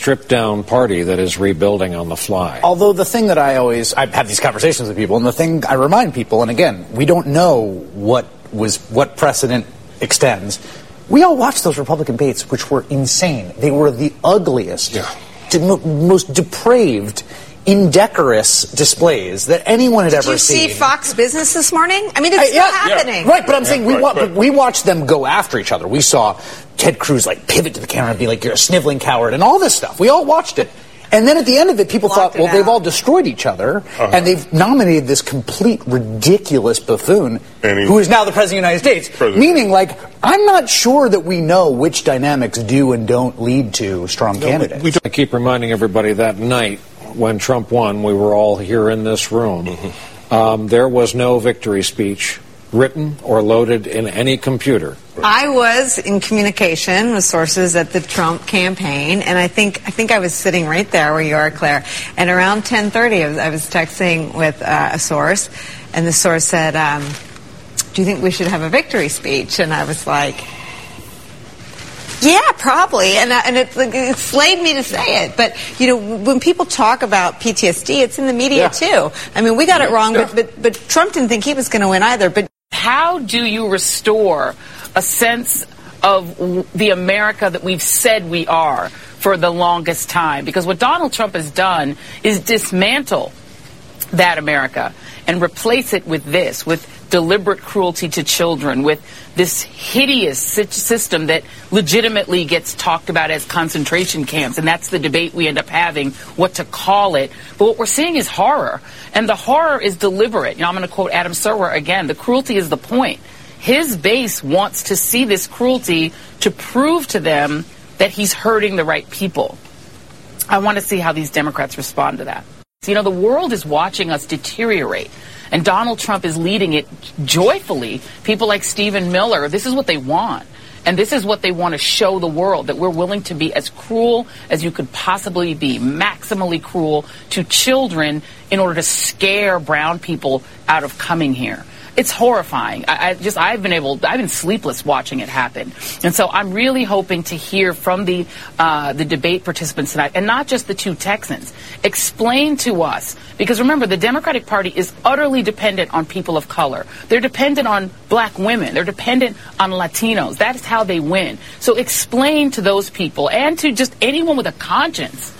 stripped down party that is rebuilding on the fly. Although the thing that I always I have these conversations with people, and the thing I remind people, and again, we don't know what was what precedent extends. We all watched those Republican debates, which were insane. They were the ugliest, Yeah. de- most depraved, indecorous displays that anyone had Did ever you see seen. Fox Business this morning? I mean, it's Uh, still yeah, happening. Right, but I'm saying we right, wa- right. we watched them go after each other. We saw Ted Cruz like pivot to the camera and be like, "You're a sniveling coward," and all this stuff. We all watched it. And then at the end of it, people Blocked thought, it well, they've all destroyed each other, Uh-huh. and they've nominated this complete ridiculous buffoon And he- who is now the president of the United States. President. Meaning, like, I'm not sure that we know which dynamics do and don't lead to strong candidates. I keep reminding everybody that night when Trump won, we were all here in this room. Mm-hmm. Um, there was no victory speech written or loaded in any computer. I was in communication with sources at the Trump campaign, and I think I think I was sitting right there where you are, Claire. And around 10:30, I was, I was texting with uh, a source, and the source said, um, "Do you think we should have a victory speech?" And I was like. Yeah, probably, and uh, and it, like, it slayed me to say it. But you know, when people talk about PTSD, it's in the media Yeah. too. I mean, we got it wrong, but, but but Trump didn't think he was going to win either. But How do you restore a sense of w- the America that we've said we are for the longest time? Because what Donald Trump has done is dismantle that America and replace it with this, with deliberate cruelty to children, with this hideous system that legitimately gets talked about as concentration camps. And that's the debate we end up having, what to call it. But what we're seeing is horror. And the horror is deliberate. You know, I'm going to quote Adam Serwer again. The cruelty is the point. His base wants to see this cruelty to prove to them that he's hurting the right people. I want to see how these Democrats respond to that. You know, the world is watching us deteriorate, and Donald Trump is leading it joyfully. People like Stephen Miller, this is what they want. And this is what they want to show the world that we're willing to be as cruel as you could possibly be, maximally cruel to children in order to scare brown people out of coming here. It's horrifying. I, I just I've been able I've been sleepless watching it happen, and so I'm really hoping to hear from the uh, the debate participants tonight, and not just the two Texans. Explain to us because remember the Democratic Party is utterly dependent on people of color. They're dependent on black women. They're dependent on Latinos. That is how they win. So explain to those people and to just anyone with a conscience.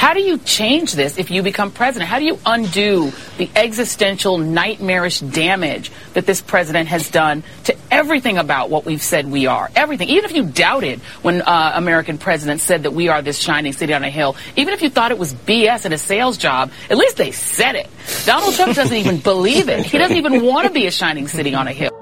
How do you change this if you become president? How do you undo the existential, nightmarish damage that this president has done to everything about what we've said we are? Everything. Even if you doubted when uh, American presidents said that we are this shining city on a hill, even if you thought it was BS and a sales job, at least they said it. Donald Trump doesn't even believe it. He doesn't even want to be a shining city on a hill.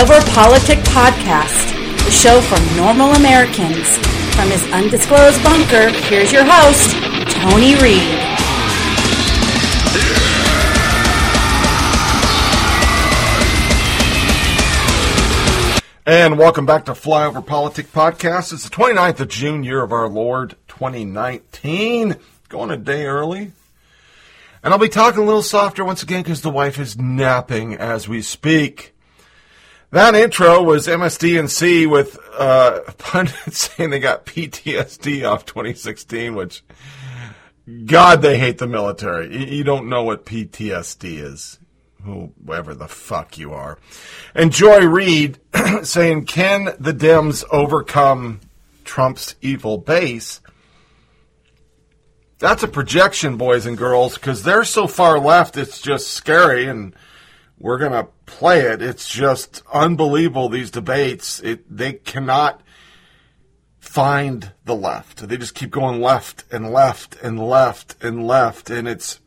Flyover Politic Podcast, the show for normal Americans. From his undisclosed bunker, here's your host, Tony Reed. And welcome back to Flyover Politic Podcast. It's the 29th of June, year of our Lord 2019. Going a day early. And I'll be talking a little softer once again because the wife is napping as we speak. That intro was MSDNC with uh, pundits saying they got PTSD off 2016, which, God, they hate the military. You- You don't know what PTSD is whoever the fuck you are. And Joy Reid saying, Can the Dems overcome Trump's evil base? That's a projection, boys and girls, because they're so far left, it's just scary, and we're going to play it. It's just unbelievable, these debates. It, they cannot find the left. They just keep going left and left and left and left, and it's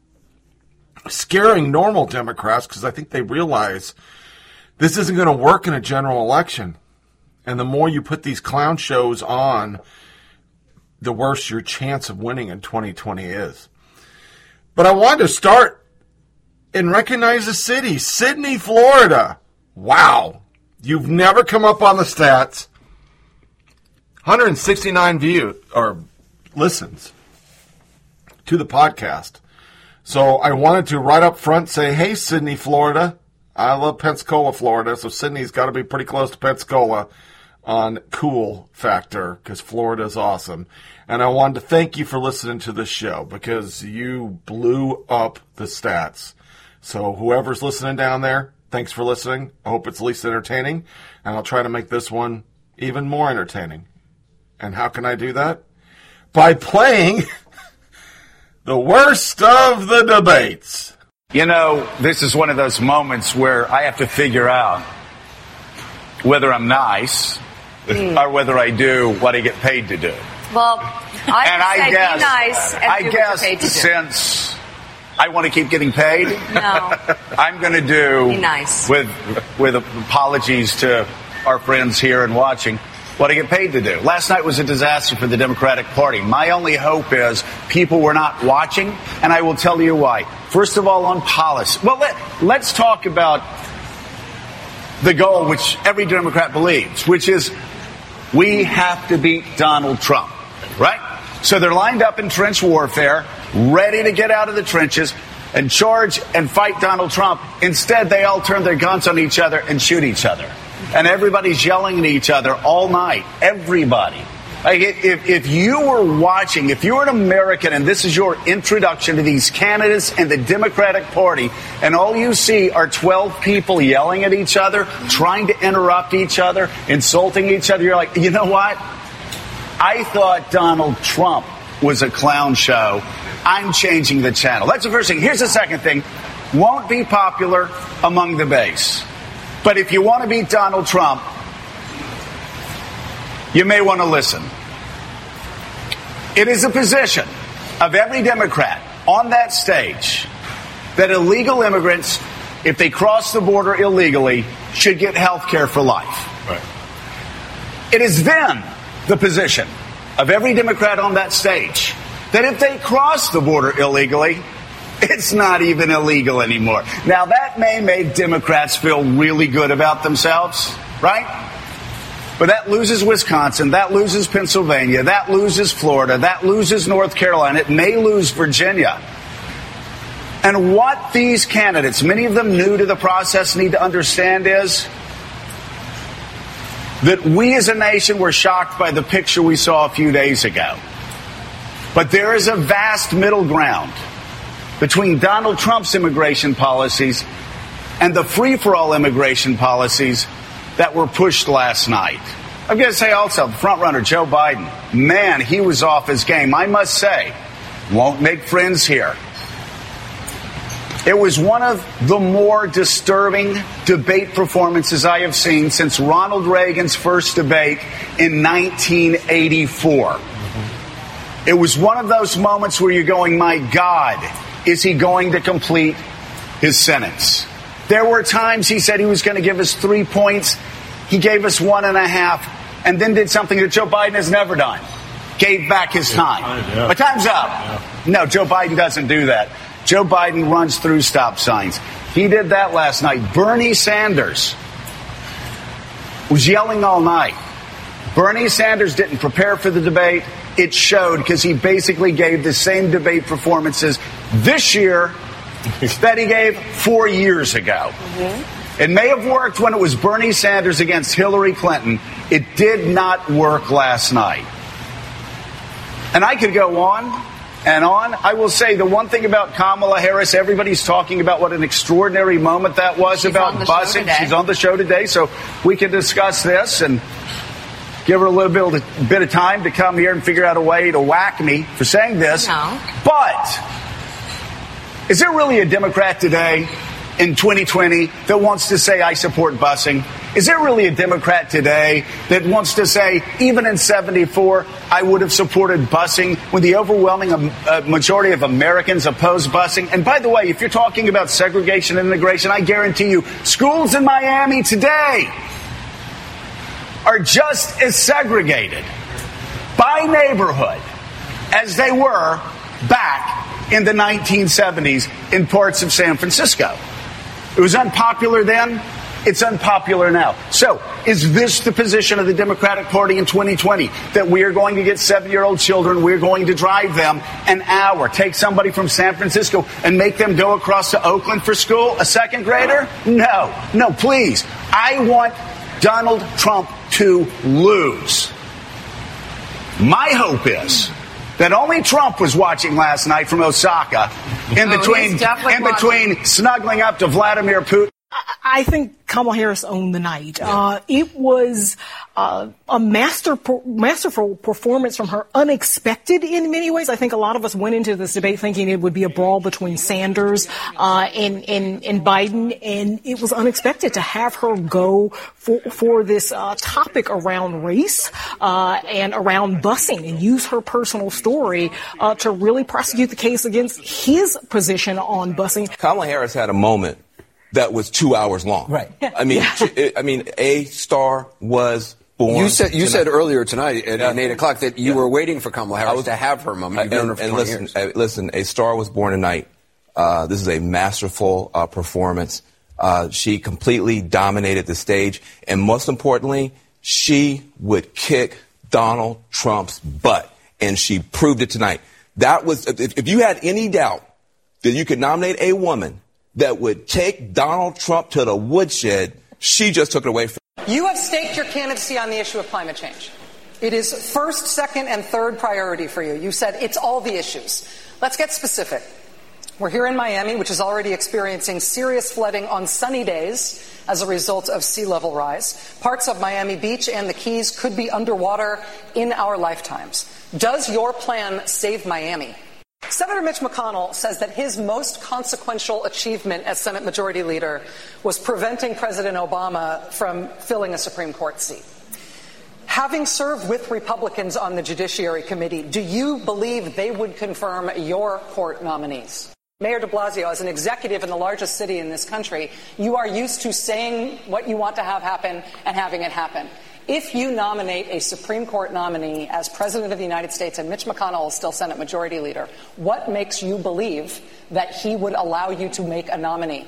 scaring normal Democrats because I think they realize this isn't going to work in a general election. And the more you put these clown shows on, the worse your chance of winning in 2020 is. But I wanted to start and recognize the city, Sydney, Florida. Wow. You've never come up on the stats. 169 views or listens to the podcast. So I wanted to right up front say, hey, Sydney, Florida. I love Pensacola, Florida, so Sydney's got to be pretty close to Pensacola on cool factor because Florida is awesome. And I wanted to thank you for listening to this show because you blew up the stats. So whoever's listening down there, thanks for listening. I hope it's at least entertaining, and I'll try to make this one even more entertaining. And how can I do that? By playing the worst of the debates. You know, this is one of those moments where I have to figure out whether I'm nice hmm. or whether I do what I get paid to do. Well, I and I say guess, be nice and I do what guess you're paid to do. since I want to keep getting paid, No. I'm going to do Be nice. with with apologies to our friends here and watching what I get paid to do. Last night was a disaster for the Democratic Party. My only hope is people were not watching, and I will tell you why. First of all, on policy. Well, let, let's talk about the goal which every Democrat believes, which is we have to beat Donald Trump, right? So they're lined up in trench warfare, ready to get out of the trenches and charge and fight Donald Trump. Instead, they all turn their guns on each other and shoot each other. And everybody's yelling at each other all night. Everybody. Like if, if you were watching, if you're an American and this is your introduction to these candidates and the Democratic Party, and all you see are 12 people yelling at each other, trying to interrupt each other, insulting each other, you're like, you know what? I thought Donald Trump was a clown show. I'm changing the channel. That's the first thing. Here's the second thing. Won't be popular among the base. But if you want to beat Donald Trump, you may want to listen. It is a position of every Democrat on that stage that illegal immigrants, if they cross the border illegally, should get health care for life. It is then the position of every Democrat on that stage that if they cross the border illegally, it's not even illegal anymore. Now, that may make Democrats feel really good about themselves, right? But that loses Wisconsin, that loses Pennsylvania, that loses Florida, that loses North Carolina, it may lose Virginia. And what these candidates, many of them new to the process, need to understand is that we as a nation were shocked by the picture we saw a few days ago. But there is a vast middle ground between Donald Trump's immigration policies and the free for all immigration policies that were pushed last night. I'm going to say also, the front runner, Joe Biden, man, he was off his game. I must say, won't make friends here. It was one of the more disturbing debate performances I have seen since Ronald Reagan's first debate in 1984. It was one of those moments where you're going, my God, is he going to complete his sentence? There were times he said he was going to give us three points. He gave us one and a half and then did something that Joe Biden has never done. Gave back his time. But time's up. No, Joe Biden doesn't do that. Joe Biden runs through stop signs. He did that last night. Bernie Sanders was yelling all night. Bernie Sanders didn't prepare for the debate. It showed because he basically gave the same debate performances this year that he gave four years ago. Mm-hmm. It may have worked when it was Bernie Sanders against Hillary Clinton. It did not work last night. And I could go on and on. I will say the one thing about Kamala Harris, everybody's talking about what an extraordinary moment that was She's about busing. She's on the show today, so we can discuss this and give her a little bit of, bit of time to come here and figure out a way to whack me for saying this. No. But is there really a Democrat today in 2020 that wants to say, I support busing? Is there really a Democrat today that wants to say, even in 74, I would have supported busing when the overwhelming um, uh, majority of Americans oppose busing? And by the way, if you're talking about segregation and integration, I guarantee you, schools in Miami today are just as segregated by neighborhood as they were back in the 1970s in parts of San Francisco. It was unpopular then. It's unpopular now. So, is this the position of the Democratic Party in 2020? That we are going to get seven year old children, we're going to drive them an hour, take somebody from San Francisco and make them go across to Oakland for school, a second grader? No, no, please. I want Donald Trump to lose. My hope is that only Trump was watching last night from Osaka in Oh, between in between snuggling up to Vladimir Putin. I think Kamala Harris owned the night. Uh, it was uh, a master masterful performance from her, unexpected in many ways. I think a lot of us went into this debate thinking it would be a brawl between Sanders uh, and, and and Biden, and it was unexpected to have her go for for this uh, topic around race uh, and around busing, and use her personal story uh, to really prosecute the case against his position on busing. Kamala Harris had a moment that was two hours long. Right. I mean, she- I mean, a star was born. You said you said earlier tonight at, at Yeah. eight o'clock that you Yeah. were waiting for Kamala Harris I was- to have her moment. You've known her and, for and listen, years. uh, listen, a star was born tonight. Uh, this is a masterful uh, performance. Uh, she completely dominated the stage, and most importantly, she would kick Donald Trump's butt, and she proved it tonight. That was, if, if you had any doubt that you could nominate a woman that would take Donald Trump to the woodshed, she just took it away from. You have staked your candidacy on the issue of climate change. It is first, second, and third priority for you. You said it's all the issues. Let's get specific. We're here in Miami, which is already experiencing serious flooding on sunny days as a result of sea level rise. Parts of Miami Beach and the Keys could be underwater in our lifetimes. Does your plan save Miami? Senator Mitch McConnell says that his most consequential achievement as Senate Majority Leader was preventing President Obama from filling a Supreme Court seat. Having served with Republicans on the Judiciary Committee, do you believe they would confirm your court nominees? Mayor de Blasio, as an executive in the largest city in this country, you are used to saying what you want to have happen and having it happen. If you nominate a Supreme Court nominee as President of the United States and Mitch McConnell is still Senate Majority Leader, what makes you believe that he would allow you to make a nominee?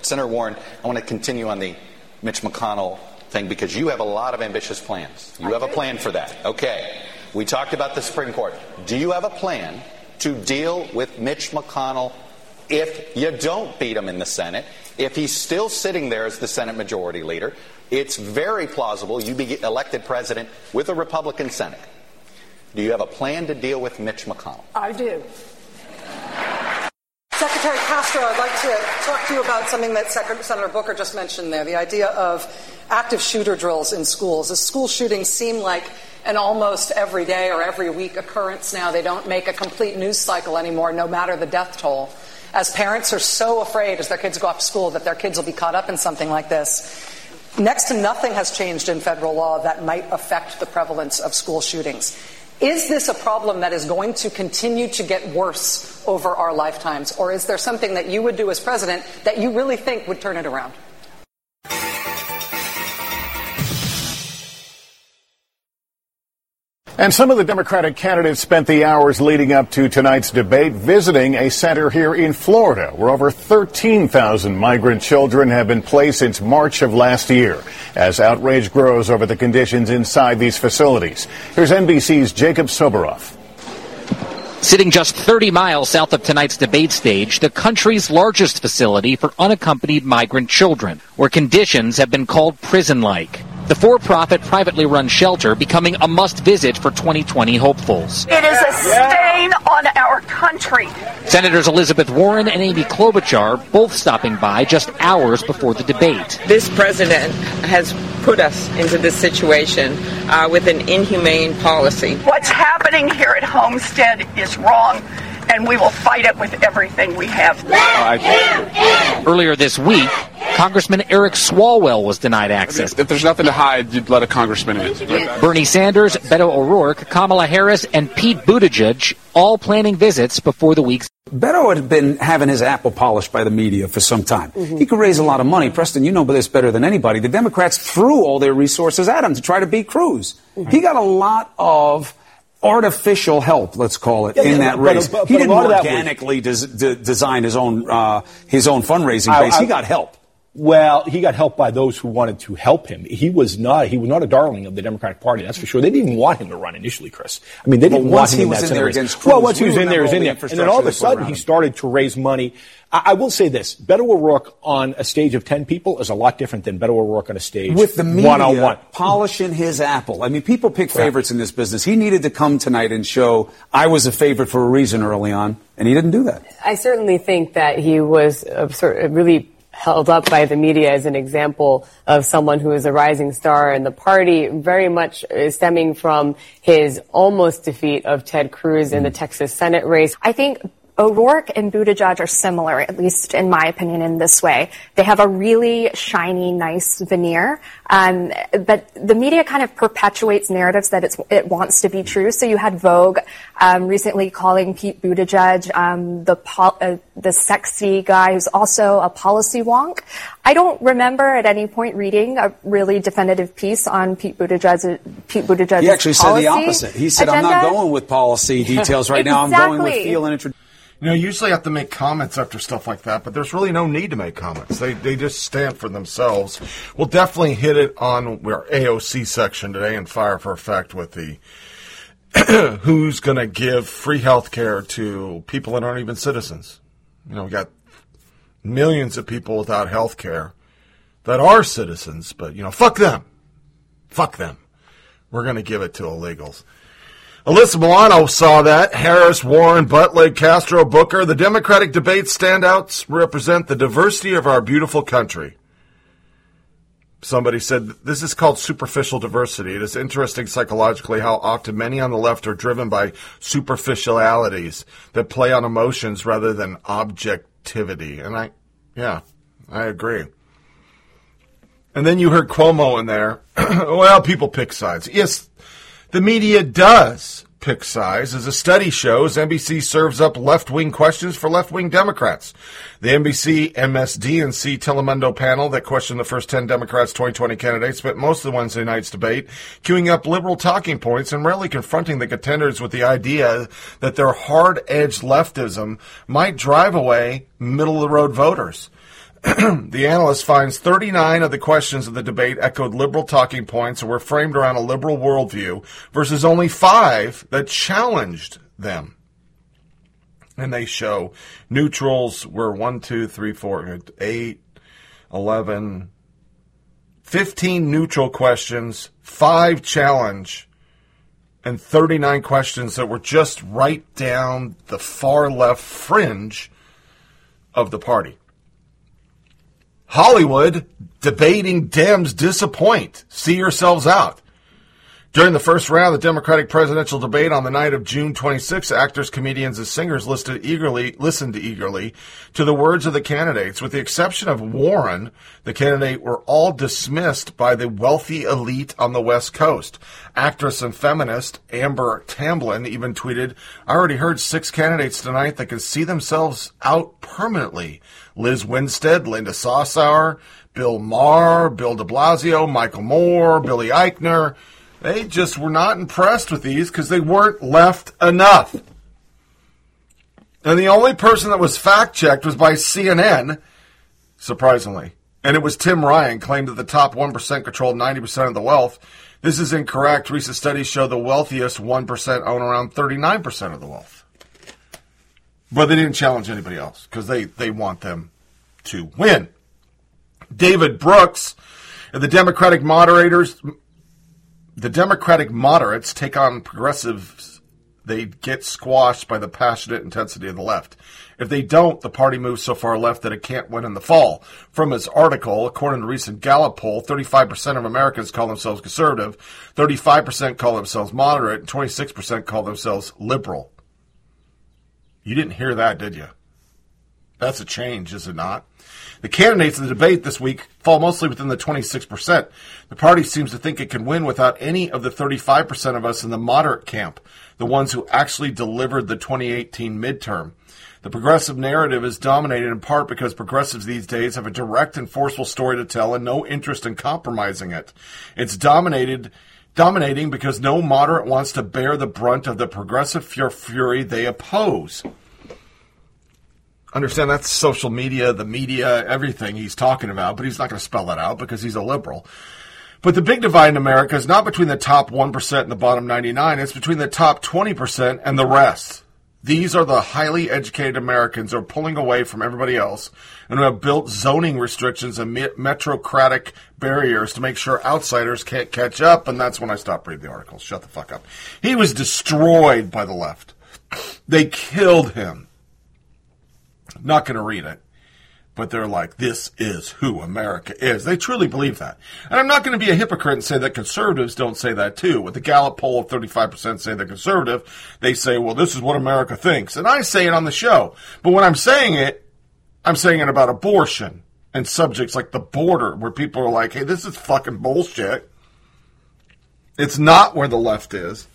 Senator Warren, I want to continue on the Mitch McConnell thing because you have a lot of ambitious plans. You have a plan for that. Okay. We talked about the Supreme Court. Do you have a plan to deal with Mitch McConnell if you don't beat him in the Senate? If he's still sitting there as the Senate Majority Leader, it's very plausible you be elected president with a Republican Senate. Do you have a plan to deal with Mitch McConnell? I do. Secretary Castro, I'd like to talk to you about something that Senator Booker just mentioned there the idea of active shooter drills in schools. As school shootings seem like an almost every day or every week occurrence now, they don't make a complete news cycle anymore, no matter the death toll. As parents are so afraid as their kids go off to school that their kids will be caught up in something like this, next to nothing has changed in federal law that might affect the prevalence of school shootings. Is this a problem that is going to continue to get worse over our lifetimes? Or is there something that you would do as president that you really think would turn it around? And some of the Democratic candidates spent the hours leading up to tonight's debate visiting a center here in Florida where over 13,000 migrant children have been placed since March of last year as outrage grows over the conditions inside these facilities. Here's NBC's Jacob Soboroff. Sitting just 30 miles south of tonight's debate stage, the country's largest facility for unaccompanied migrant children, where conditions have been called prison-like. The for-profit privately run shelter becoming a must-visit for 2020 hopefuls. It is a stain on our country. Senators Elizabeth Warren and Amy Klobuchar both stopping by just hours before the debate. This president has put us into this situation uh, with an inhumane policy. What's happening here at Homestead is wrong, and we will fight it with everything we have. Earlier this week, Congressman Eric Swalwell was denied access. If there's nothing to hide, you'd let a congressman in. Bernie Sanders, Beto O'Rourke, Kamala Harris, and Pete Buttigieg all planning visits before the week's. Beto had been having his apple polished by the media for some time. Mm-hmm. He could raise a lot of money. Preston, you know this better than anybody. The Democrats threw all their resources at him to try to beat Cruz. Mm-hmm. He got a lot of artificial help, let's call it, Yeah, in yeah, that but- race. but- he but a didn't lot that was- organically des- de- design his own uh, his own fundraising I- base. I- he got help. Well, he got help by those who wanted to help him. He was not he was not a darling of the Democratic Party, that's for sure. They didn't even want him to run initially, Chris. I mean, they didn't once want him he in was that in there race. against Well, once he was in there, he was in remember there, and then all of a infrastructure that went sudden he started to raise money. I, I will say this: Beto O'Rourke on a stage of ten people is a lot different than Beto O'Rourke on a stage with the media one on one. polishing his apple. I mean, people pick favorites in this business. He needed to come tonight and show I was a favorite for a reason early on, and he didn't do that. I certainly think that he was a, sort of really held up by the media as an example of someone who is a rising star in the party, very much uh, stemming from his almost defeat of Ted Cruz in the Texas Senate race. I think O'Rourke and Buttigieg are similar, at least in my opinion, in this way. They have a really shiny, nice veneer, um, but the media kind of perpetuates narratives that it's, it wants to be true. So you had Vogue um, recently calling Pete Buttigieg um, the pol- uh, the sexy guy who's also a policy wonk. I don't remember at any point reading a really definitive piece on Pete Buttigieg. Pete Buttigieg's He actually said the opposite. He said, "I'm not going with policy details right now. I'm going with feel and introduce." You know, usually I have to make comments after stuff like that, but there's really no need to make comments. They they just stand for themselves. We'll definitely hit it on our AOC section today and fire for effect with the who's going to give free health care to people that aren't even citizens. You know, we got millions of people without health care that are citizens, but you know, fuck them. Fuck them. We're going to give it to illegals. Alyssa Milano saw that. Harris, Warren, Butler, Castro, Booker. The Democratic debate standouts represent the diversity of our beautiful country. Somebody said this is called superficial diversity. It is interesting psychologically how often many on the left are driven by superficialities that play on emotions rather than objectivity. And I, yeah, I agree. And then you heard Cuomo in there. well, people pick sides. Yes, the media does pick sides. As a study shows, NBC serves up left wing questions for left wing Democrats. The NBC MSDNC Telemundo panel that questioned the first 10 Democrats' 2020 candidates spent most of the Wednesday night's debate queuing up liberal talking points and rarely confronting the contenders with the idea that their hard edged leftism might drive away middle of the road voters. the analyst finds 39 of the questions of the debate echoed liberal talking points and were framed around a liberal worldview versus only five that challenged them. And they show neutrals were 1, 2, 3, 4, 8, 11, 15 neutral questions, 5 challenge, and 39 questions that were just right down the far left fringe of the party. Hollywood debating Dems disappoint. See yourselves out. During the first round of the Democratic presidential debate on the night of June 26, actors, comedians, and singers listed eagerly, listened eagerly to the words of the candidates. With the exception of Warren, the candidate were all dismissed by the wealthy elite on the West Coast. Actress and feminist Amber Tamblyn even tweeted, I already heard six candidates tonight that can see themselves out permanently. Liz Winstead, Linda Sarsour, Bill Maher, Bill de Blasio, Michael Moore, Billy Eichner. They just were not impressed with these because they weren't left enough. And the only person that was fact checked was by CNN, surprisingly. And it was Tim Ryan claimed that the top 1% controlled 90% of the wealth. This is incorrect. Recent studies show the wealthiest 1% own around 39% of the wealth. But they didn't challenge anybody else because they, they want them to win. David Brooks, and the Democratic moderators, the Democratic moderates take on progressives. They get squashed by the passionate intensity of the left. If they don't, the party moves so far left that it can't win in the fall. From his article, according to a recent Gallup poll, 35% of Americans call themselves conservative, 35% call themselves moderate, and 26% call themselves liberal. You didn't hear that, did you? That's a change, is it not? The candidates in the debate this week fall mostly within the 26%. The party seems to think it can win without any of the 35% of us in the moderate camp, the ones who actually delivered the 2018 midterm. The progressive narrative is dominated in part because progressives these days have a direct and forceful story to tell and no interest in compromising it. It's dominated dominating because no moderate wants to bear the brunt of the progressive fury they oppose. Understand that's social media, the media, everything he's talking about, but he's not going to spell that out because he's a liberal. But the big divide in America is not between the top 1% and the bottom 99, it's between the top 20% and the rest. These are the highly educated Americans who are pulling away from everybody else and who have built zoning restrictions and me- metrocratic barriers to make sure outsiders can't catch up. And that's when I stopped reading the articles. Shut the fuck up. He was destroyed by the left. They killed him. Not going to read it. But they're like, this is who America is. They truly believe that. And I'm not going to be a hypocrite and say that conservatives don't say that too. With the Gallup poll of 35% say they're conservative, they say, well, this is what America thinks. And I say it on the show. But when I'm saying it, I'm saying it about abortion and subjects like the border where people are like, hey, this is fucking bullshit. It's not where the left is.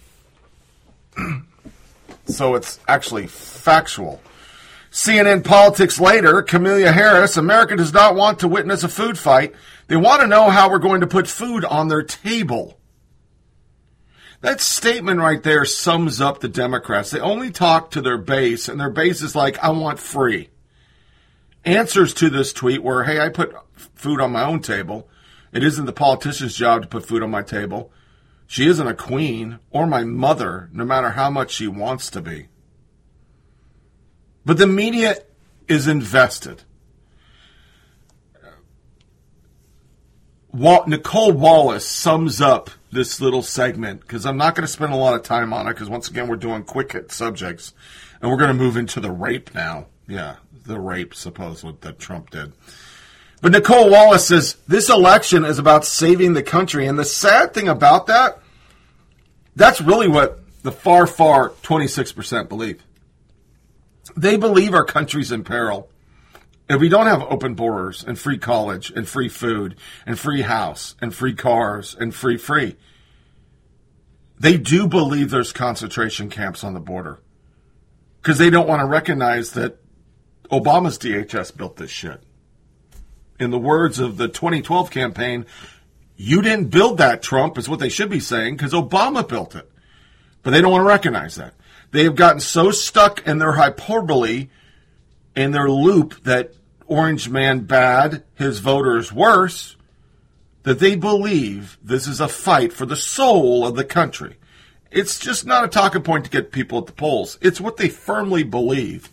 so it's actually factual. CNN politics later, Kamala Harris, America does not want to witness a food fight. They want to know how we're going to put food on their table. That statement right there sums up the Democrats. They only talk to their base, and their base is like, I want free. Answers to this tweet were, hey, I put food on my own table. It isn't the politician's job to put food on my table. She isn't a queen or my mother, no matter how much she wants to be. But the media is invested. Wal- Nicolle Wallace sums up this little segment because I'm not going to spend a lot of time on it because once again we're doing quick hit subjects and we're going to move into the rape now. Yeah, the rape, suppose that Trump did. But Nicolle Wallace says this election is about saving the country, and the sad thing about that, that's really what the far, far 26% believe. They believe our country's in peril. If we don't have open borders and free college and free food and free house and free cars and free free, they do believe there's concentration camps on the border because they don't want to recognize that Obama's DHS built this shit. In the words of the 2012 campaign, you didn't build that, Trump, is what they should be saying because Obama built it. But they don't want to recognize that. They have gotten so stuck in their hyperbole, in their loop that Orange Man bad, his voters worse, that they believe this is a fight for the soul of the country. It's just not a talking point to get people at the polls. It's what they firmly believe,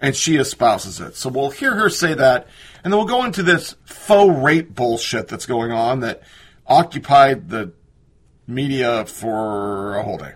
and she espouses it. So we'll hear her say that, and then we'll go into this faux rape bullshit that's going on that occupied the media for a whole day.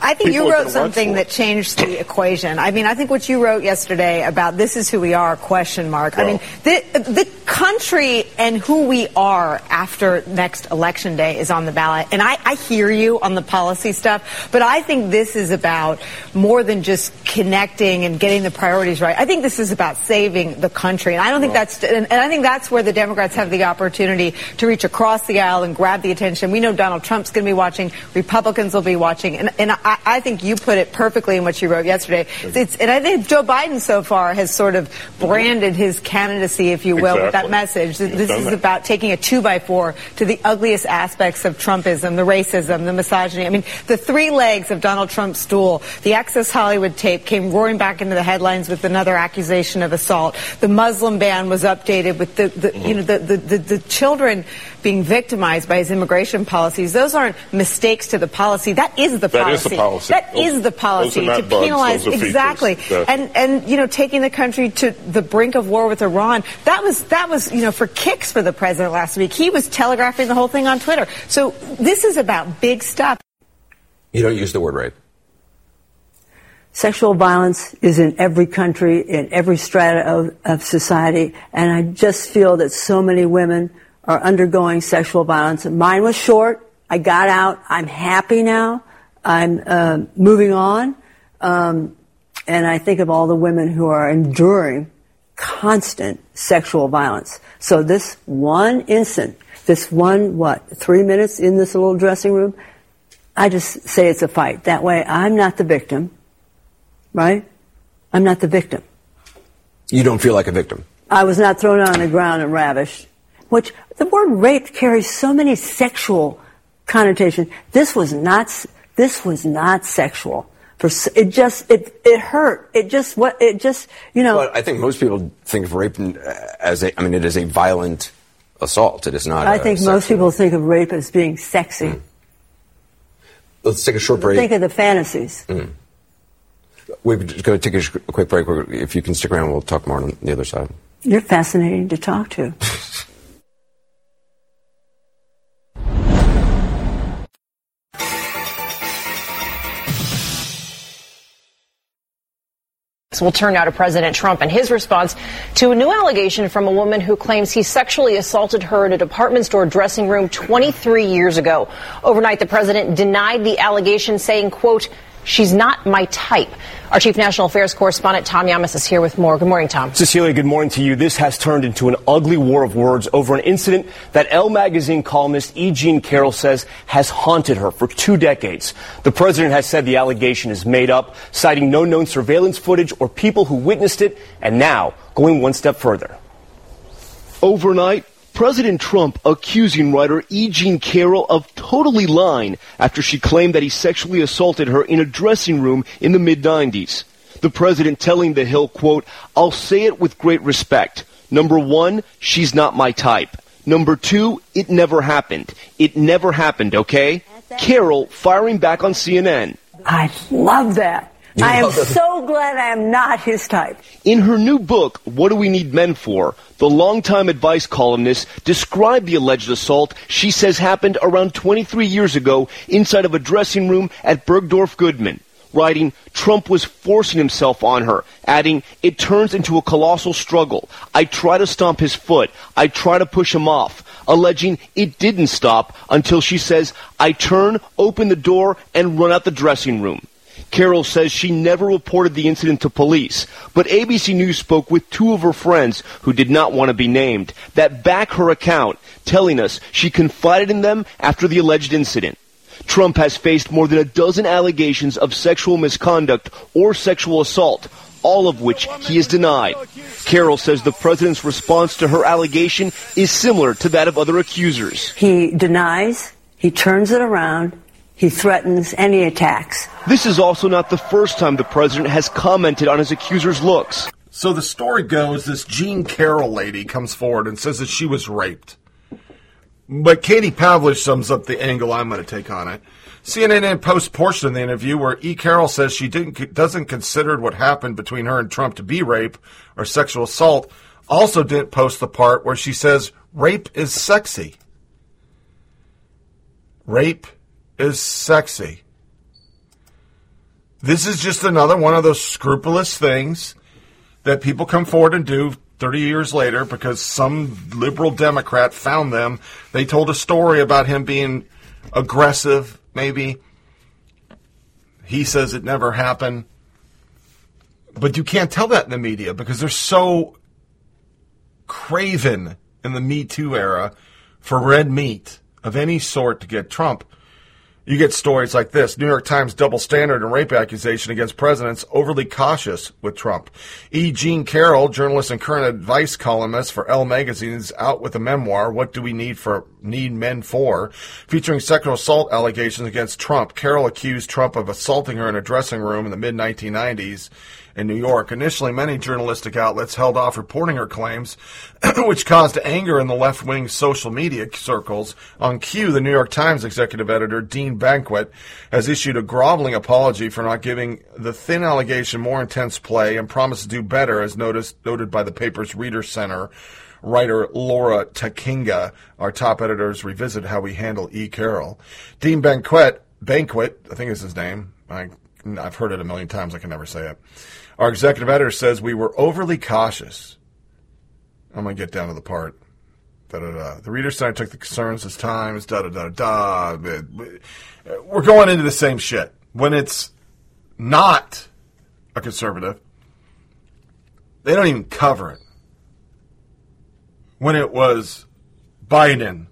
I think People you wrote something that changed the equation. I mean, I think what you wrote yesterday about this is who we are question mark. I mean, the the country and who we are after next election day is on the ballot. And I, I hear you on the policy stuff, but I think this is about more than just connecting and getting the priorities right. I think this is about saving the country. And I don't think that's and, and I think that's where the Democrats have the opportunity to reach across the aisle and grab the attention. We know Donald Trump's going to be watching, Republicans will be watching, and, and I, I think you put it perfectly in what you wrote yesterday. It's, and I think Joe Biden so far has sort of branded his candidacy, if you will, with that message. He's This is that. about taking a two by four to the ugliest aspects of Trumpism, the racism, the misogyny. I mean, the three legs of Donald Trump's stool. The Access Hollywood tape came roaring back into the headlines with another accusation of assault. The Muslim ban was updated with the, the you know, the, the, the, the children being victimized by his immigration policies. Those aren't mistakes to the policy. That is the policy. That is the policy. That Those- is the are policy to bugs, penalize those are features. exactly. That- And and you know, taking the country to the brink of war with Iran. That was that was you know for kicks for the president last week. He was telegraphing the whole thing on Twitter. So this is about big stuff. You don't use the word rape. Sexual violence is in every country, in every strata of, of society, and I just feel that so many women are undergoing sexual violence. Mine was short. I got out. I'm happy now. I'm uh, moving on. Um, and I think of all the women who are enduring constant sexual violence. So this one instant, this one, what, three minutes in this little dressing room, I just say it's a fight. That way I'm not the victim right? I'm not the victim. You don't feel like a victim. I was not thrown on the ground and ravished. Which the word rape carries so many sexual connotations. This was not. This was not sexual. It just it it hurt. It just what it just you know. But I think most people think of rape as a, I mean, it is a violent assault. It is not. I think sexual- most people think of rape as being sexy. Let's take a short break. Think of the fantasies. Mm. We're just going to take a, quick break. If you can stick around, we'll talk more on the other side. You're fascinating to talk to. We'll turn now to President Trump and his response to a new allegation from a woman who claims he sexually assaulted her in a department store dressing room 23 years ago. Overnight, the president denied the allegation, saying, quote, she's not my type. Our chief national affairs correspondent, Tom Llamas, is here with more. Good morning, Tom. Cecilia, good morning to you. This has turned into an ugly war of words over an incident that Elle magazine columnist E. Jean Carroll says has haunted her for two decades. The president has said the allegation is made up, citing no known surveillance footage or people who witnessed it, and now going one step further. Overnight, President Trump accusing writer E. Jean Carroll of totally lying after she claimed that he sexually assaulted her in a dressing room in the mid 90s. The president telling The Hill, quote, I'll say it with great respect. Number one, she's not my type. Number two, it never happened. It never happened, okay? Carroll firing back on CNN. I love that. I am so glad I am not his type. In her new book, What Do We Need Men For? The longtime advice columnist described the alleged assault she says happened around 23 years ago inside of a dressing room at Bergdorf Goodman. Writing, Trump was forcing himself on her, adding, it turns into a colossal struggle. I try to stomp his foot. I try to push him off. Alleging it didn't stop until she says, I turn, open the door, and run out the dressing room. Carroll says she never reported the incident to police, but ABC News spoke with two of her friends who did not want to be named that back her account, telling us she confided in them after the alleged incident. Trump has faced more than a dozen allegations of sexual misconduct or sexual assault, all of which he has denied. Carroll says the president's response to her allegation is similar to that of other accusers. He denies, he turns it around, he threatens, any attacks. This is also not the first time the president has commented on his accuser's looks. So the story goes this Jean Carroll lady comes forward and says that she was raped. But Katie Pavlich sums up the angle I'm going to take on it. CNN then posts portion of the interview where E. Carroll says she didn't doesn't consider what happened between her and Trump to be rape or sexual assault. Also didn't post the part where she says rape is sexy. Rape is sexy. This is just another one of those scrupulous things that people come forward and do 30 years later because some liberal Democrat found them. They told a story about him being aggressive, maybe. He says it never happened. But you can't tell that in the media because they're so craven in the Me Too era for red meat of any sort to get Trump. You get stories like this New York Times double standard and rape accusation against presidents overly cautious with Trump. E. Jean Carroll, journalist and current advice columnist for Elle magazine, is out with a memoir, What Do We Need for Need Men For? featuring sexual assault allegations against Trump. Carroll accused Trump of assaulting her in a dressing room in the mid 1990s in New York. Initially, many journalistic outlets held off reporting her claims, which caused anger in the left wing social media circles. On cue, the New York Times executive editor, Dean Banquet, has issued a groveling apology for not giving the thin allegation more intense play and promised to do better, as noticed, noted by the paper's Reader Center. Writer Laura Takenaga, our top editors, revisit how we handle E. Carroll. Dean Banquet, Banquet, I think is his name. I, I've heard it a million times. I can never say it. Our executive editor says we were overly cautious. I'm going to get down to the part. Da, da, da. The Reader Center took the concerns as times. Da da da da. We're going into the same shit when it's not a conservative. They don't even cover it. When it was Biden,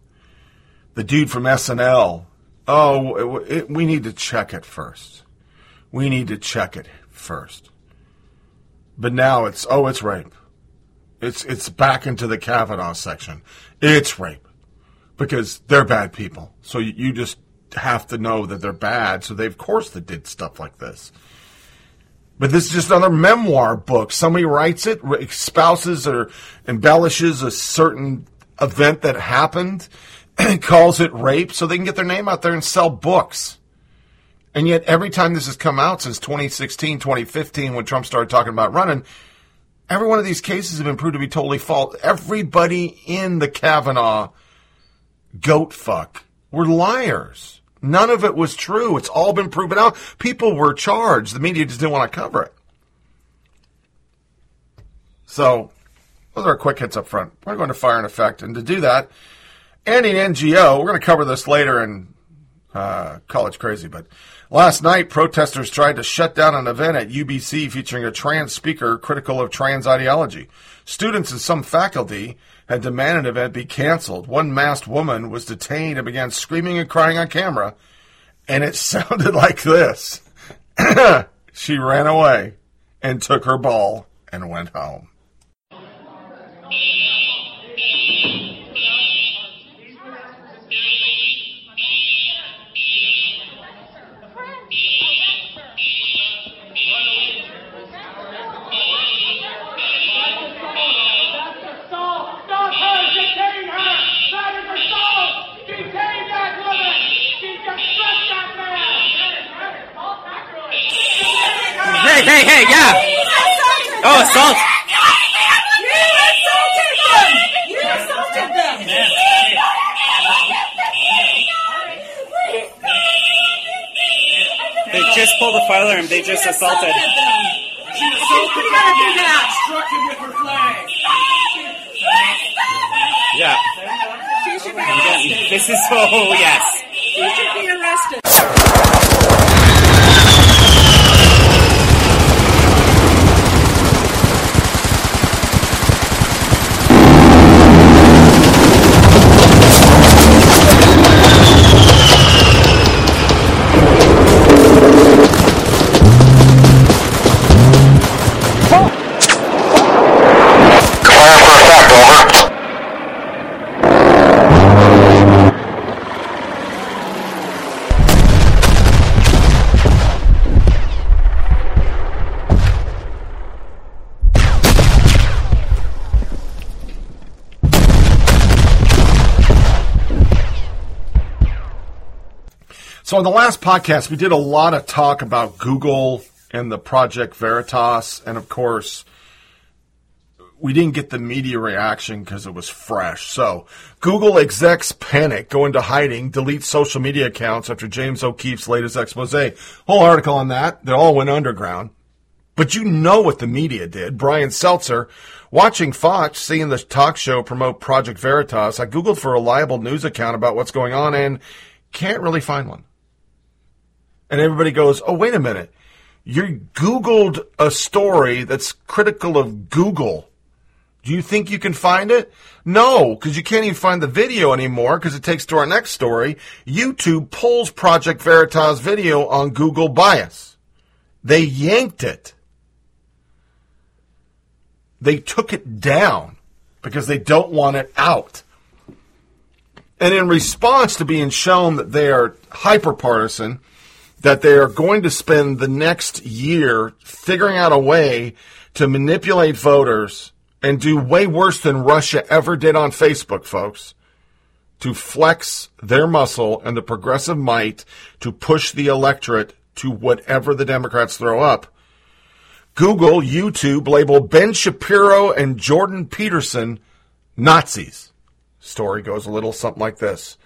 the dude from SNL, oh, it, it, we need to check it first. We need to check it first. But now it's oh, it's rape. It's it's back into the Kavanaugh section. It's rape because they're bad people. So you, you just have to know that they're bad, so they of course they did stuff like this. But this is just another memoir book. Somebody writes it, espouses or embellishes a certain event that happened, and calls it rape, so they can get their name out there and sell books. And yet, every time this has come out since 2016, 2015, when Trump started talking about running, every one of these cases have been proved to be totally false. Everybody in the Kavanaugh goat fuck were liars. None of it was true. It's all been proven out. People were charged. The media just didn't want to cover it. So, those are quick hits up front. We're going to fire and effect. And to do that, and and NGO, we're going to cover this later in uh, College Crazy, but Last night, protesters tried to shut down an event at UBC featuring a trans speaker critical of trans ideology. Students and some faculty had demanded an event be canceled. One masked woman was detained and began screaming and crying on camera, and it sounded like this. she ran away and took her ball and went home. Hey, hey, hey, yeah. Oh, oh assault. You assaulted them! You assaulted them! They just pulled a firearm. They just assaulted. She assaulted him. Struck him with her flag. Yeah. She should be arrested. This is so yes. She should be arrested. So, in the last podcast, we did a lot of talk about Google and the Project Veritas. And of course, we didn't get the media reaction because it was fresh. So, Google execs panic, go into hiding, delete social media accounts after James O'Keefe's latest expose. Whole article on that. They all went underground. But you know what the media did. Brian Seltzer, watching Fox, seeing the talk show promote Project Veritas, I Googled for a reliable news account about what's going on and can't really find one. And everybody goes, oh, wait a minute. You Googled a story that's critical of Google. Do you think you can find it? No, because you can't even find the video anymore because it takes to our next story. YouTube pulls Project Veritas video on Google bias. They yanked it. They took it down because they don't want it out. And in response to being shown that they are hyper partisan, that they are going to spend the next year figuring out a way to manipulate voters and do way worse than Russia ever did on Facebook, folks, to flex their muscle and the progressive might to push the electorate to whatever the Democrats throw up. Google, YouTube label Ben Shapiro and Jordan Peterson Nazis. Story goes a little something like this.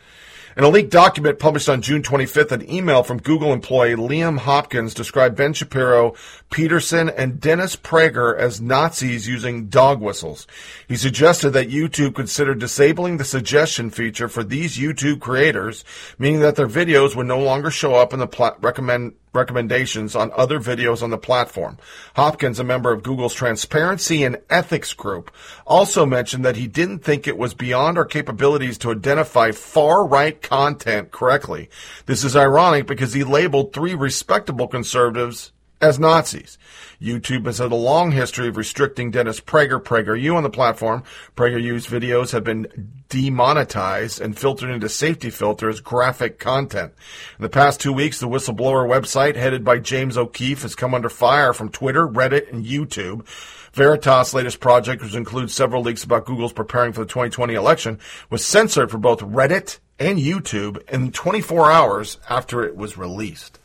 In a leaked document published on June 25th, an email from Google employee Liam Hopkins described Ben Shapiro, Peterson, and Dennis Prager as Nazis using dog whistles. He suggested that YouTube consider disabling the suggestion feature for these YouTube creators, meaning that their videos would no longer show up in the pla- recommend recommendations on other videos on the platform. Hopkins, a member of Google's Transparency and Ethics Group, also mentioned that he didn't think it was beyond our capabilities to identify far right content correctly. This is ironic because he labeled three respectable conservatives as Nazis. YouTube has had a long history of restricting Dennis Prager, PragerU on the platform. PragerU's videos have been demonetized and filtered into safety filters graphic content. In the past two weeks, the whistleblower website headed by James O'Keefe has come under fire from Twitter, Reddit, and YouTube. Veritas' latest project, which includes several leaks about Google's preparing for the 2020 election, was censored for both Reddit and YouTube in 24 hours after it was released.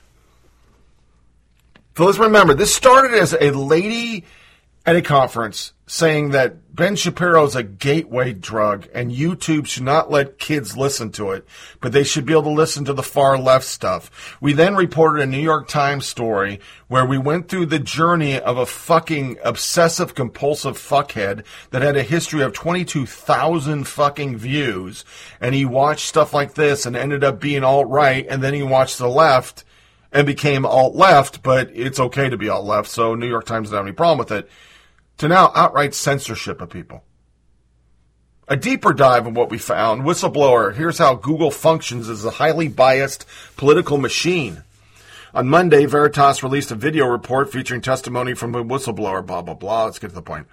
So let's remember, this started as a lady at a conference saying that Ben Shapiro is a gateway drug and YouTube should not let kids listen to it, but they should be able to listen to the far left stuff. We then reported a New York Times story where we went through the journey of a fucking obsessive compulsive fuckhead that had a history of 22,000 fucking views and he watched stuff like this and ended up being alt right and then he watched the left and became alt left, but it's okay to be alt left, so New York Times doesn't have any problem with it, to now outright censorship of people. A deeper dive of what we found whistleblower, here's how Google functions as a highly biased political machine. On Monday, Veritas released a video report featuring testimony from a whistleblower, blah, blah, blah. Let's get to the point.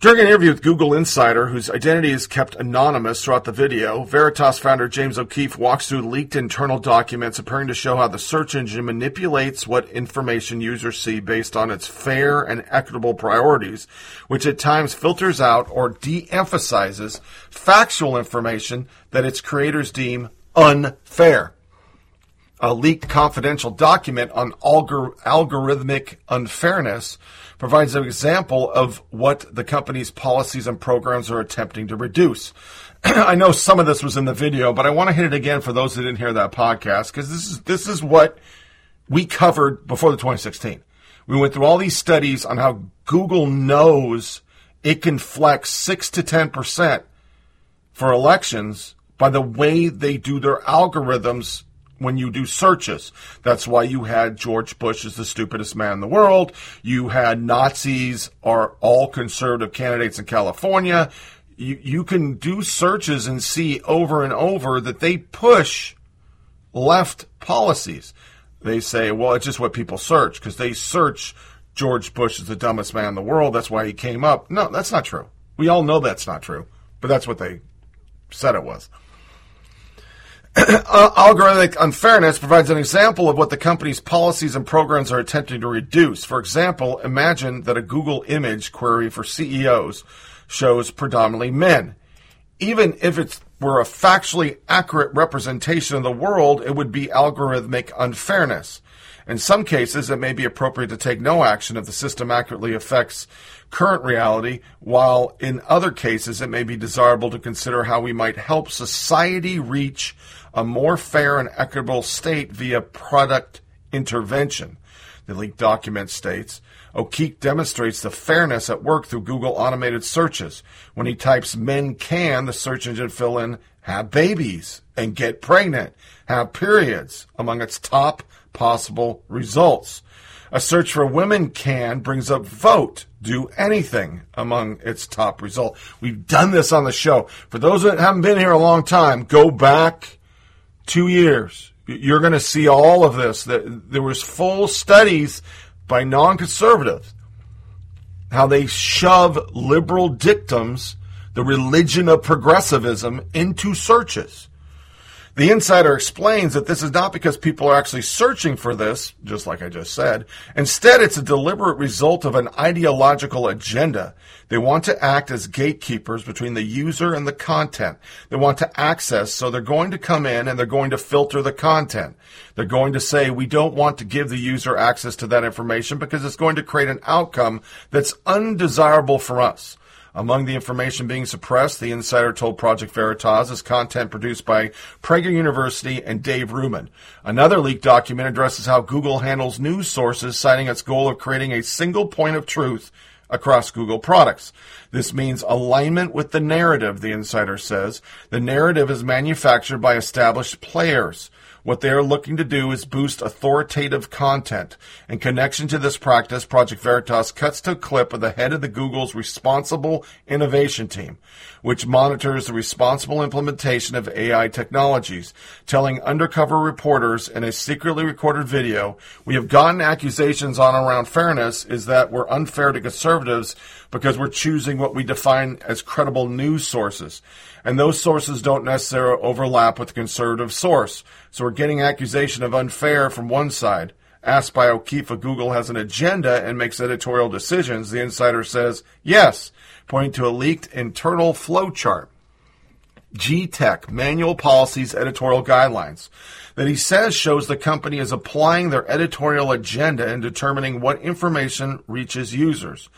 During an interview with Google Insider, whose identity is kept anonymous throughout the video, Veritas founder James O'Keefe walks through leaked internal documents appearing to show how the search engine manipulates what information users see based on its fair and equitable priorities, which at times filters out or de-emphasizes factual information that its creators deem unfair. A leaked confidential document on algor- algorithmic unfairness provides an example of what the company's policies and programs are attempting to reduce. I know some of this was in the video, but I want to hit it again for those that didn't hear that podcast because this is this is what we covered before the 2016. We went through all these studies on how Google knows it can flex six to ten percent for elections by the way they do their algorithms when you do searches. That's why you had George Bush as the stupidest man in the world. You had Nazis are all conservative candidates in California. You, you can do searches and see over and over that they push left policies. They say, well, it's just what people search because they search George Bush is the dumbest man in the world. That's why he came up. No, that's not true. We all know that's not true, but that's what they said it was. Uh, algorithmic unfairness provides an example of what the company's policies and programs are attempting to reduce. For example, imagine that a Google image query for CEOs shows predominantly men. Even if it were a factually accurate representation of the world, it would be algorithmic unfairness. In some cases, it may be appropriate to take no action if the system accurately affects current reality, while in other cases, it may be desirable to consider how we might help society reach a more fair and equitable state via product intervention. The leaked document states O'Keefe demonstrates the fairness at work through Google automated searches. When he types men can, the search engine fill in have babies and get pregnant, have periods among its top possible results. A search for women can brings up vote, do anything among its top result. We've done this on the show. For those that haven't been here a long time, go back two years. You're going to see all of this. That There was full studies by non-conservatives how they shove liberal dictums, the religion of progressivism, into searches. The insider explains that this is not because people are actually searching for this, just like I just said. Instead, it's a deliberate result of an ideological agenda. They want to act as gatekeepers between the user and the content. They want to access, so they're going to come in and they're going to filter the content. They're going to say, we don't want to give the user access to that information because it's going to create an outcome that's undesirable for us. Among the information being suppressed, the insider told Project Veritas is content produced by Prager University and Dave Rubin. Another leaked document addresses how Google handles news sources, citing its goal of creating a single point of truth across Google products. This means alignment with the narrative, the insider says. The narrative is manufactured by established players. What they are looking to do is boost authoritative content. In connection to this practice, Project Veritas cuts to a clip of the head of the Google's responsible innovation team, which monitors the responsible implementation of AI technologies, telling undercover reporters in a secretly recorded video, we have gotten accusations on around fairness is that we're unfair to conservatives because we're choosing what we define as credible news sources. And those sources don't necessarily overlap with the conservative source. So we're getting accusation of unfair from one side. Asked by O'Keefe if Google has an agenda and makes editorial decisions, the insider says yes, pointing to a leaked internal flowchart. G-Tech Manual Policies Editorial Guidelines that he says shows the company is applying their editorial agenda in determining what information reaches users.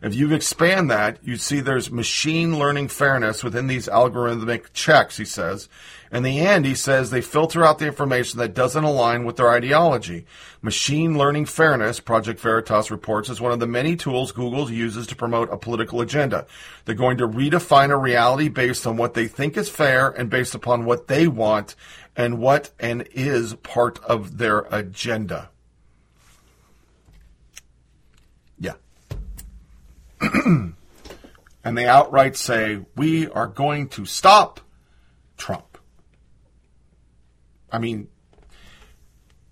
If you expand that, you see there's machine learning fairness within these algorithmic checks, he says. In the end, he says they filter out the information that doesn't align with their ideology. Machine learning fairness, Project Veritas reports, is one of the many tools Google uses to promote a political agenda. They're going to redefine a reality based on what they think is fair and based upon what they want and what and is part of their agenda. and they outright say, we are going to stop Trump. I mean,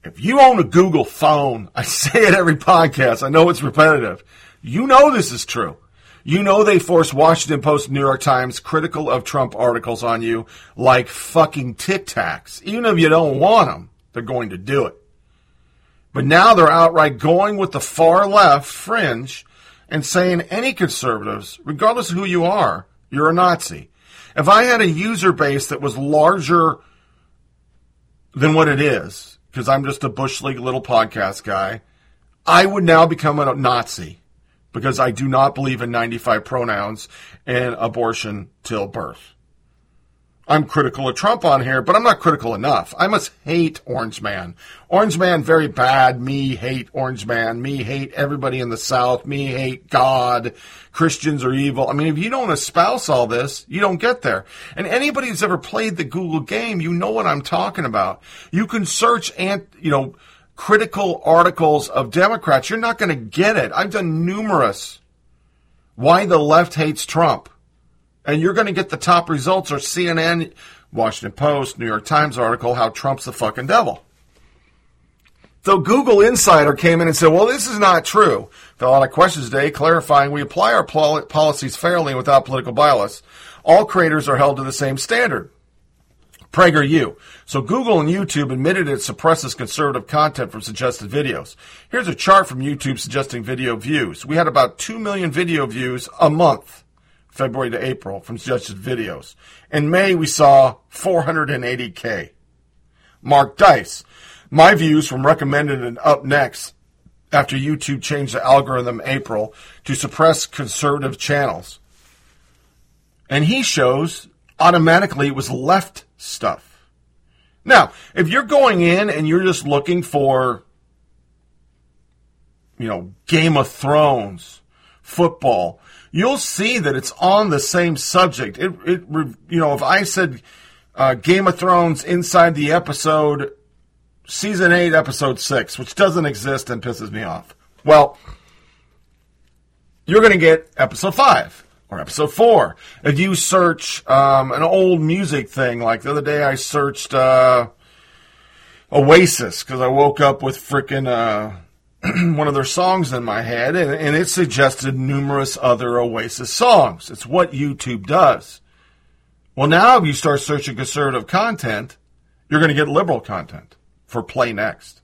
if you own a Google phone, I say it every podcast, I know it's repetitive. You know this is true. You know they force Washington Post, New York Times critical of Trump articles on you like fucking Tic Tacs. Even if you don't want them, they're going to do it. But now they're outright going with the far left fringe and saying any conservatives, regardless of who you are, you're a Nazi. If I had a user base that was larger than what it is, because I'm just a Bush League little podcast guy, I would now become a Nazi because I do not believe in 95 pronouns and abortion till birth. I'm critical of Trump on here, but I'm not critical enough. I must hate Orange Man. Orange Man, very bad. Me hate Orange Man. Me hate everybody in the South. Me hate God. Christians are evil. I mean, if you don't espouse all this, you don't get there. And anybody who's ever played the Google game, you know what I'm talking about. You can search and, you know, critical articles of Democrats. You're not going to get it. I've done numerous. Why the left hates Trump and you're going to get the top results are CNN, Washington Post, New York Times article how Trump's the fucking devil. So Google Insider came in and said, well, this is not true. Are a lot of questions today clarifying we apply our policies fairly and without political bias. All creators are held to the same standard. PragerU. So Google and YouTube admitted it suppresses conservative content from suggested videos. Here's a chart from YouTube suggesting video views. We had about 2 million video views a month. February to April from suggested videos. In May, we saw 480K. Mark Dice. My views from recommended and up next after YouTube changed the algorithm April to suppress conservative channels. And he shows automatically it was left stuff. Now, if you're going in and you're just looking for, you know, Game of Thrones, football, you'll see that it's on the same subject. It, it you know, if I said uh, Game of Thrones inside the episode, season eight, episode six, which doesn't exist and pisses me off. Well, you're going to get episode five or episode four. If you search um, an old music thing, like the other day I searched uh, Oasis because I woke up with freaking. Uh, one of their songs in my head, and, and it suggested numerous other Oasis songs. It's what YouTube does. Well, now if you start searching conservative content, you're going to get liberal content for play next.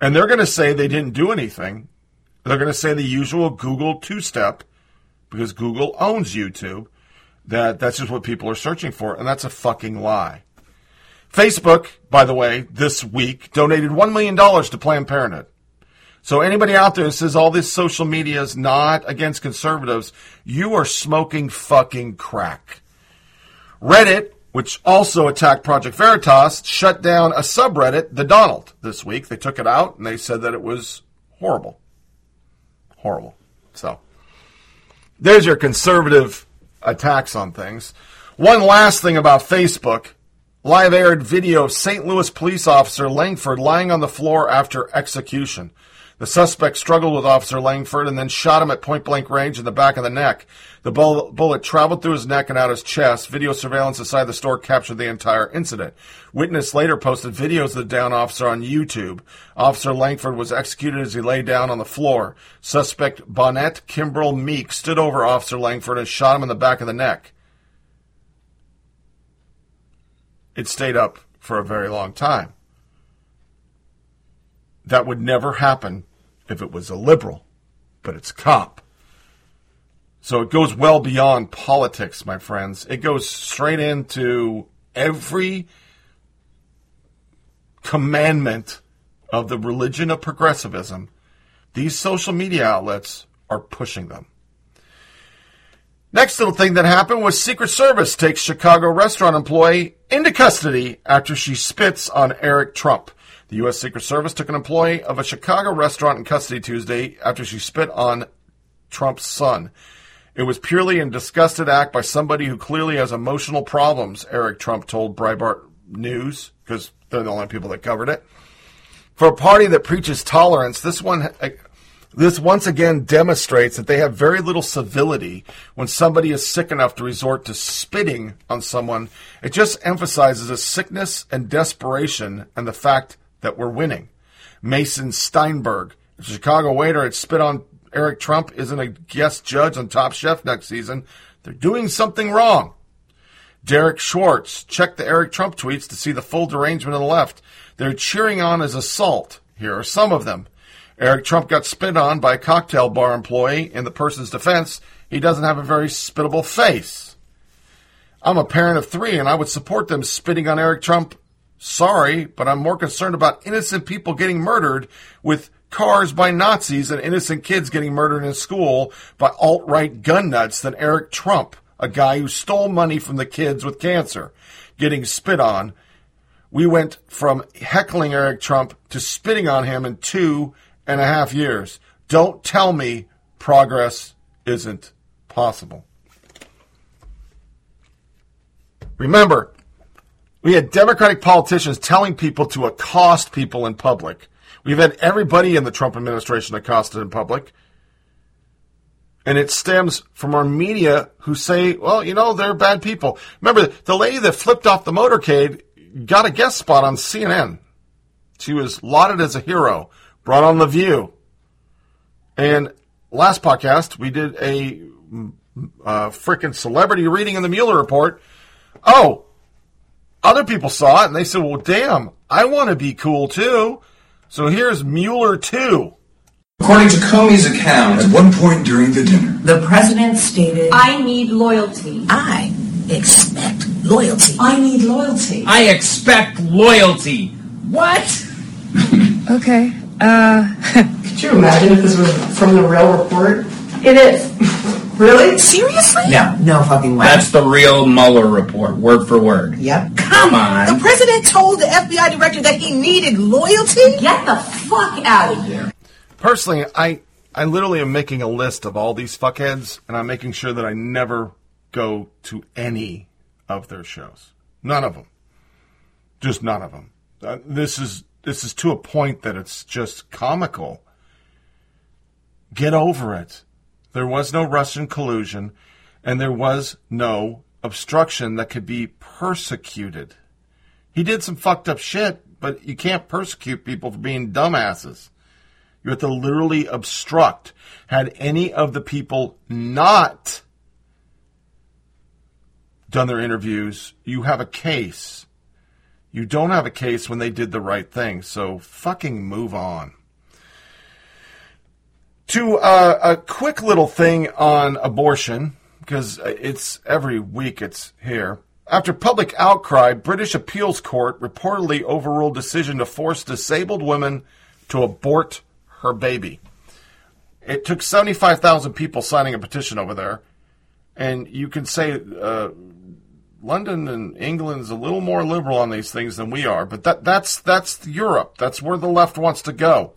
And they're going to say they didn't do anything. They're going to say the usual Google two step because Google owns YouTube. That that's just what people are searching for, and that's a fucking lie. Facebook, by the way, this week donated $1 million to Planned Parenthood. So anybody out there who says all this social media is not against conservatives, you are smoking fucking crack. Reddit, which also attacked Project Veritas, shut down a subreddit, the Donald, this week. They took it out and they said that it was horrible. Horrible. So there's your conservative attacks on things. One last thing about Facebook. Live aired video of St. Louis police officer Langford lying on the floor after execution. The suspect struggled with Officer Langford and then shot him at point blank range in the back of the neck. The bull- bullet traveled through his neck and out his chest. Video surveillance inside the store captured the entire incident. Witness later posted videos of the down officer on YouTube. Officer Langford was executed as he lay down on the floor. Suspect Bonnet Kimbrell Meek stood over Officer Langford and shot him in the back of the neck. It stayed up for a very long time. That would never happen if it was a liberal, but it's cop. So it goes well beyond politics, my friends. It goes straight into every commandment of the religion of progressivism. These social media outlets are pushing them. Next little thing that happened was Secret Service takes Chicago restaurant employee into custody after she spits on Eric Trump. The U.S. Secret Service took an employee of a Chicago restaurant in custody Tuesday after she spit on Trump's son. It was purely a disgusted act by somebody who clearly has emotional problems, Eric Trump told Breitbart News, because they're the only people that covered it. For a party that preaches tolerance, this one uh, this once again demonstrates that they have very little civility when somebody is sick enough to resort to spitting on someone. It just emphasizes a sickness and desperation and the fact that we're winning. Mason Steinberg, a Chicago waiter had spit on Eric Trump, isn't a guest judge on Top Chef next season. They're doing something wrong. Derek Schwartz, check the Eric Trump tweets to see the full derangement on the left. They're cheering on his assault. Here are some of them. Eric Trump got spit on by a cocktail bar employee. In the person's defense, he doesn't have a very spittable face. I'm a parent of three, and I would support them spitting on Eric Trump. Sorry, but I'm more concerned about innocent people getting murdered with cars by Nazis and innocent kids getting murdered in school by alt right gun nuts than Eric Trump, a guy who stole money from the kids with cancer, getting spit on. We went from heckling Eric Trump to spitting on him in two and a half years. Don't tell me progress isn't possible. Remember, we had Democratic politicians telling people to accost people in public. We've had everybody in the Trump administration accosted in public. And it stems from our media who say, well, you know, they're bad people. Remember, the lady that flipped off the motorcade got a guest spot on CNN. She was lauded as a hero brought on The View. And last podcast, we did a uh, freaking celebrity reading in the Mueller report. Oh, other people saw it and they said, well, damn, I want to be cool too. So here's Mueller 2. According to Comey's account, at one point during the dinner, The president stated, I need loyalty. I expect loyalty. I need loyalty. I expect loyalty. What? Okay. Uh, Could you imagine if this was from the real report? It is. really? Seriously? No. No fucking way. That's the real Mueller report, word for word. Yep. Come on. The president told the FBI director that he needed loyalty? Get the fuck out of here. Personally, I, I literally am making a list of all these fuckheads, and I'm making sure that I never go to any of their shows. None of them. Just none of them. Uh, this is this is to a point that it's just comical. Get over it. There was no Russian collusion, and there was no obstruction that could be persecuted. He did some fucked up shit, but you can't persecute people for being dumbasses. You have to literally obstruct. Had any of the people not done their interviews, you have a case. You don't have a case when they did the right thing. So fucking move on. To uh, a quick little thing on abortion, because it's every week it's here. After public outcry, British appeals court reportedly overruled decision to force disabled women to abort her baby. It took 75,000 people signing a petition over there. And you can say uh, London and England is a little more liberal on these things than we are, but that, that's, that's Europe. That's where the left wants to go.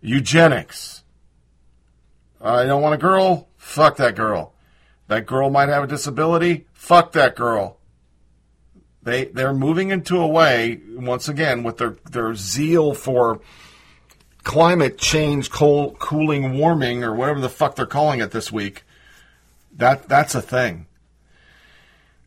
Eugenics. Uh, I don't want a girl. Fuck that girl. That girl might have a disability. Fuck that girl. They they're moving into a way once again with their their zeal for climate change, cold, cooling, warming, or whatever the fuck they're calling it this week. That that's a thing.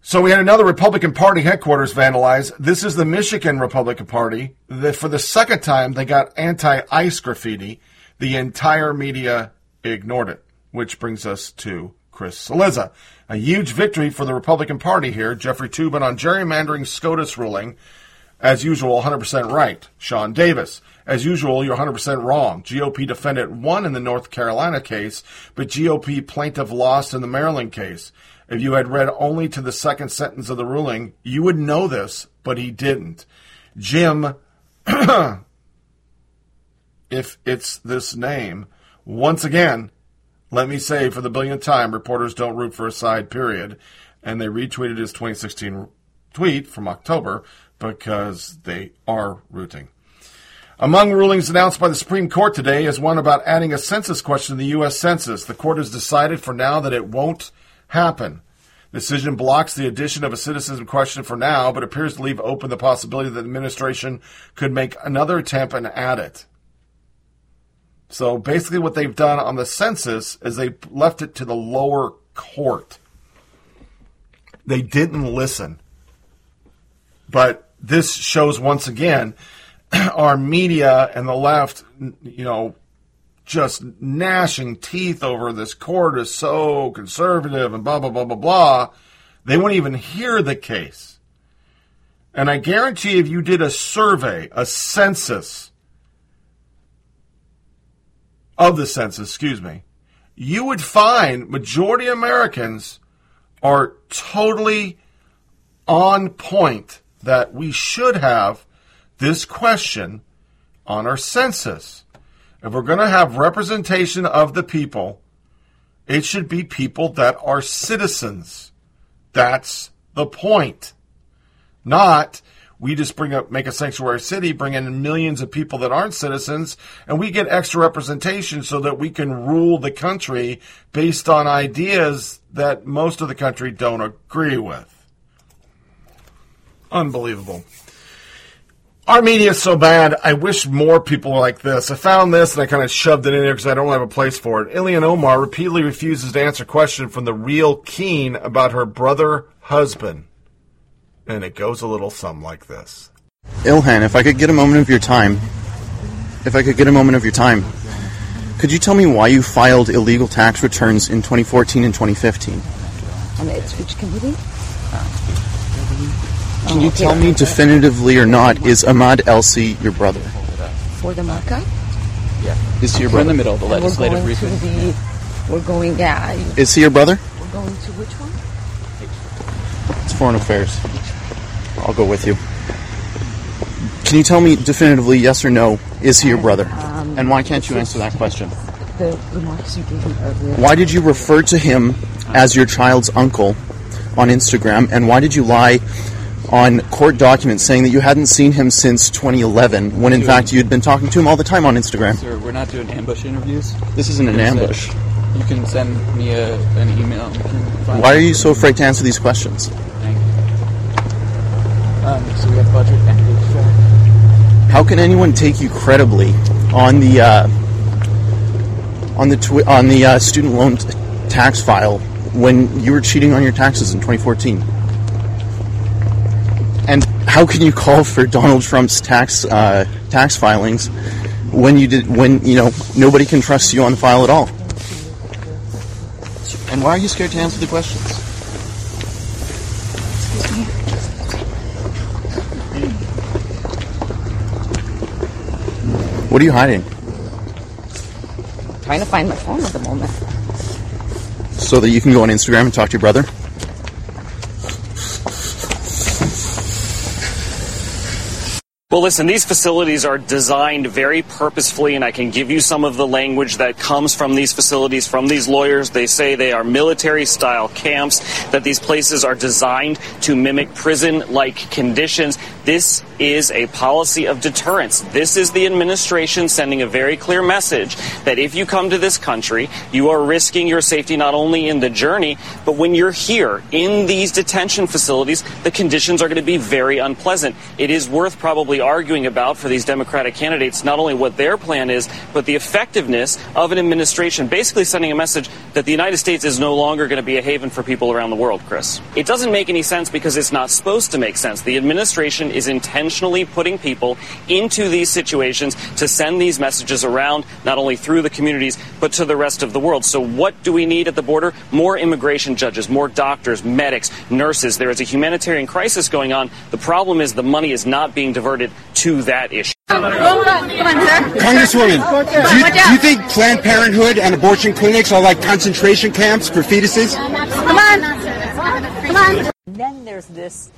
So we had another Republican Party headquarters vandalized. This is the Michigan Republican Party. The, for the second time, they got anti-ice graffiti. The entire media ignored it, which brings us to Chris Cillizza. A huge victory for the Republican Party here. Jeffrey Toobin on gerrymandering SCOTUS ruling. As usual, 100% right. Sean Davis. As usual, you're 100% wrong. GOP defendant won in the North Carolina case, but GOP plaintiff lost in the Maryland case. If you had read only to the second sentence of the ruling, you would know this, but he didn't. Jim, if it's this name, once again, let me say for the billionth time, reporters don't root for a side, period. And they retweeted his 2016 tweet from October because they are rooting. Among rulings announced by the Supreme Court today is one about adding a census question to the U.S. Census. The court has decided for now that it won't happen. The decision blocks the addition of a citizenship question for now, but appears to leave open the possibility that the administration could make another attempt and add it. So basically, what they've done on the census is they left it to the lower court. They didn't listen. But this shows once again our media and the left, you know, just gnashing teeth over this court is so conservative and blah, blah, blah, blah, blah. They won't even hear the case. And I guarantee if you did a survey, a census of the census, excuse me, you would find majority Americans are totally on point that we should have this question on our census. If we're going to have representation of the people, it should be people that are citizens. That's the point. Not we just bring up make a sanctuary city, bring in millions of people that aren't citizens, and we get extra representation so that we can rule the country based on ideas that most of the country don't agree with. Unbelievable. Our media is so bad. I wish more people were like this. I found this and I kind of shoved it in there because I don't have a place for it. Ilhan Omar repeatedly refuses to answer question from the real Keen about her brother husband. And it goes a little something like this. Ilhan, if I could get a moment of your time, if I could get a moment of your time, could you tell me why you filed illegal tax returns in 2014 and 2015? On the which committee? Can you oh, tell me definitively or not, is Ahmed Elmi your brother? For the markup? Yeah. Is he your Okay. brother? And we're going to the, we're going, yeah. Is he your brother? We're going to which one? It's Foreign Affairs. I'll go with you. Can you tell me definitively, yes or no, is he your brother? Um, and why can't you answer that question? The remarks you gave him earlier. Why did you refer to him as your child's uncle on Instagram? And why did you lie on court documents saying that you hadn't seen him since 2011 when in fact you'd been talking to him all the time on Instagram? Sir, we're not doing ambush interviews. This isn't an ambush. send- You can send me a, an email. We can find Why are you so afraid to answer these questions? Um, so we have budget and How can anyone take you credibly on the uh, on the twi- on the uh, student loan t- tax file when you were cheating on your taxes in 2014? And how can you call for Donald Trump's tax uh, tax filings when you did when you know nobody can trust you on the file at all? And why are you scared to answer the questions? What are you hiding? Trying to find my phone at the moment. So that you can go on Instagram and talk to your brother? Well, listen, these facilities are designed very purposefully, and I can give you some of the language that comes from these facilities, from these lawyers. They say they are military style camps, that these places are designed to mimic prison like conditions. This is a policy of deterrence. This is the administration sending a very clear message that if you come to this country, you are risking your safety not only in the journey, but when you're here in these detention facilities, the conditions are going to be very unpleasant. It is worth probably arguing about for these Democratic candidates not only what their plan is, but the effectiveness of an administration basically sending a message that the United States is no longer going to be a haven for people around the world, Chris. It doesn't make any sense because it's not supposed to make sense. The administration is intentionally putting people into these situations to send these messages around, not only through the communities, but to the rest of the world. So, what do we need at the border? More immigration judges, more doctors, medics, nurses. There is a humanitarian crisis going on. The problem is the money is not being diverted to that issue. Congresswoman, do you, do you think Planned Parenthood and abortion clinics are like concentration camps for fetuses? Come on. Come on. And then there's this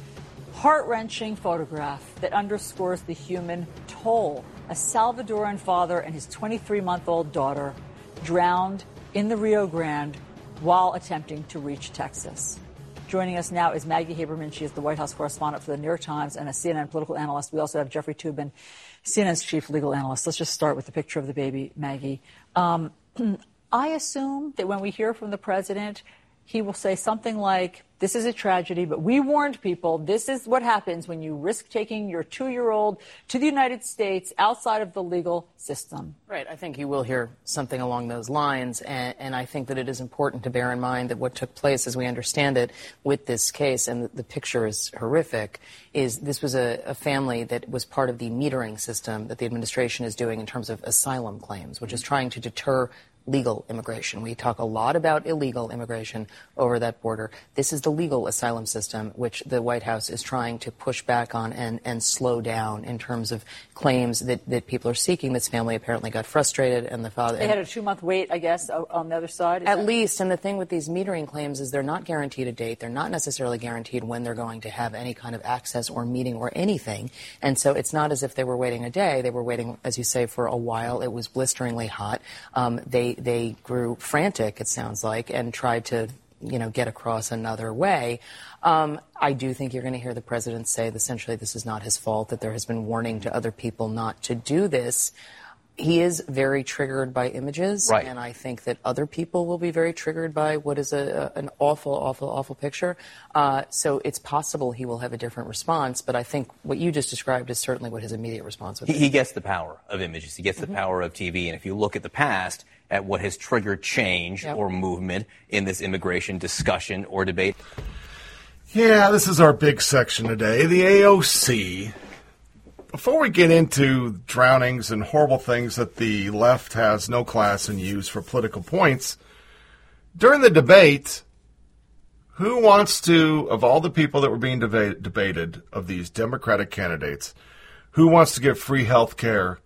heart wrenching photograph that underscores the human toll. A Salvadoran father and his 23 month old daughter drowned in the Rio Grande while attempting to reach Texas. Joining us now is Maggie Haberman. She is the White House correspondent for the New York Times and a CNN political analyst. We also have Jeffrey Toobin, CNN's chief legal analyst. Let's just start with the picture of the baby, Maggie. Um, I assume that when we hear from the president, he will say something like, This is a tragedy, but we warned people. This is what happens when you risk taking your two year old to the United States outside of the legal system. Right. I think you will hear something along those lines. And, and I think that it is important to bear in mind that what took place, as we understand it, with this case, and the, picture is horrific, is this was a, a family that was part of the metering system that the administration is doing in terms of asylum claims, which is trying to deter legal immigration. We talk a lot about illegal immigration over that border. This is the legal asylum system, which the White House is trying to push back on and, and slow down in terms of claims that, that people are seeking. This family apparently got frustrated, and the father. They had a two month wait, I guess, on the other side. At least, and the thing with these metering claims is they're not guaranteed a date. They're not necessarily guaranteed when they're going to have any kind of access or meeting or anything. And so it's not as if they were waiting a day. They were waiting, as you say, for a while. It was blisteringly hot. Um, they they grew frantic, it sounds like, and tried to you know, get across another way. Um, I do think you're going to hear the president say essentially this is not his fault, that there has been warning to other people not to do this. He is very triggered by images, Right. and I think that other people will be very triggered by what is a, a- an awful, awful, awful picture. Uh, so it's possible he will have a different response, but I think what you just described is certainly what his immediate response would He, be. he gets the power of images. He gets the power of TV. And if you look at the past, at what has triggered change Yep. or movement in this immigration discussion or debate. Yeah, this is our big section today, the AOC. Before we get into drownings and horrible things that the left has no class and use for political points, during the debate, who wants to, of all the people that were being deba- debated, of these Democratic candidates, who wants to give free health care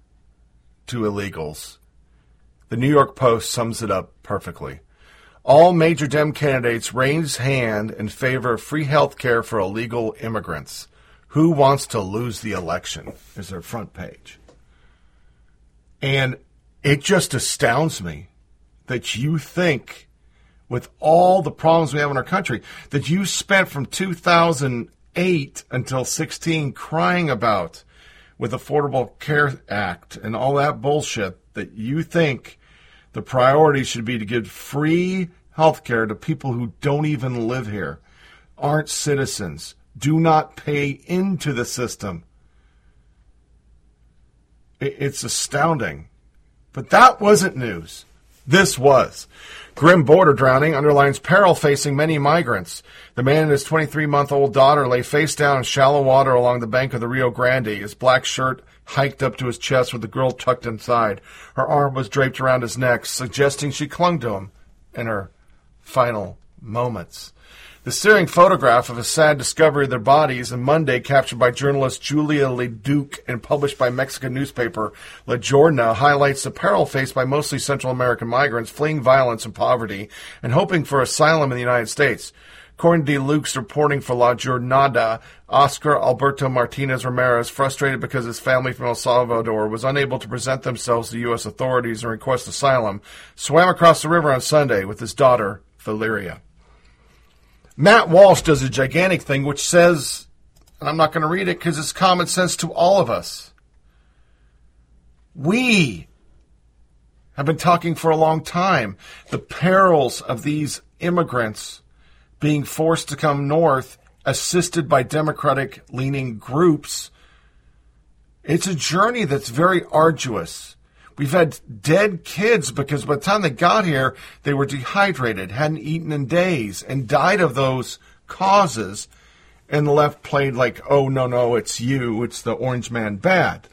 to illegals? The New York Post sums it up perfectly. All major Dem candidates raise hand in favor of free health care for illegal immigrants. Who wants to lose the election? Is their front page. And it just astounds me that you think, with all the problems we have in our country, that you spent from 2008 until 16 crying about with Affordable Care Act and all that bullshit that you think the priority should be to give free health care to people who don't even live here, aren't citizens, do not pay into the system. It's astounding. But that wasn't news. This was. Grim border drowning underlines peril facing many migrants. The man and his 23 month old daughter lay face down in shallow water along the bank of the Rio Grande, his black shirt hiked up to his chest with the girl tucked inside. Her arm was draped around his neck, suggesting she clung to him in her final moments. The searing photograph of a sad discovery of their bodies on Monday, captured by journalist Julia Le Duc and published by Mexican newspaper La Jornada, highlights the peril faced by mostly Central American migrants fleeing violence and poverty and hoping for asylum in the United States. According to Luke's reporting for La Jornada, Oscar Alberto Martinez Ramirez, frustrated because his family from El Salvador was unable to present themselves to U.S. authorities and request asylum, swam across the river on Sunday with his daughter, Valeria. Matt Walsh does a gigantic thing which says, and I'm not going to read it because it's common sense to all of us. We have been talking for a long time the perils of these immigrants being forced to come north, assisted by Democratic leaning groups. It's a journey that's very arduous. We've had dead kids because by the time they got here, they were dehydrated, hadn't eaten in days, and died of those causes. And the left played like, oh, no, no, it's you, it's the orange man bad.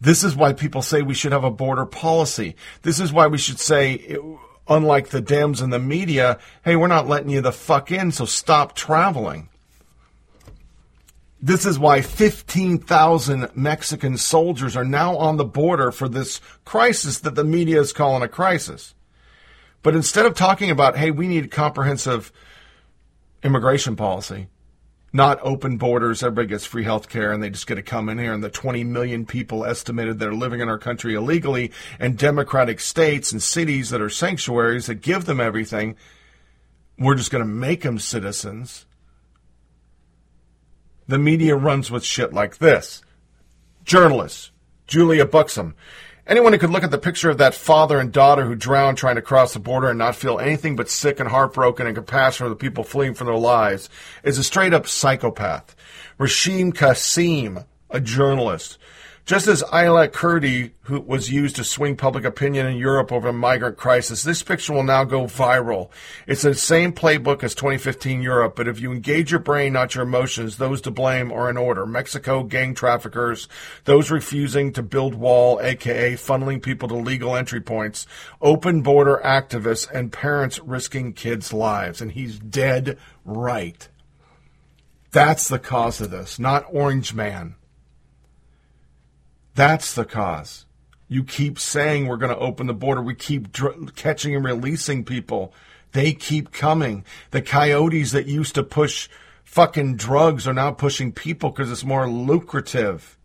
This is why people say we should have a border policy. This is why we should say, unlike the Dems and the media, hey, we're not letting you the fuck in, so stop traveling. This is why 15,000 Mexican soldiers are now on the border for this crisis that the media is calling a crisis. But instead of talking about, hey, we need comprehensive immigration policy, not open borders, everybody gets free health care and they just get to come in here, and the 20 million people estimated that are living in our country illegally, and democratic states and cities that are sanctuaries that give them everything, we're just going to make them citizens the media runs with shit like this. Journalists, Julia Buxom. Anyone who could look at the picture of that father and daughter who drowned trying to cross the border and not feel anything but sick and heartbroken and compassion for the people fleeing for their lives is a straight up psychopath. Raheem Kassam, a journalist, just as Aylan Kurdi, who was used to swing public opinion in Europe over a migrant crisis, this picture will now go viral. It's the same playbook as 2015 Europe, but if you engage your brain, not your emotions, those to blame are in order. Mexico, gang traffickers, those refusing to build wall, aka funneling people to legal entry points, open border activists, and parents risking kids' lives. And he's dead right. That's the cause of this, not Orange Man. That's the cause. You keep saying we're going to open the border. We keep dr- catching and releasing people. They keep coming. The coyotes that used to push fucking drugs are now pushing people because it's more lucrative.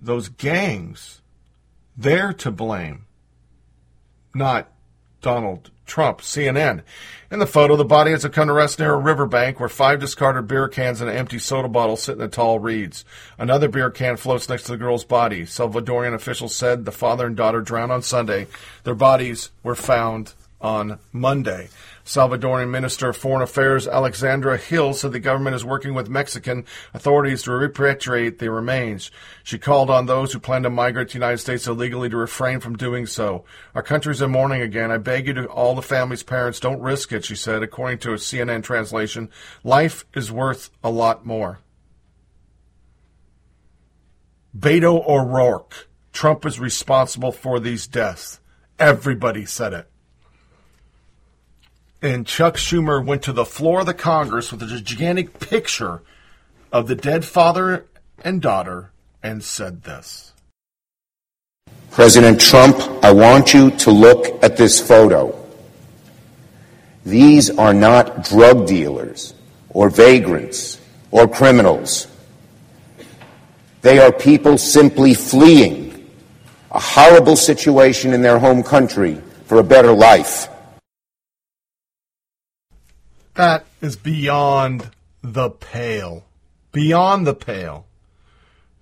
Those gangs, they're to blame, not Donald Trump, CNN. In the photo, the body has come to rest near a riverbank where five discarded beer cans and an empty soda bottle sit in the tall reeds. Another beer can floats next to the girl's body. Salvadorian officials said the father and daughter drowned on Sunday. Their bodies were found on Monday. Salvadorian Minister of Foreign Affairs Alexandra Hill said the government is working with Mexican authorities to repatriate the remains. She called on those who plan to migrate to the United States illegally to refrain from doing so. Our country's in mourning again. I beg you to all the family's parents, don't risk it, she said, according to a CNN translation. Life is worth a lot more. Beto O'Rourke. Trump is responsible for these deaths. Everybody said it and Chuck Schumer went to the floor of the Congress with a gigantic picture of the dead father and daughter and said this President Trump, I want you to look at this photo. These are not drug dealers or vagrants or criminals. They are people simply fleeing a horrible situation in their home country for a better life. That is beyond the pale. Beyond the pale.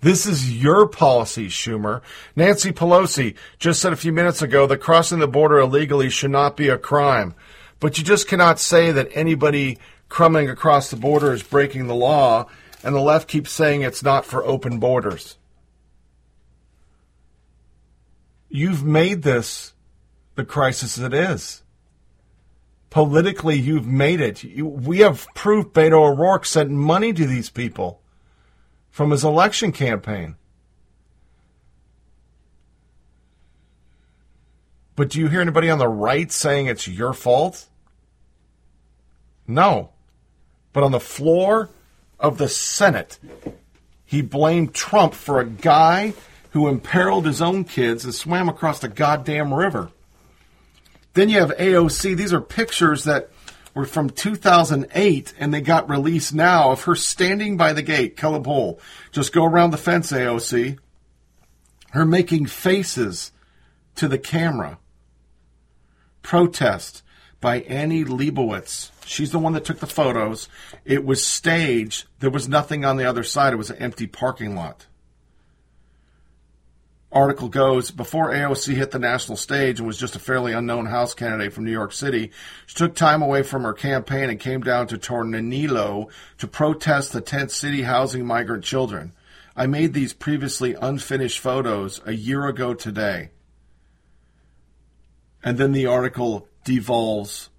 This is your policy, Schumer. Nancy Pelosi just said a few minutes ago that crossing the border illegally should not be a crime. But you just cannot say that anybody coming across the border is breaking the law, and the left keeps saying it's not for open borders. You've made this the crisis it is politically you've made it. You, we have proof Beto O'Rourke sent money to these people from his election campaign. But do you hear anybody on the right saying it's your fault? No. But on the floor of the Senate, he blamed Trump for a guy who imperiled his own kids and swam across the goddamn river. Then you have AOC. These are pictures that were from 2008 and they got released now of her standing by the gate, Caleb Hole. Just go around the fence, AOC. Her making faces to the camera. Protest by Annie Leibovitz. She's the one that took the photos. It was staged. There was nothing on the other side. It was an empty parking lot. Article goes before AOC hit the national stage and was just a fairly unknown House candidate from New York City, she took time away from her campaign and came down to Tornillo to protest the tent city housing migrant children. I made these previously unfinished photos a year ago today. And then the article devolves.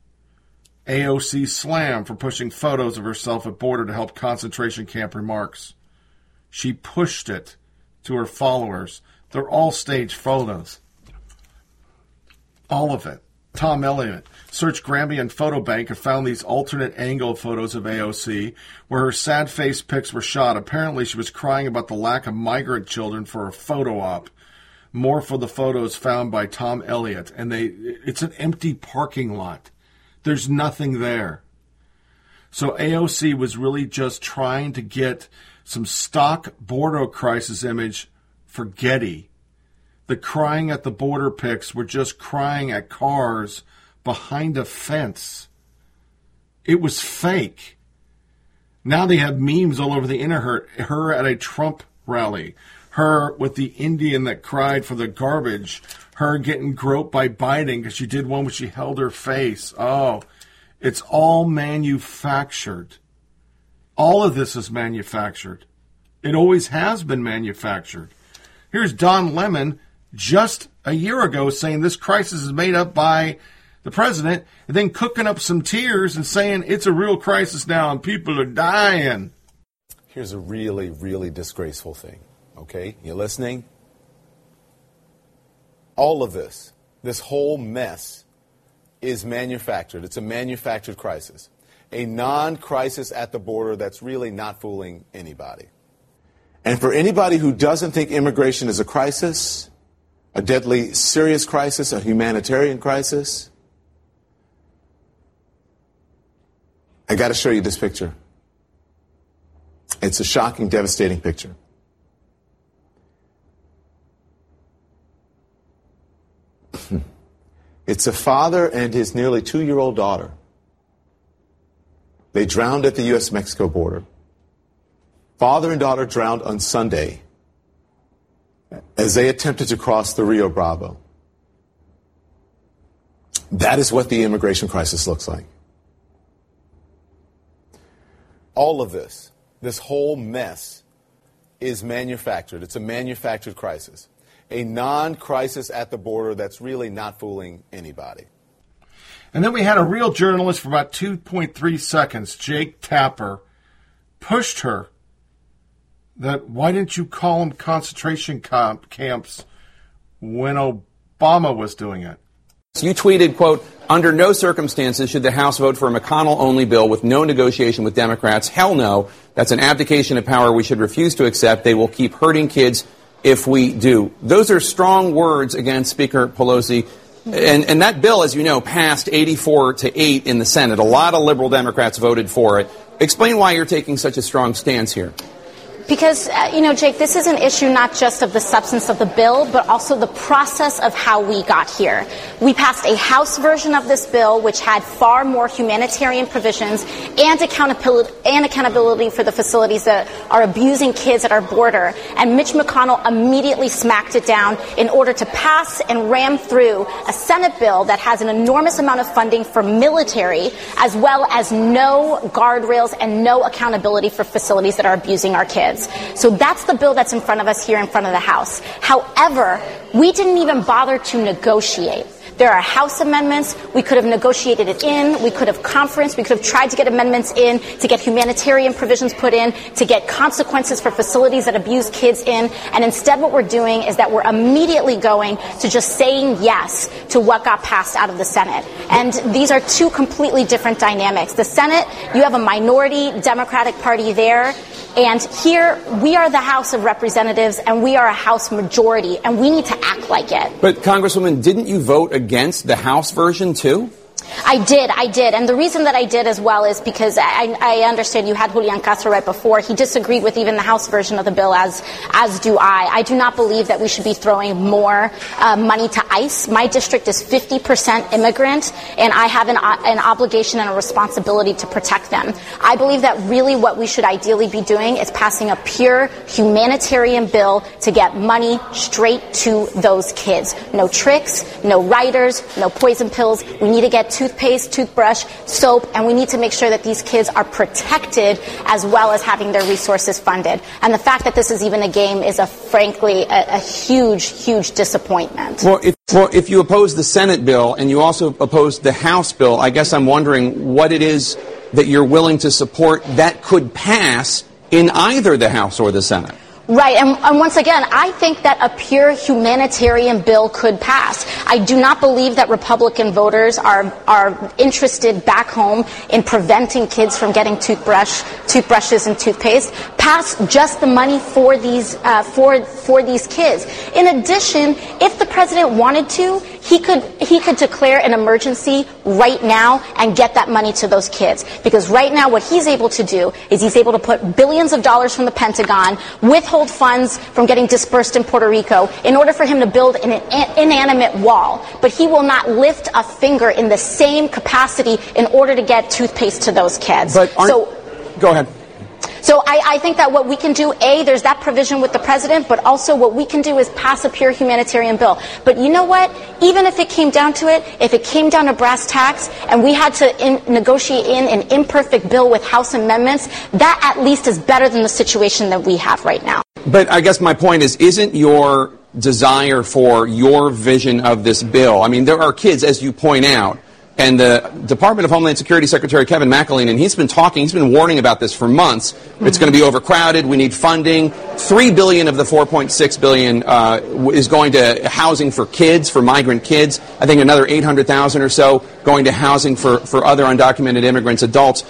AOC slam for pushing photos of herself at border to help concentration camp remarks. She pushed it to her followers. They're all staged photos. All of it. Tom Elliott searched Grammy and Photobank and found these alternate angle photos of AOC where her sad face pics were shot. Apparently, she was crying about the lack of migrant children for a photo op more for the photos found by Tom Elliott, and they it's an empty parking lot. There's nothing there. So AOC was really just trying to get some stock border crisis image for Getty. The crying at the border pics were just crying at cars behind a fence. It was fake. Now they have memes all over the internet. Her at a Trump rally her with the Indian that cried for the garbage, her getting groped by Biden because she did one where she held her face. Oh, it's all manufactured. All of this is manufactured. It always has been manufactured. Here's Don Lemon just a year ago saying this crisis is made up by the president, and then cooking up some tears and saying it's a real crisis now and people are dying. Here's a really, really disgraceful thing. Okay, you listening? All of this, this whole mess, is manufactured. It's a manufactured crisis. A non crisis at the border that's really not fooling anybody. And for anybody who doesn't think immigration is a crisis, a deadly serious crisis, a humanitarian crisis, I got to show you this picture. It's a shocking, devastating picture. it's a father and his nearly two year old daughter. They drowned at the U.S. Mexico border. Father and daughter drowned on Sunday as they attempted to cross the Rio Bravo. That is what the immigration crisis looks like. All of this, this whole mess, is manufactured. It's a manufactured crisis a non crisis at the border that's really not fooling anybody. And then we had a real journalist for about 2.3 seconds, Jake Tapper, pushed her that why didn't you call them concentration camp camps when Obama was doing it? You tweeted, quote, under no circumstances should the House vote for a McConnell only bill with no negotiation with Democrats. Hell no. That's an abdication of power we should refuse to accept. They will keep hurting kids if we do. Those are strong words against Speaker Pelosi. And, and that bill, as you know, passed 84 to 8 in the Senate. A lot of liberal Democrats voted for it. Explain why you're taking such a strong stance here. Because, uh, you know, Jake, this is an issue not just of the substance of the bill, but also the process of how we got here. We passed a House version of this bill, which had far more humanitarian provisions and accountability, and accountability for the facilities that are abusing kids at our border. And Mitch McConnell immediately smacked it down in order to pass and ram through a Senate bill that has an enormous amount of funding for military, as well as no guardrails and no accountability for facilities that are abusing our So that's the bill that's in front of us here in front of the House. However, we didn't even bother to negotiate. There are House amendments. We could have negotiated it in. We could have conferenced. We could have tried to get amendments in, to get humanitarian provisions put in, to get consequences for facilities that abuse kids in. And instead, what we're doing is that we're immediately going to just saying yes to what got passed out of the Senate. And these are two completely different dynamics. The Senate, you have a minority Democratic Party there And here, we are the House of Representatives, and we are a House majority, and we need to act like it. But, Congresswoman, didn't you vote against the House version, too? I did, I did. And the reason that I did as well is because I, I, understand you had Julian Castro right before. He disagreed with even the House version of the bill, as, as do I. I do not believe that we should be throwing more uh, money to ICE. My district is 50% immigrant, and I have an, an obligation and a responsibility to protect them. I believe that really what we should ideally be doing is passing a pure humanitarian bill to get money straight to those kids. No tricks, no riders, no poison pills. We need to get toothpaste, toothbrush, soap, and we need to make sure that these kids are protected as well as having their resources funded. And the fact that this is even a game is a frankly a, a huge, huge disappointment. Well if, well, if you oppose the Senate bill and you also oppose the House bill, I guess I'm wondering what it is that you're willing to support that could pass in either the House or the Senate. Right, and, and, once again, I think that a pure humanitarian bill could pass. I do not believe that Republican voters are are interested back home in preventing kids from getting toothbrush, toothbrushes, and toothpaste. Pass just the money for these uh, for for these kids. In addition, if the president wanted to, he could he could declare an emergency right now and get that money to those kids. Because right now, what he's able to do is he's able to put billions of dollars from the Pentagon with withhold funds from getting dispersed in Puerto Rico in order for him to build an inanimate wall. But he will not lift a finger in the same capacity in order to get toothpaste to those kids. So, go ahead. So I, I, think that what we can do, A, there's that provision with the president, but also what we can do is pass a pure humanitarian bill. But you know what? Even if it came down to it, if it came down to brass tacks and we had to in, negotiate in an imperfect bill with House amendments, that at least is better than the situation that we have right now. But I guess my point is, isn't your desire for your vision of this bill? I mean, there are kids, as you point out, and the Department of Homeland Security Secretary Kevin McAleenan, and he's been talking, he's been warning about this for months. It's going to be overcrowded. We need funding. Three billion of the 4.6 billion uh, is going to housing for kids, for migrant kids. I think another 800,000 or so going to housing for, for other undocumented immigrants, adults.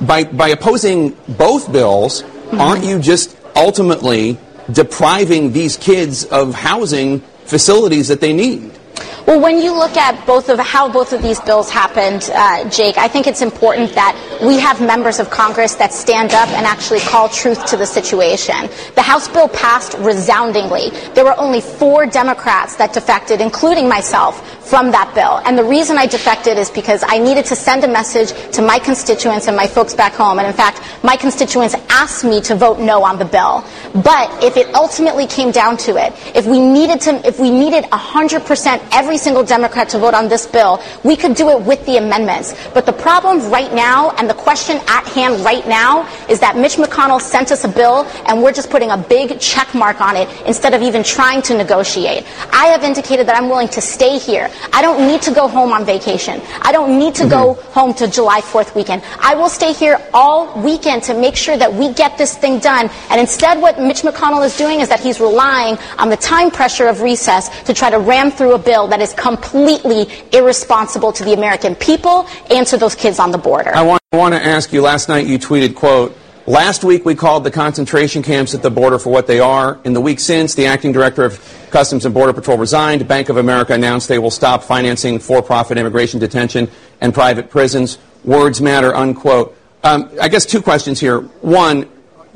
By by opposing both bills, aren't you just ultimately depriving these kids of housing facilities that they need? Well, when you look at both of how both of these bills happened, uh, Jake, I think it's important that we have members of Congress that stand up and actually call truth to the situation. The House bill passed resoundingly. There were only four Democrats that defected, including myself, from that bill. And the reason I defected is because I needed to send a message to my constituents and my folks back home. And in fact, my constituents asked me to vote no on the bill. But if it ultimately came down to it, if we needed to, if we needed 100% every single Democrat to vote on this bill, we could do it with the amendments. But the problem right now and the question at hand right now is that Mitch McConnell sent us a bill and we're just putting a big check mark on it instead of even trying to negotiate. I have indicated that I'm willing to stay here. I don't need to go home on vacation. I don't need to mm-hmm. go home to July 4th weekend. I will stay here all weekend to make sure that we get this thing done. And instead, what Mitch McConnell is doing is that he's relying on the time pressure of recess to try to ram through a bill that is completely irresponsible to the American people and to those kids on the border. I want, I want to ask you, last night you tweeted, quote, Last week we called the concentration camps at the border for what they are. In the week since, the acting director of Customs and Border Patrol resigned. Bank of America announced they will stop financing for-profit immigration detention and private prisons. Words matter, unquote. Um, I guess two questions here. One,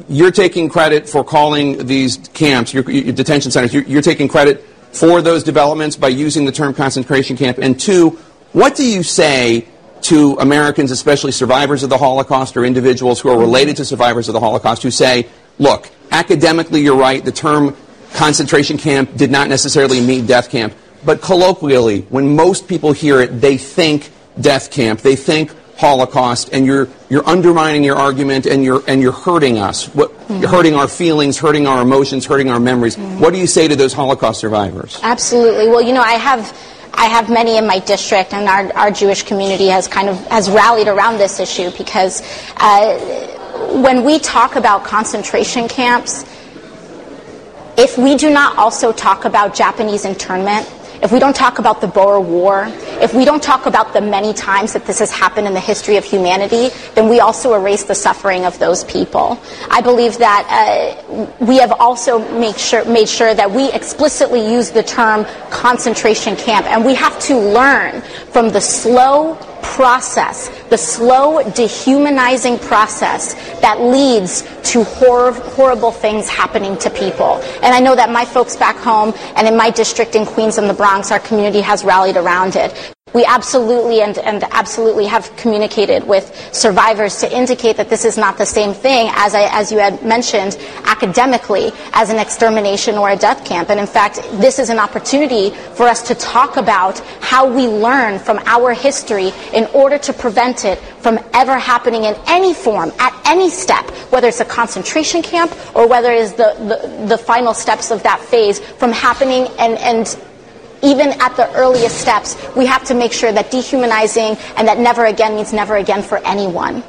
you're taking credit for calling these camps, your, your detention centers, you're, you're taking credit for those developments by using the term concentration camp? And two, what do you say to Americans, especially survivors of the Holocaust or individuals who are related to survivors of the Holocaust, who say, look, academically you're right, the term concentration camp did not necessarily mean death camp, but colloquially, when most people hear it, they think death camp, they think Holocaust, and you're you're undermining your argument, and you're and you're hurting us. What, mm-hmm. You're hurting our feelings, hurting our emotions, hurting our memories. Mm-hmm. What do you say to those Holocaust survivors? Absolutely. Well, you know, I have. I have many in my district, and our, our Jewish community has kind of has rallied around this issue because uh, when we talk about concentration camps, if we do not also talk about Japanese internment, if we don't talk about the Boer War, if we don't talk about the many times that this has happened in the history of humanity, then we also erase the suffering of those people. I believe that uh, we have also make sure, made sure that we explicitly use the term concentration camp, and we have to learn from the slow process, the slow dehumanizing process that leads to hor- horrible things happening to people. And I know that my folks back home and in my district in Queens and the Bronx, our community has rallied around it. We absolutely and, and absolutely have communicated with survivors to indicate that this is not the same thing as, I, as you had mentioned academically as an extermination or a death camp. And in fact, this is an opportunity for us to talk about how we learn from our history in order to prevent it from ever happening in any form, at any step, whether it's a concentration camp or whether it is the, the, the final steps of that phase from happening and, and even at the earliest steps, we have to make sure that dehumanizing and that never again means never again for anyone.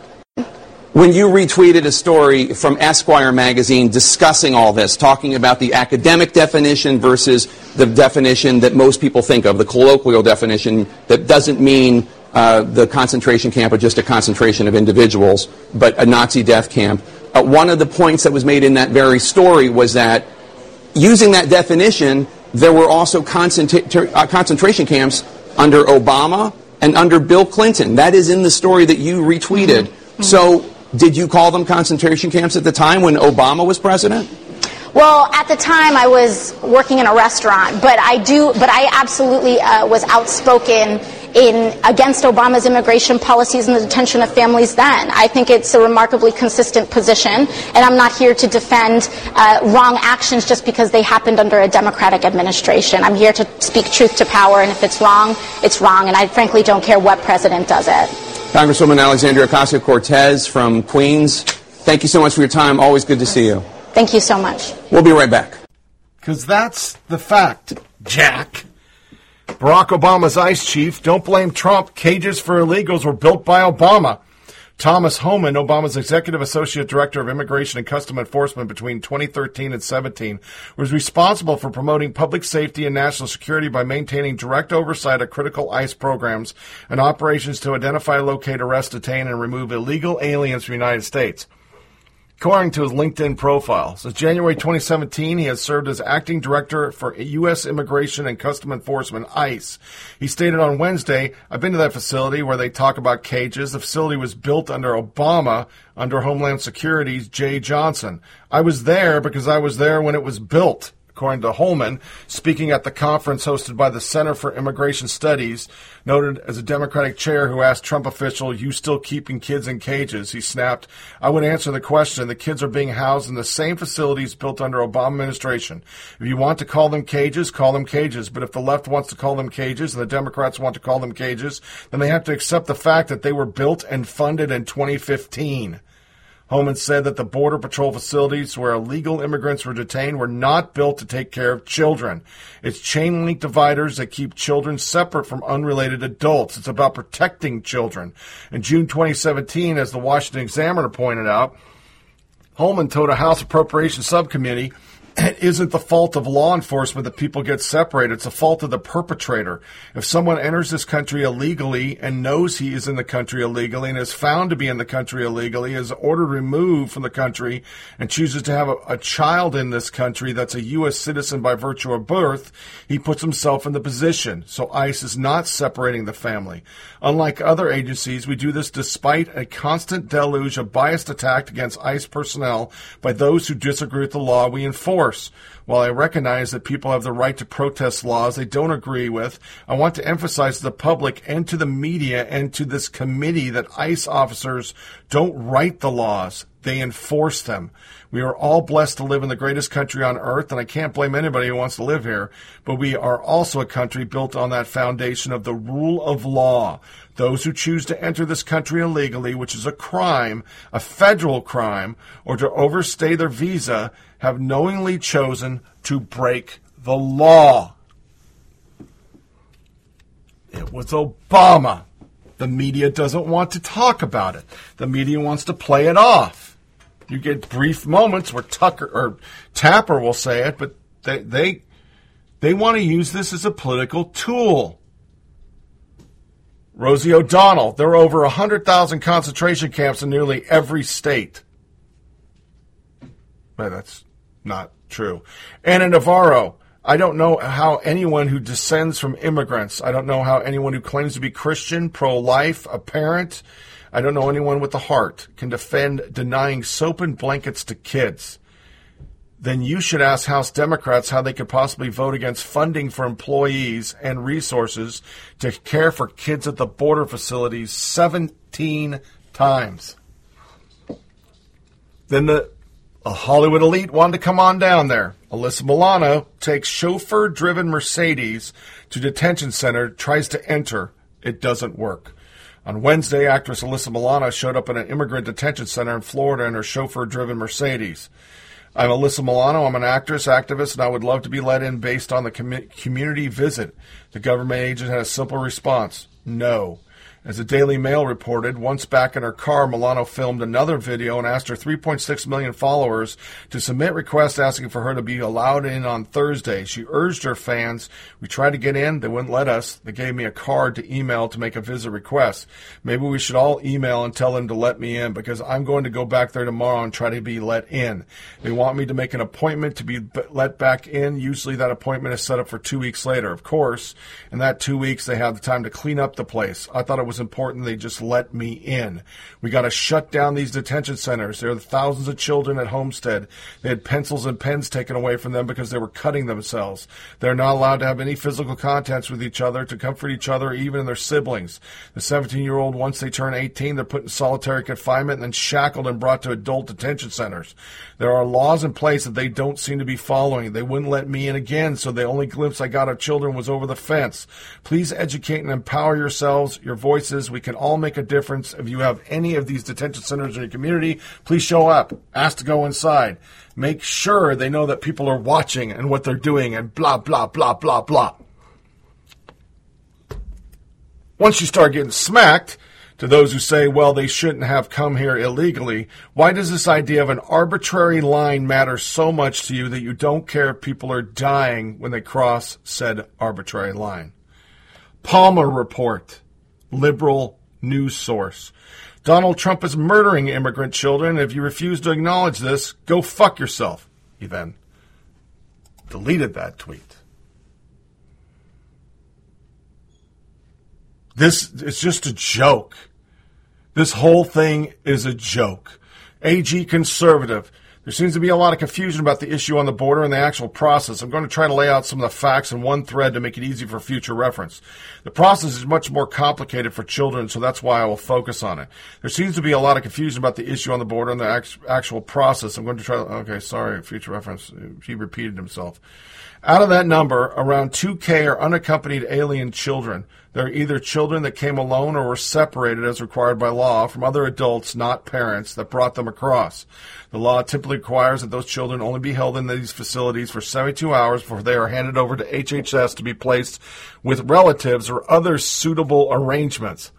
When you retweeted a story from Esquire magazine discussing all this, talking about the academic definition versus the definition that most people think of, the colloquial definition that doesn't mean uh, the concentration camp or just a concentration of individuals, but a Nazi death camp. Uh, one of the points that was made in that very story was that using that definition, there were also concentra- uh, concentration camps under Obama and under Bill Clinton. That is in the story that you retweeted. Mm-hmm. So, did you call them concentration camps at the time when Obama was president? Well, at the time I was working in a restaurant, but I do, but I absolutely uh, was outspoken in against Obama's immigration policies and the detention of families then. I think it's a remarkably consistent position, and I'm not here to defend uh, wrong actions just because they happened under a Democratic administration. I'm here to speak truth to power, and if it's wrong, it's wrong, and I frankly don't care what president does it. Congresswoman Alexandria Ocasio Cortez from Queens, thank you so much for your time. Always good to see you. Thank you so much. We'll be right back. Because that's the fact, Jack. Barack Obama's ICE chief, don't blame Trump. Cages for illegals were built by Obama. Thomas Homan, Obama's executive associate director of immigration and custom enforcement between 2013 and 17, was responsible for promoting public safety and national security by maintaining direct oversight of critical ICE programs and operations to identify, locate, arrest, detain, and remove illegal aliens from the United States. According to his LinkedIn profile, since January 2017, he has served as acting director for U.S. Immigration and Custom Enforcement, ICE. He stated on Wednesday, I've been to that facility where they talk about cages. The facility was built under Obama, under Homeland Security's Jeh Johnson. I was there because I was there when it was built according to Homan, speaking at the conference hosted by the Center for Immigration Studies, noted as a Democratic chair who asked Trump official, You still keeping kids in cages? He snapped, I would answer the question. The kids are being housed in the same facilities built under Obama administration. If you want to call them cages, call them cages. But if the left wants to call them cages and the Democrats want to call them cages, then they have to accept the fact that they were built and funded in 2015. Homan said that the Border Patrol facilities where illegal immigrants were detained were not built to take care of children. It's chain link dividers that keep children separate from unrelated adults. It's about protecting children. In June 2017, as the Washington Examiner pointed out, Homan told a House Appropriations Subcommittee it isn't the fault of law enforcement that people get separated. It's the fault of the perpetrator. If someone enters this country illegally and knows he is in the country illegally and is found to be in the country illegally, is ordered removed from the country, and chooses to have a, a child in this country that's a U.S. citizen by virtue of birth, he puts himself in the position. So ICE is not separating the family. Unlike other agencies, we do this despite a constant deluge of biased attack against ICE personnel by those who disagree with the law we enforce course, while I recognize that people have the right to protest laws they don't agree with, I want to emphasize to the public and to the media and to this committee that ICE officers don't write the laws, they enforce them. We are all blessed to live in the greatest country on earth, and I can't blame anybody who wants to live here, but we are also a country built on that foundation of the rule of law. Those who choose to enter this country illegally, which is a crime, a federal crime, or to overstay their visa, have knowingly chosen to break the law. It was Obama. The media doesn't want to talk about it. The media wants to play it off. You get brief moments where Tucker or Tapper will say it, but they they They want to use this as a political tool. Rosie O'Donnell, there are over 100,000 concentration camps in nearly every state. But that's not true. Ana Navarro, I don't know how anyone who descends from immigrants, I don't know how anyone who claims to be Christian, pro life, a parent, I don't know anyone with a heart can defend denying soap and blankets to kids. Then you should ask House Democrats how they could possibly vote against funding for employees and resources to care for kids at the border facilities 17 times. Then the a Hollywood elite wanted to come on down there. Alyssa Milano takes chauffeur driven Mercedes to detention center, tries to enter. It doesn't work. On Wednesday, actress Alyssa Milano showed up at an immigrant detention center in Florida in her chauffeur driven Mercedes. I'm Alyssa Milano. I'm an actress, activist, and I would love to be let in based on the com- community visit. The government agent had a simple response no. As the Daily Mail reported, once back in her car, Milano filmed another video and asked her 3.6 million followers to submit requests asking for her to be allowed in on Thursday. She urged her fans, We tried to get in, they wouldn't let us. They gave me a card to email to make a visit request. Maybe we should all email and tell them to let me in because I'm going to go back there tomorrow and try to be let in. They want me to make an appointment to be let back in. Usually that appointment is set up for two weeks later. Of course, in that two weeks, they have the time to clean up the place. I thought it was was important they just let me in. We got to shut down these detention centers. There are thousands of children at Homestead. They had pencils and pens taken away from them because they were cutting themselves. They're not allowed to have any physical contacts with each other, to comfort each other, even their siblings. The 17 year old, once they turn 18, they're put in solitary confinement and then shackled and brought to adult detention centers. There are laws in place that they don't seem to be following. They wouldn't let me in again, so the only glimpse I got of children was over the fence. Please educate and empower yourselves, your voices. We can all make a difference. If you have any of these detention centers in your community, please show up. Ask to go inside. Make sure they know that people are watching and what they're doing and blah, blah, blah, blah, blah. Once you start getting smacked, to those who say, well, they shouldn't have come here illegally, why does this idea of an arbitrary line matter so much to you that you don't care if people are dying when they cross said arbitrary line? Palmer Report liberal news source. Donald Trump is murdering immigrant children. If you refuse to acknowledge this, go fuck yourself. He then deleted that tweet. This is just a joke. This whole thing is a joke. AG conservative there seems to be a lot of confusion about the issue on the border and the actual process. I'm going to try to lay out some of the facts in one thread to make it easy for future reference. The process is much more complicated for children, so that's why I will focus on it. There seems to be a lot of confusion about the issue on the border and the actual process. I'm going to try okay, sorry, future reference. He repeated himself. Out of that number, around 2K are unaccompanied alien children. They're either children that came alone or were separated as required by law from other adults, not parents, that brought them across. The law typically requires that those children only be held in these facilities for 72 hours before they are handed over to HHS to be placed with relatives or other suitable arrangements.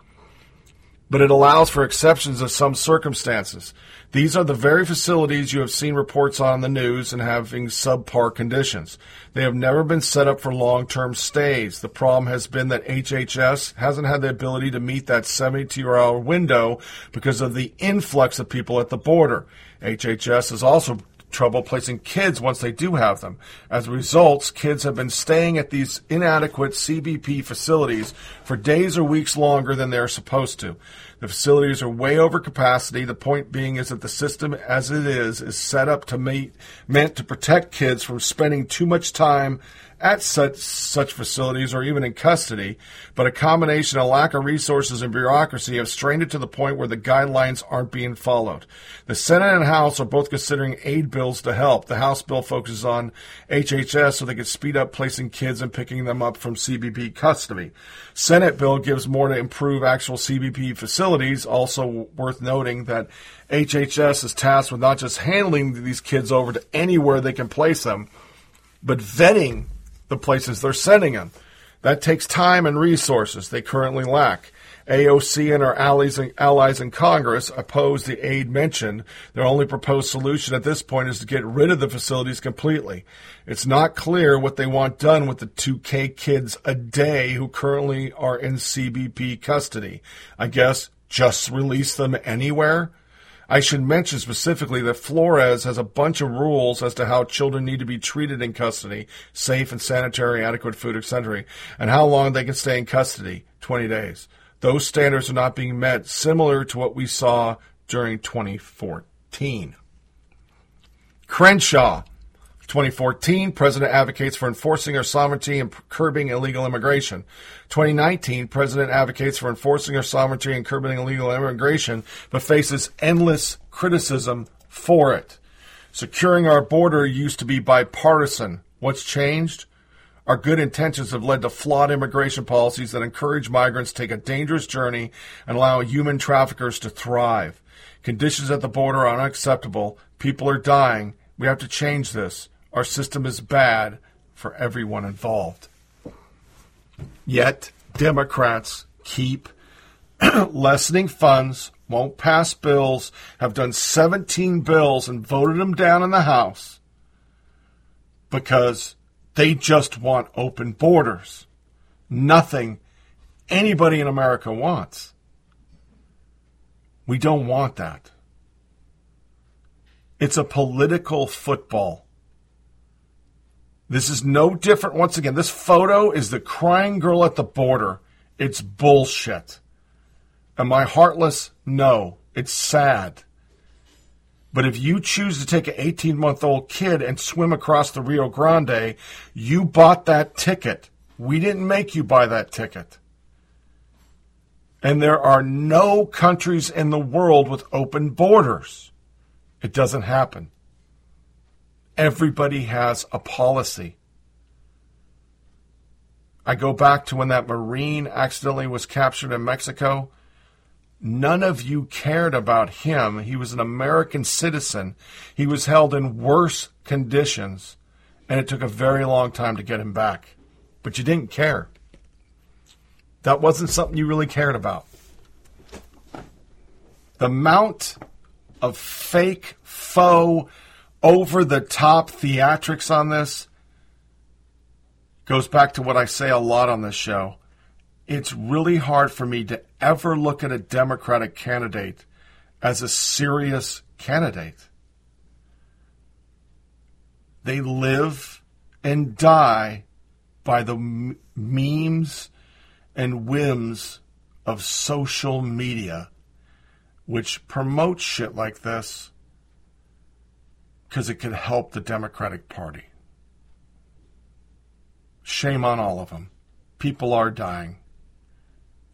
But it allows for exceptions of some circumstances. These are the very facilities you have seen reports on the news and having subpar conditions. They have never been set up for long term stays. The problem has been that HHS hasn't had the ability to meet that 72 hour window because of the influx of people at the border. HHS has also trouble placing kids once they do have them. As a result, kids have been staying at these inadequate CBP facilities for days or weeks longer than they're supposed to. The facilities are way over capacity. The point being is that the system as it is is set up to meet meant to protect kids from spending too much time at such such facilities or even in custody, but a combination of lack of resources and bureaucracy have strained it to the point where the guidelines aren't being followed. The Senate and House are both considering aid bills to help. The House bill focuses on HHS so they can speed up placing kids and picking them up from CBP custody. Senate bill gives more to improve actual CBP facilities. Also worth noting that HHS is tasked with not just handling these kids over to anywhere they can place them, but vetting the places they're sending them. That takes time and resources they currently lack. AOC and our allies allies in Congress oppose the aid mentioned. Their only proposed solution at this point is to get rid of the facilities completely. It's not clear what they want done with the 2K kids a day who currently are in CBP custody. I guess just release them anywhere? I should mention specifically that Flores has a bunch of rules as to how children need to be treated in custody, safe and sanitary, adequate food, etc., and how long they can stay in custody, 20 days. Those standards are not being met, similar to what we saw during 2014. Crenshaw. 2014, President advocates for enforcing our sovereignty and curbing illegal immigration. 2019, President advocates for enforcing our sovereignty and curbing illegal immigration, but faces endless criticism for it. Securing our border used to be bipartisan. What's changed? Our good intentions have led to flawed immigration policies that encourage migrants to take a dangerous journey and allow human traffickers to thrive. Conditions at the border are unacceptable. People are dying. We have to change this. Our system is bad for everyone involved. Yet, Democrats keep lessening funds, won't pass bills, have done 17 bills and voted them down in the House because they just want open borders. Nothing anybody in America wants. We don't want that. It's a political football. This is no different. Once again, this photo is the crying girl at the border. It's bullshit. Am I heartless? No. It's sad. But if you choose to take an 18 month old kid and swim across the Rio Grande, you bought that ticket. We didn't make you buy that ticket. And there are no countries in the world with open borders. It doesn't happen. Everybody has a policy. I go back to when that Marine accidentally was captured in Mexico. None of you cared about him. He was an American citizen. He was held in worse conditions, and it took a very long time to get him back. But you didn't care. That wasn't something you really cared about. The amount of fake, faux, over the top theatrics on this goes back to what I say a lot on this show. It's really hard for me to ever look at a Democratic candidate as a serious candidate. They live and die by the m- memes and whims of social media, which promotes shit like this because it could help the Democratic Party. Shame on all of them. People are dying.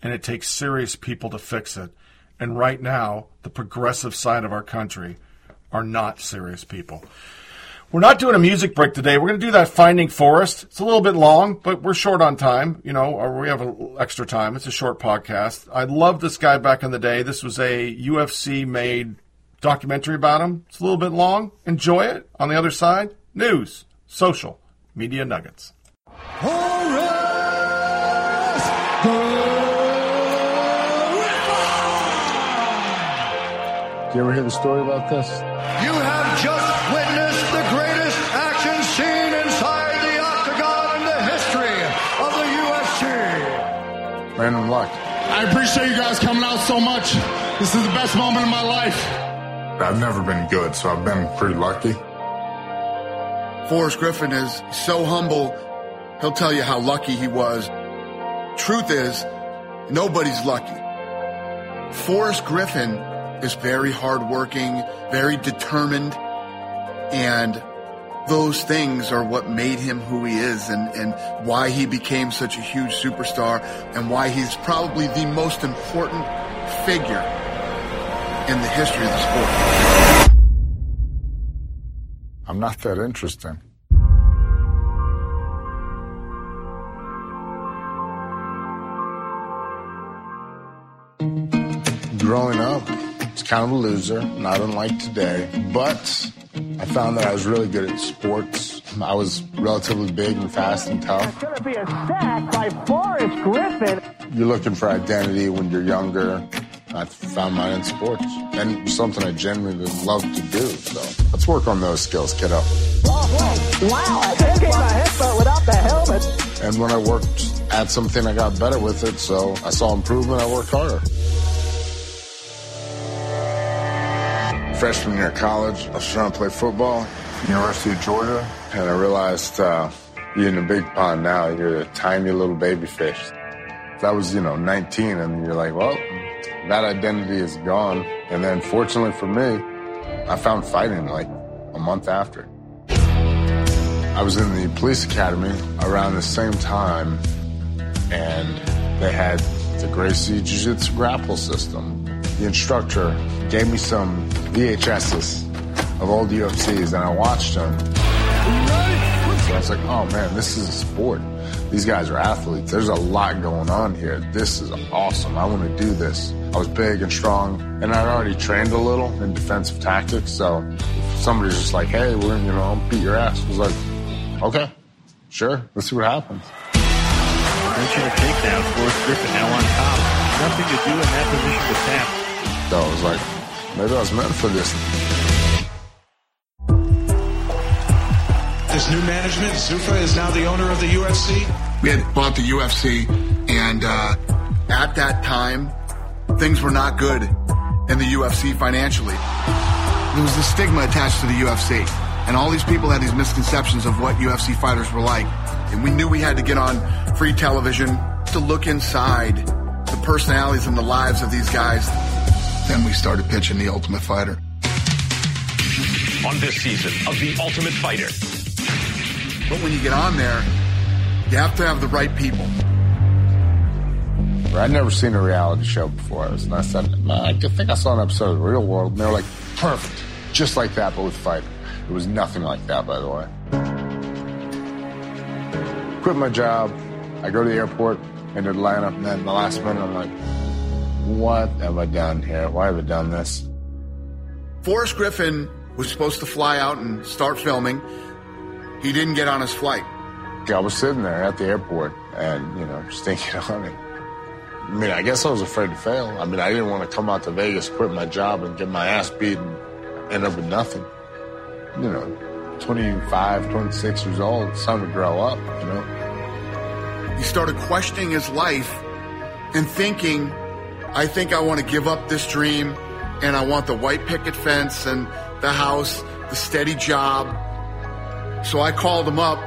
And it takes serious people to fix it. And right now, the progressive side of our country are not serious people. We're not doing a music break today. We're going to do that Finding Forrest. It's a little bit long, but we're short on time, you know, we have extra time. It's a short podcast. I love this guy back in the day. This was a UFC made documentary about him. It's a little bit long. Enjoy it. On the other side, news, social, media nuggets. Do you ever hear the story about this? You have just witnessed the greatest action scene inside the octagon in the history of the UFC. Random luck. I appreciate you guys coming out so much. This is the best moment of my life. I've never been good, so I've been pretty lucky. Forrest Griffin is so humble, he'll tell you how lucky he was. Truth is, nobody's lucky. Forrest Griffin is very hardworking, very determined, and those things are what made him who he is and, and why he became such a huge superstar and why he's probably the most important figure in the history of the sport. I'm not that interesting. Growing up, was kind of a loser, not unlike today. But I found that I was really good at sports. I was relatively big and fast and tough. It's going to be a sack by Forrest Griffin. You're looking for identity when you're younger. I found mine in sports and something I genuinely love to do. So let's work on those skills, kiddo. Wow, I just gave a headbutt without the helmet. And when I worked at something, I got better with it. So I saw improvement. I worked harder. Freshman year of college, I was trying to play football, University of Georgia, and I realized uh, you're in a big pond now. You're a tiny little baby fish. That was, you know, 19, and you're like, well, that identity is gone. And then, fortunately for me, I found fighting like a month after. I was in the police academy around the same time, and they had the Gracie Jiu Jitsu grapple system. The instructor gave me some VHSs of old UFCs, and I watched them. So I was like, oh man, this is a sport. These guys are athletes. There's a lot going on here. This is awesome. I want to do this. I was big and strong, and I'd already trained a little in defensive tactics. So if somebody's just like, hey, we're, you know, I'll beat your ass. I was like, okay, sure, let's see what happens. Mention a takedown. Forrest Griffin now on top. Nothing to do in that position to tap. So I was like, maybe I was meant for this. This new management, Zuffa is now the owner of the UFC. We had bought the UFC, and uh, at that time, things were not good in the UFC financially. There was the stigma attached to the UFC, and all these people had these misconceptions of what UFC fighters were like. And we knew we had to get on free television to look inside the personalities and the lives of these guys. Then we started pitching The Ultimate Fighter. On this season of The Ultimate Fighter. But when you get on there, you have to have the right people. I'd never seen a reality show before. And I said, I think I saw an episode of The Real World. And they were like, perfect. Just like that, but with fighting. It was nothing like that, by the way. Quit my job. I go to the airport in Atlanta. And then the last minute, I'm like, what have I done here? Why have I done this? Forrest Griffin was supposed to fly out and start filming. He didn't get on his flight. I was sitting there at the airport and, you know, just thinking on it. I mean, I guess I was afraid to fail. I mean, I didn't want to come out to Vegas, quit my job, and get my ass beat and end up with nothing. You know, 25, 26 years old, it's time to grow up, you know? He started questioning his life and thinking, I think I want to give up this dream and I want the white picket fence and the house, the steady job. So I called him up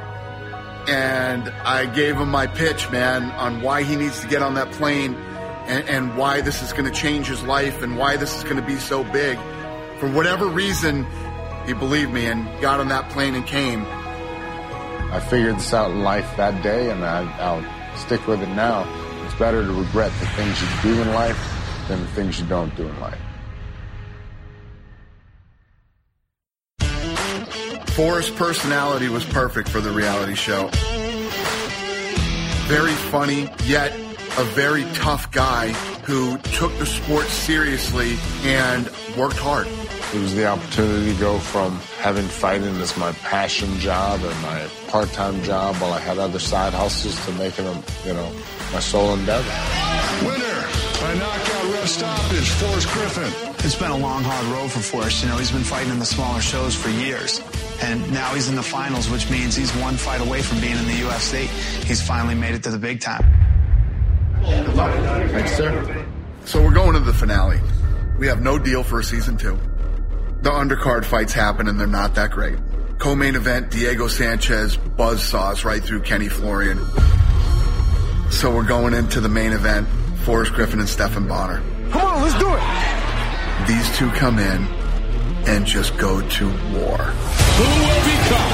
and I gave him my pitch, man, on why he needs to get on that plane and, and why this is going to change his life and why this is going to be so big. For whatever reason, he believed me and got on that plane and came. I figured this out in life that day and I, I'll stick with it now. It's better to regret the things you do in life than the things you don't do in life. Forrest's personality was perfect for the reality show. Very funny, yet a very tough guy who took the sport seriously and worked hard. It was the opportunity to go from having fighting as my passion job and my part-time job while I had other side hustles to making them, you know, my sole endeavor. Winner by knockout ref stoppage, Forrest Griffin. It's been a long, hard road for Forrest. You know, he's been fighting in the smaller shows for years. And now he's in the finals, which means he's one fight away from being in the UFC. He's finally made it to the big time. Good luck. Thanks, sir. So we're going to the finale. We have no deal for a season two. The undercard fights happen and they're not that great. Co-main event, Diego Sanchez buzz saws right through Kenny Florian. So we're going into the main event, Forrest Griffin and Stephan Bonnar. Come on, let's do it. These two come in and just go to war. Who will become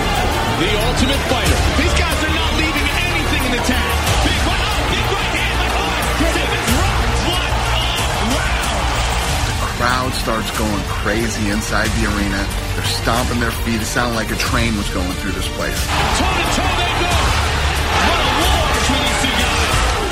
the ultimate fighter? These guys are not leaving anything in the tank. Big right, oh, big right hand, my heart. Simmons rocked. What a. The crowd starts going crazy inside the arena. They're stomping their feet. It sounded like a train was going through this place. Toe to toe they go.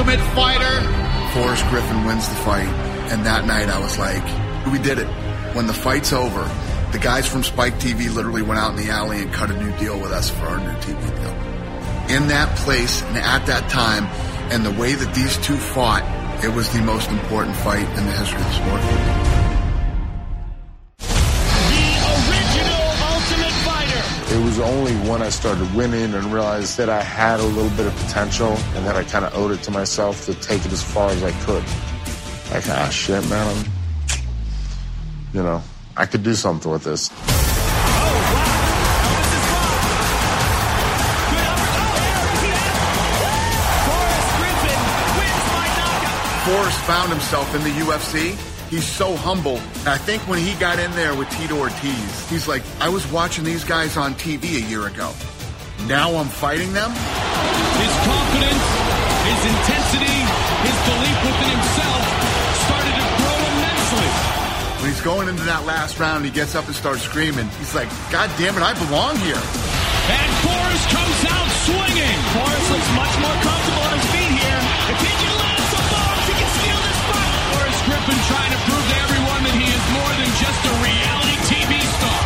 ultimate fighter. Forrest Griffin wins the fight, and that night I was like, we did it. When the fight's over, the guys from Spike TV literally went out in the alley and cut a new deal with us for our new TV deal. In that place and at that time, and the way that these two fought, it was the most important fight in the history of the sport. It was only when I started winning and realized that I had a little bit of potential and that I kind of owed it to myself to take it as far as I could. Like, ah, shit, man, I'm, you know, I could do something with this. Forrest found himself in the UFC. He's so humble. I think when he got in there with Tito Ortiz, he's like, I was watching these guys on TV a year ago. Now I'm fighting them? His confidence, his intensity, his belief within himself started to grow immensely. When he's going into that last round, he gets up and starts screaming. He's like, God damn it, I belong here. And Forrest comes out swinging. Forrest looks much more comfortable on his feet here. If he can land some bombs, he can steal this fight. Forrest Griffin trying to just a reality TV star.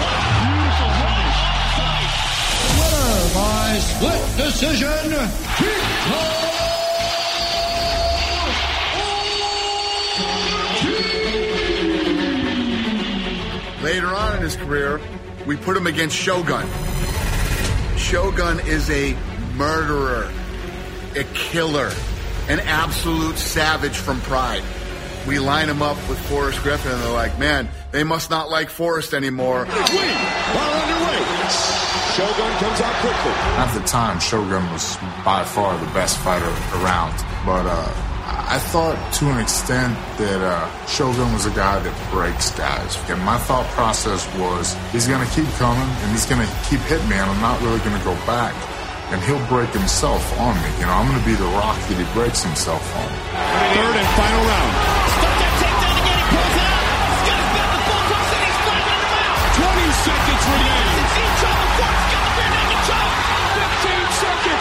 What a beautiful finish. Winner by split decision, Tito Later on in his career, we put him against Shogun. Shogun is a murderer, a killer, an absolute savage from Pride. We line him up with Forrest Griffin, and they're like, man, they must not like Forrest anymore. While underway, Shogun comes out quickly. At the time, Shogun was by far the best fighter around. But uh, I thought to an extent that uh, Shogun was a guy that breaks guys. And my thought process was he's going to keep coming and he's going to keep hitting me, and I'm not really going to go back. And he'll break himself on me. You know, I'm going to be the rock that he breaks himself on. Third and final round. 20 seconds remaining. 15 seconds.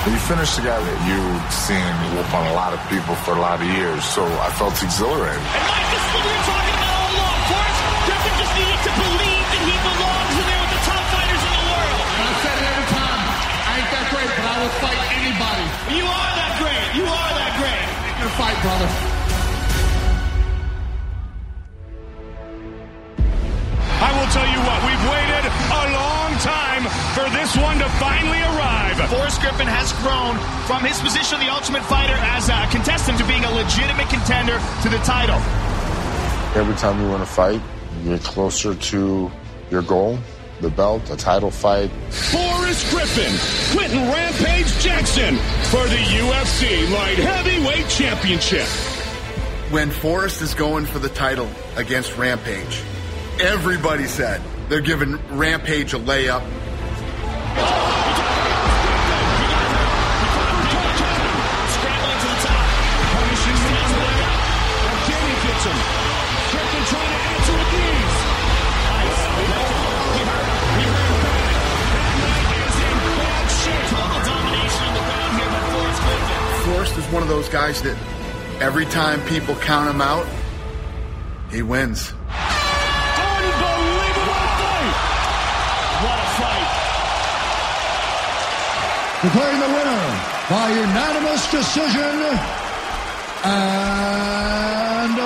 You finished the guy that you've seen whoop on a lot of people for a lot of years, so I felt exhilarated. This is what we were talking about all along. Forrest Griffin just needed to believe that he belongs in there with the top fighters in the world. And I said it every time. I ain't that great, but I will fight anybody. You are fight, brother. I will tell you what, we've waited a long time for this one to finally arrive. Forrest Griffin has grown from his position of the Ultimate Fighter as a contestant to being a legitimate contender to the title. Every time you win a fight, you get closer to your goal, the belt, a title fight. Forrest Griffin, Quinton Rampage Jackson for the UFC Light Heavyweight Championship. When Forrest is going for the title against Rampage, everybody said they're giving Rampage a layup. One of those guys that every time people count him out, he wins. Unbelievable fight! What a fight! Declaring the winner by unanimous decision and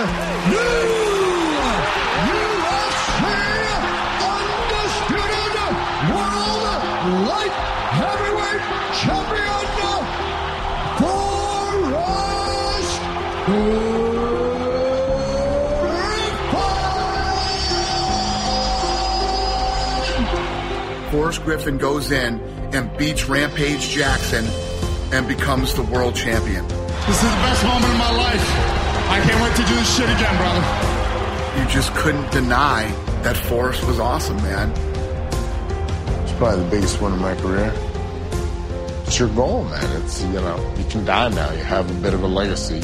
new UFC Undisputed World Light Heavyweight Champion Forrest Forrest Griffin goes in and beats Rampage Jackson and becomes the world champion. This is the best moment of my life. I can't wait to do this shit again, brother. You just couldn't deny that Forrest was awesome, man. It's probably the biggest win of my career. It's your goal, man. It's, you know, you can die now. You have a bit of a legacy.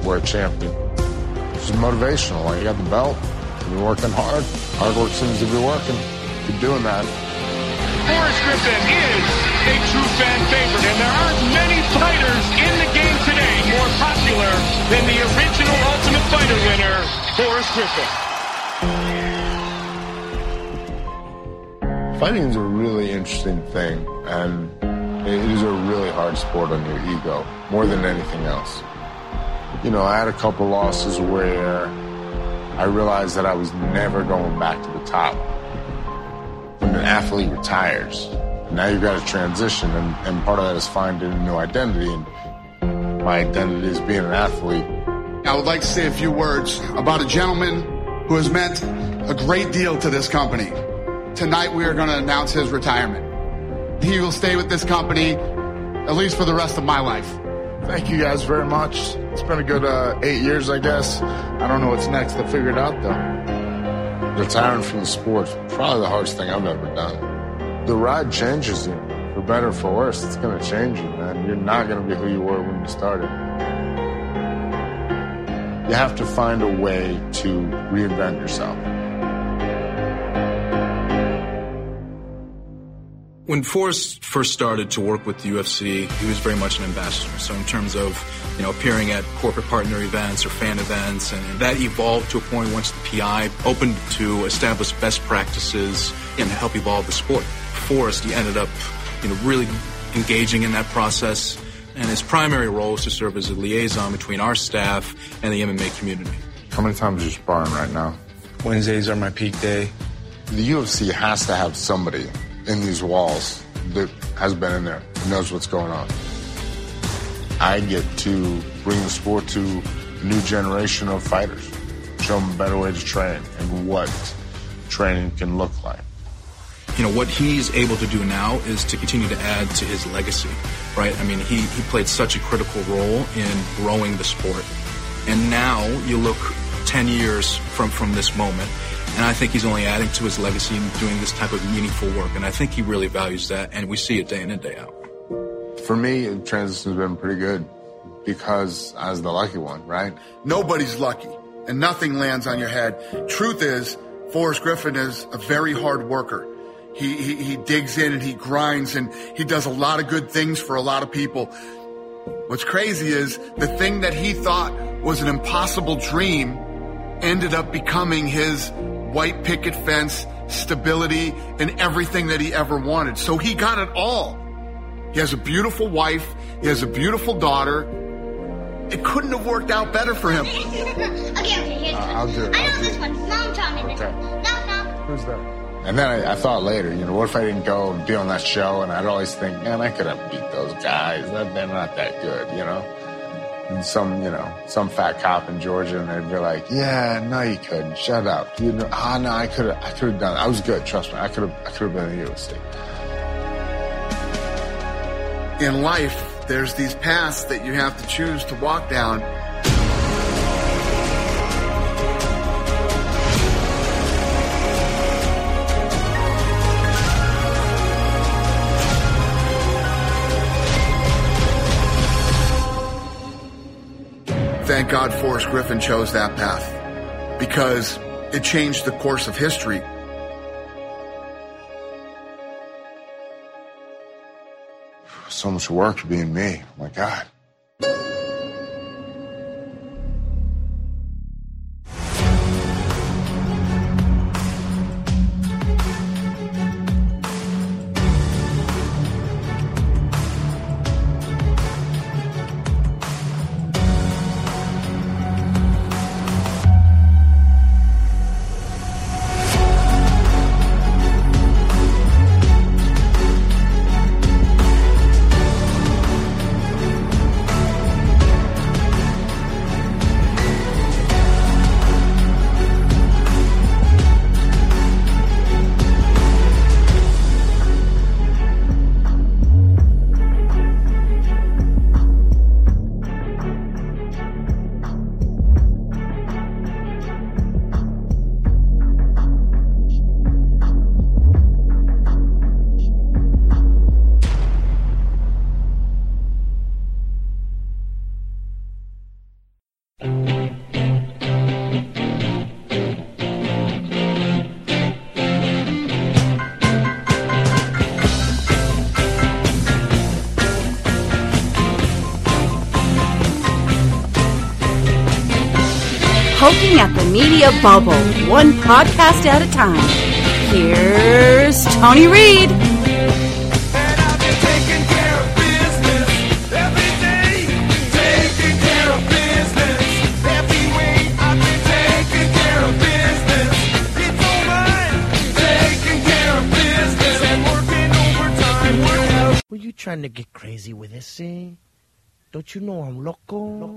You were a champion. It's motivational. Like, you got the belt. You're working hard. Hard work seems to be working. Keep doing that. Forrest Griffin is a true fan favorite, and there aren't many fighters in the game today more popular than the original Ultimate Fighter winner, Forrest Griffin. Fighting is a really interesting thing, and it is a really hard sport on your ego, more than anything else. You know, I had a couple losses where I realized that I was never going back to the top. When an athlete retires, now you've got to transition, and, and part of that is finding a new identity. And my identity is being an athlete. I would like to say a few words about a gentleman who has meant a great deal to this company. Tonight we are going to announce his retirement. He will stay with this company at least for the rest of my life. Thank you guys very much. It's been a good uh, eight years, I guess. I don't know what's next. I'll figure it out, though. Retiring from the sport probably the hardest thing I've ever done. The ride changes you, for better or for worse. It's going to change you, man. You're not going to be who you were when you started. You have to find a way to reinvent yourself. When Forrest first started to work with the UFC, he was very much an ambassador. So in terms of, you know, appearing at corporate partner events or fan events, and that evolved to a point once the PI opened to establish best practices and help evolve the sport. Forrest, he ended up, you know, really engaging in that process, and his primary role is to serve as a liaison between our staff and the MMA community. How many times are you sparring right now? Wednesdays are my peak day. The UFC has to have somebody in these walls that has been in there, knows what's going on. I get to bring the sport to a new generation of fighters, show them a better way to train and what training can look like. you know what he's able to do now is to continue to add to his legacy right i mean he, he played such a critical role in growing the sport and now you look 10 years from from this moment and i think he's only adding to his legacy and doing this type of meaningful work and i think he really values that and we see it day in and day out For me, the transition's been pretty good because I was the lucky one, right? Nobody's lucky, and nothing lands on your head. Truth is, Forrest Griffin is a very hard worker. He, he, he digs in and he grinds and he does a lot of good things for a lot of people. What's crazy is the thing that he thought was an impossible dream ended up becoming his white picket fence, stability, and everything that he ever wanted. So he got it all. He has a beautiful wife. He has a beautiful daughter. It couldn't have worked out better for him. okay, okay, here's Uh, I'll do it. I I'll know do this one. Mom taught me this Okay. one. No, no. Who's that? And then I, I thought later, you know, what if I didn't go and be on that show? And I'd always think, man, I could have beat those guys. They're not that good, you know? And some, you know, some fat cop in Georgia, and they'd be like, yeah, no, you couldn't. Shut up. You know, ah, no, I could have, I could have done it. I was good. Trust me. I could have, I could have been the UFC. In life, there's these paths that you have to choose to walk down. God Forrest Griffin chose that path because it changed the course of history. So much work being me. My God. Bubble, one podcast at a time. Here's Tony Reed. Were you trying to get crazy with this, eh? Don't you know I'm loco?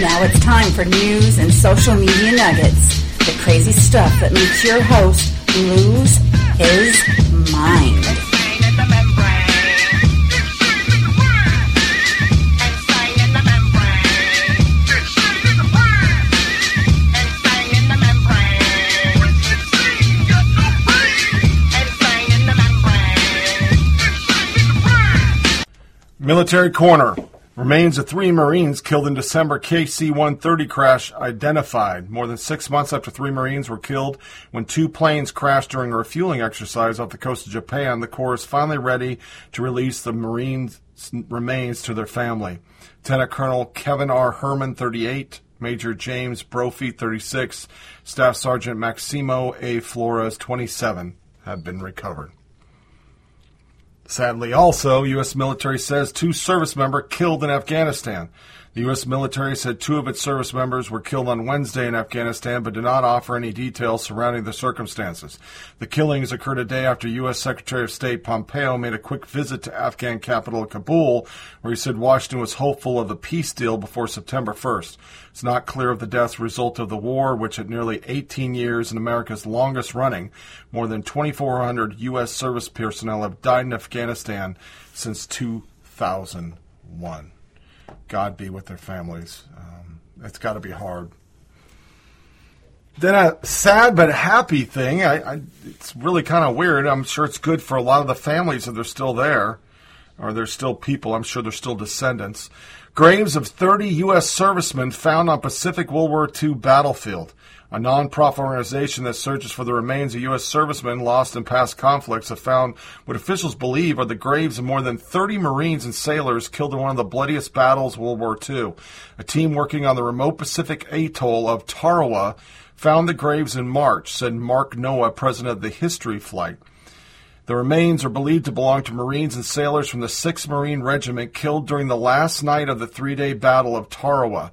Now it's time for news and social media nuggets. The crazy stuff that makes your host lose his mind. Military Corner. Remains of three Marines killed in December KC 130 crash identified. More than six months after three Marines were killed when two planes crashed during a refueling exercise off the coast of Japan, the Corps is finally ready to release the Marines' remains to their family. Lieutenant Colonel Kevin R. Herrmann, 38, Major James Brophy, 36, Staff Sergeant Maximo A. Flores, 27, have been recovered. Sadly, also, U.S. military says two service members killed in Afghanistan. The U.S. military said two of its service members were killed on Wednesday in Afghanistan, but did not offer any details surrounding the circumstances. The killings occurred a day after U.S. Secretary of State Pompeo made a quick visit to Afghan capital Kabul, where he said Washington was hopeful of a peace deal before September 1st. It's not clear if the deaths result of the war, which at nearly 18 years in America's longest running, more than 2,400 U.S. service personnel have died in Afghanistan since 2001. God be with their families. Um, it's got to be hard. Then a sad but happy thing. I, I, it's really kind of weird. I'm sure it's good for a lot of the families that they're still there, or there's still people. I'm sure there's still descendants. Graves of 30 U.S. servicemen found on Pacific World War II battlefield. A nonprofit organization that searches for the remains of U.S. servicemen lost in past conflicts have found what officials believe are the graves of more than 30 Marines and sailors killed in one of the bloodiest battles of World War II. A team working on the remote Pacific atoll of Tarawa found the graves in March, said Mark Noah, president of the History Flight. The remains are believed to belong to Marines and sailors from the 6th Marine Regiment killed during the last night of the three day Battle of Tarawa.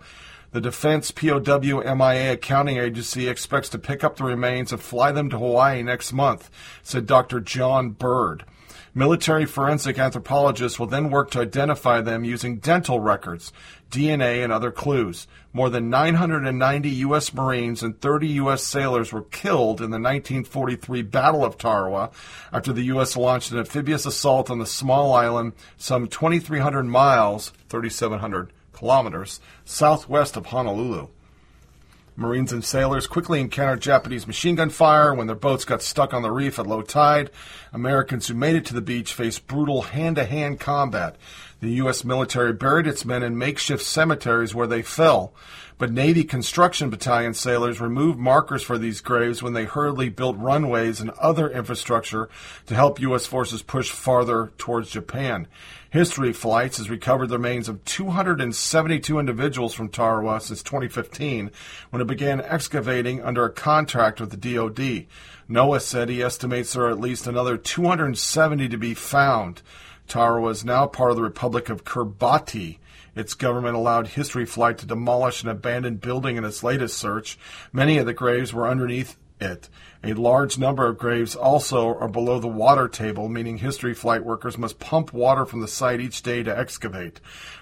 The Defense POW MIA accounting agency expects to pick up the remains and fly them to Hawaii next month, said Dr. John Byrd. Military forensic anthropologists will then work to identify them using dental records, DNA, and other clues. More than 990 U.S. Marines and 30 U.S. sailors were killed in the 1943 Battle of Tarawa after the U.S. launched an amphibious assault on the small island some 2,300 miles, 3,700 kilometers, southwest of Honolulu. Marines and sailors quickly encountered Japanese machine gun fire when their boats got stuck on the reef at low tide. Americans who made it to the beach faced brutal hand to hand combat. The U.S. military buried its men in makeshift cemeteries where they fell, but Navy construction battalion sailors removed markers for these graves when they hurriedly built runways and other infrastructure to help U.S. forces push farther towards Japan. History Flights has recovered the remains of 272 individuals from Tarawa since 2015 when it began excavating under a contract with the DoD. Noah said he estimates there are at least another 270 to be found. Tarawa is now part of the Republic of Kiribati. Its government allowed History Flight to demolish an abandoned building in its latest search. Many of the graves were underneath it. A large number of graves also are below the water table, meaning history flight workers must pump water from the site each day to excavate.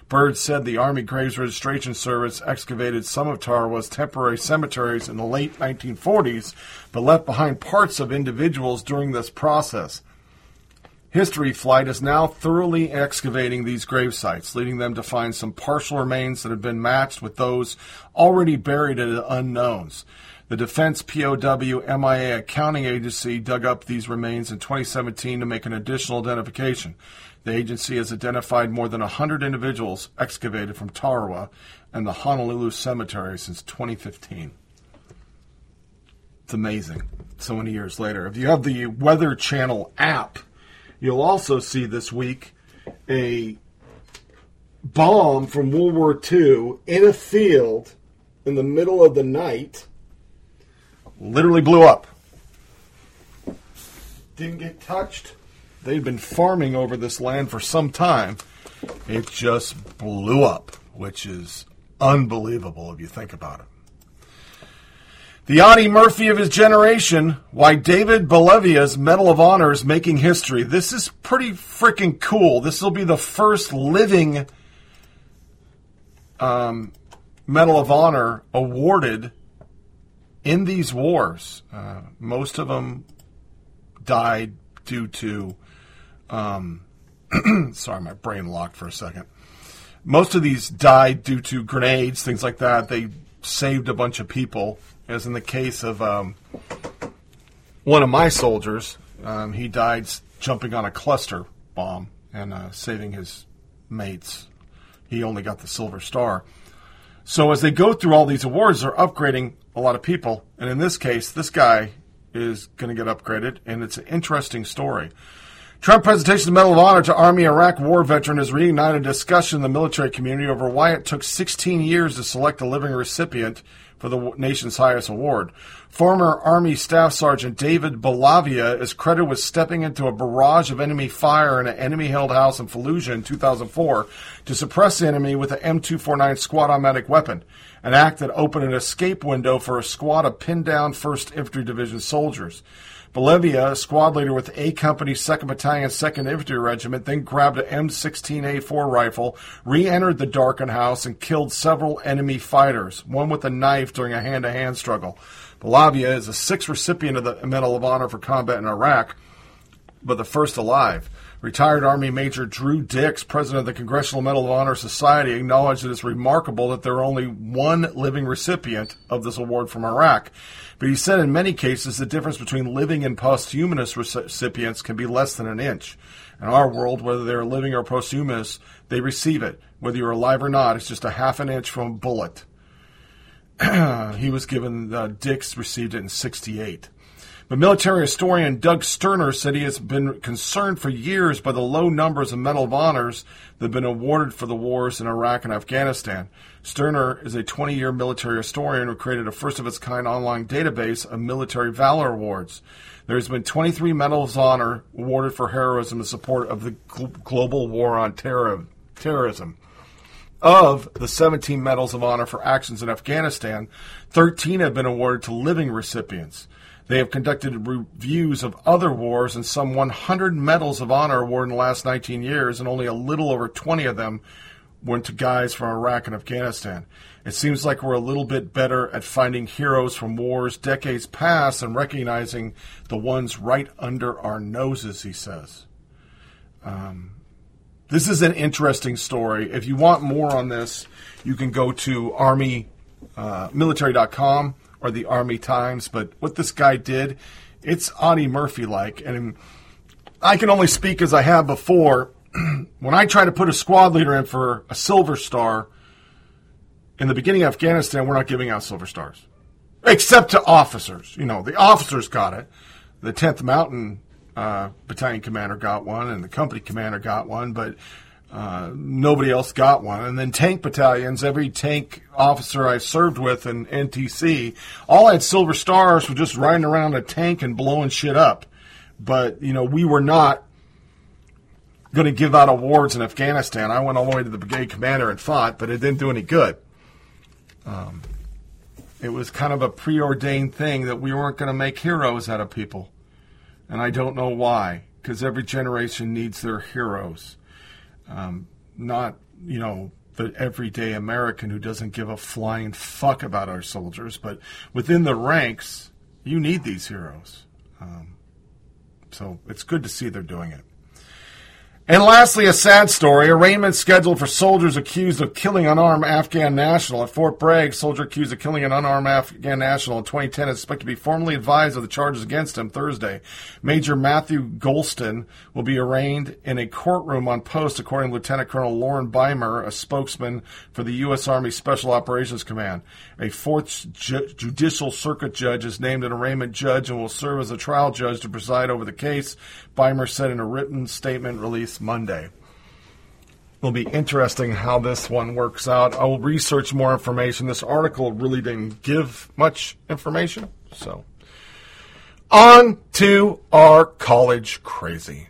Byrd said the Army Graves Registration Service excavated some of Tarawa's temporary cemeteries in the late 1940s, but left behind parts of individuals during this process. History Flight is now thoroughly excavating these grave sites, leading them to find some partial remains that have been matched with those already buried at unknowns. The Defense POW MIA accounting agency dug up these remains in 2017 to make an additional identification. The agency has identified more than 100 individuals excavated from Tarawa and the Honolulu Cemetery since 2015. It's amazing. So many years later. If you have the Weather Channel app, you'll also see this week a bomb from World War II in a field in the middle of the night. Literally blew up. Didn't get touched. They'd been farming over this land for some time. It just blew up, which is unbelievable if you think about it. The Audie Murphy of his generation, why David Bellavia's Medal of Honor is making history. This is pretty freaking cool. This will be the first living um, Medal of Honor awarded in these wars. Uh, most of them died due to. Um, sorry, my brain locked for a second. Most of these died due to grenades, things like that. They saved a bunch of people, as in the case of um, one of my soldiers. Um, he died jumping on a cluster bomb and uh, saving his mates. He only got the Silver Star. So as they go through all these awards, they're upgrading a lot of people. And in this case, this guy is going to get upgraded, and it's an interesting story. Trump presentation of the Medal of Honor to Army Iraq war veteran has reignited discussion in the military community over why it took 16 years to select a living recipient for the nation's highest award. Former Army Staff Sergeant David Bellavia is credited with stepping into a barrage of enemy fire in an enemy-held house in Fallujah in 2004 to suppress the enemy with an M249 squad automatic weapon, an act that opened an escape window for a squad of pinned down 1st Infantry Division soldiers. Bellavia, a squad leader with A Company, 2nd Battalion, 2nd Infantry Regiment, then grabbed an M16A4 rifle, re entered the darkened house, and killed several enemy fighters, one with a knife during a hand to hand struggle. Bellavia is the sixth recipient of the Medal of Honor for combat in Iraq, but the first alive. Retired Army Major Drew Dix, president of the Congressional Medal of Honor Society, acknowledged that it's remarkable that there are only one living recipient of this award from Iraq. But he said in many cases the difference between living and posthumous recipients can be less than an inch. In our world, whether they're living or posthumous, they receive it. Whether you're alive or not, it's just a half an inch from a bullet. he was given, uh, Dix received it in 68. But military historian Doug Sterner said he has been concerned for years by the low numbers of Medal of Honors that have been awarded for the wars in Iraq and Afghanistan. Sterner is a 20 year military historian who created a first of its kind online database of military valor awards. There has been 23 Medals of Honor awarded for heroism in support of the global war on terror, terrorism. Of the 17 Medals of Honor for actions in Afghanistan, 13 have been awarded to living recipients. They have conducted reviews of other wars, and some 100 Medals of Honor awarded in the last 19 years, and only a little over 20 of them went to guys from Iraq and Afghanistan. It seems like we're a little bit better at finding heroes from wars decades past and recognizing the ones right under our noses, he says. Um, this is an interesting story. If you want more on this, you can go to army uh, or the Army Times. But what this guy did, it's Audie Murphy like. And I can only speak as I have before. when I try to put a squad leader in for a Silver Star in the beginning of Afghanistan, we're not giving out Silver Stars. Except to officers. You know, the officers got it. The 10th Mountain uh, Battalion Commander got one, and the company commander got one, but uh, nobody else got one. And then tank battalions, every tank officer I served with in NTC, all had silver stars for just riding around a tank and blowing shit up. But, you know, we were not going to give out awards in Afghanistan. I went all the way to the brigade commander and fought, but it didn't do any good. Um, it was kind of a preordained thing that we weren't going to make heroes out of people. And I don't know why, because every generation needs their heroes um, not you know the everyday American who doesn't give a flying fuck about our soldiers, but within the ranks, you need these heroes. Um, so it's good to see they're doing it. And lastly, a sad story. Arraignment scheduled for soldiers accused of killing unarmed Afghan national. At Fort Bragg, soldier accused of killing an unarmed Afghan national in 2010 is expected to be formally advised of the charges against him Thursday. Major Matthew Golsteyn will be arraigned in a courtroom on post, according to Lieutenant Colonel Loren Bymer, a spokesman for the U.S. Army Special Operations Command. A fourth ju- judicial circuit judge is named an arraignment judge and will serve as a trial judge to preside over the case. Bymer said in a written statement released Monday. It'll be interesting how this one works out. I will research more information. This article really didn't give much information. So, on to our college crazy.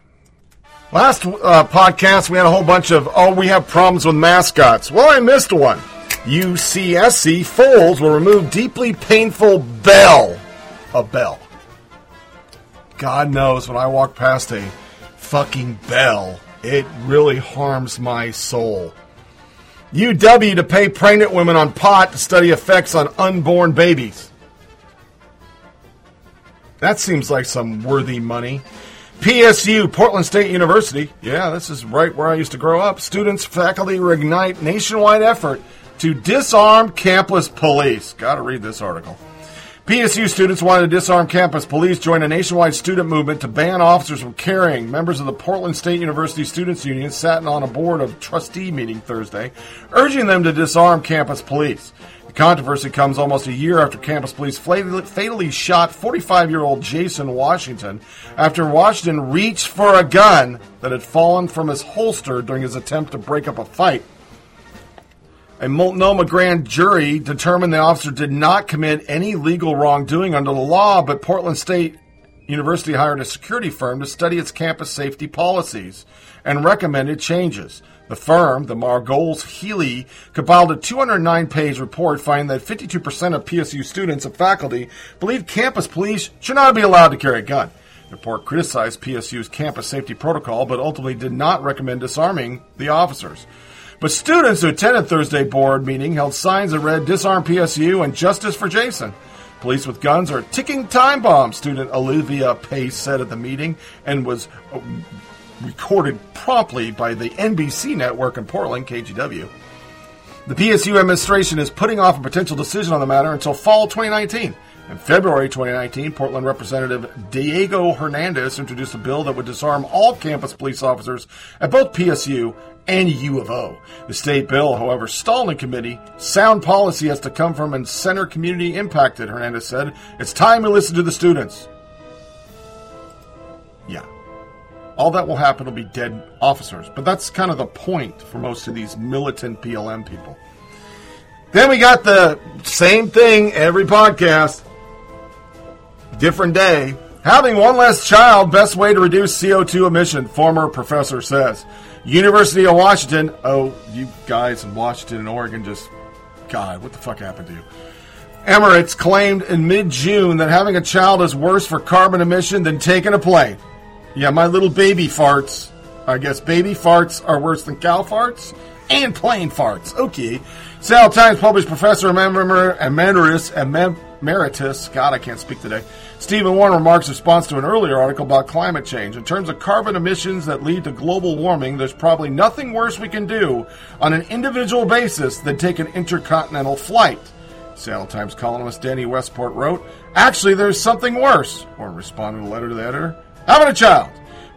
Last uh, podcast, we had a whole bunch of, oh, we have problems with mascots. Well, I missed one. UCSC Foles will remove deeply painful bell. A bell. God knows when I walk past a fucking bell, it really harms my soul. UW to pay pregnant women on pot to study effects on unborn babies. That seems like some worthy money. PSU, Portland State University. Yeah, this is right where I used to grow up. Students, faculty reignite nationwide effort to disarm campus police. Gotta read this article. PSU students wanted to disarm campus police joined a nationwide student movement to ban officers from carrying. Members of the Portland State University Students Union sat on a board of trustee meeting Thursday, urging them to disarm campus police. The controversy comes almost a year after campus police fatally shot 45 year old Jason Washington after Washington reached for a gun that had fallen from his holster during his attempt to break up a fight. A Multnomah grand jury determined the officer did not commit any legal wrongdoing under the law, but Portland State University hired a security firm to study its campus safety policies and recommended changes. The firm, the Margolis Healy, compiled a 209 page report finding that 52% of PSU students and faculty believe campus police should not be allowed to carry a gun. The report criticized PSU's campus safety protocol, but ultimately did not recommend disarming the officers. But students who attended Thursday board meeting held signs that read Disarm PSU and Justice for Jason. Police with guns are ticking time bombs, student Olivia Pace said at the meeting and was uh, recorded promptly by the NBC network in Portland, KGW. The PSU administration is putting off a potential decision on the matter until fall 2019. In February 2019, Portland Representative Diego Hernandez introduced a bill that would disarm all campus police officers at both PSU and U of O. The state bill, however, stalled in committee. Sound policy has to come from and center community impacted, Hernandez said. It's time we listen to the students. Yeah. All that will happen will be dead officers. But that's kind of the point for most of these militant PLM people. Then we got the same thing every podcast. Different day. Having one less child, best way to reduce CO2 emission, former professor says. University of Washington. Oh, you guys in Washington and Oregon just. God, what the fuck happened to you? Emirates claimed in mid June that having a child is worse for carbon emission than taking a plane. Yeah, my little baby farts. I guess baby farts are worse than cow farts and plane farts. Okay. Seattle Times published Professor Emeritus, Emeritus, God, I can't speak today, Stephen Warren remarks in response to an earlier article about climate change. In terms of carbon emissions that lead to global warming, there's probably nothing worse we can do on an individual basis than take an intercontinental flight. Seattle Times columnist Danny Westneat wrote, Actually, there's something worse. Warren responded in a letter to the editor, having a child.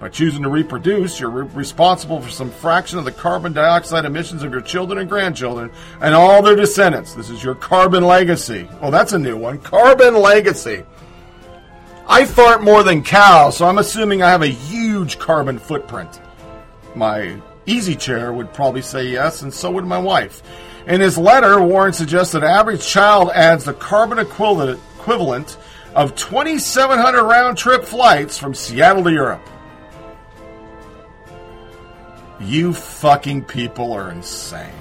By choosing to reproduce, you're re- responsible for some fraction of the carbon dioxide emissions of your children and grandchildren and all their descendants. This is your carbon legacy. Well, that's a new one. Carbon legacy. I fart more than cows, so I'm assuming I have a huge carbon footprint. My easy chair would probably say yes, and so would my wife. In his letter, Warren suggests that average child adds the carbon equivalent, equivalent of 2,700 round trip flights from Seattle to Europe. You fucking people are insane.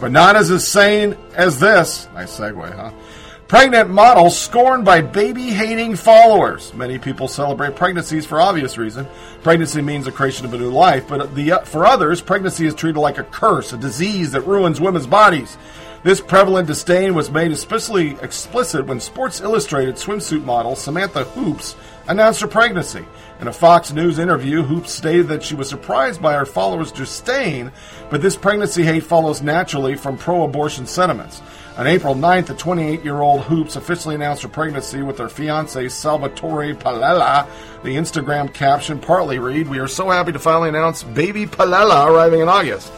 But not as insane as this. Nice segue, huh? Pregnant model scorned by baby hating followers. Many people celebrate pregnancies for obvious reason. Pregnancy means the creation of a new life, but the, uh, for others, pregnancy is treated like a curse, a disease that ruins women's bodies. This prevalent disdain was made especially explicit when Sports Illustrated swimsuit model Samantha Hoopes announced her pregnancy. In a Fox News interview, Hoopes stated that she was surprised by her followers' disdain, but this pregnancy hate follows naturally from pro abortion sentiments. On April 9th, the 28 year old Hoopes officially announced her pregnancy with her fiance Salvatore Palella. The Instagram caption partly read, We are so happy to finally announce baby Palella arriving in August.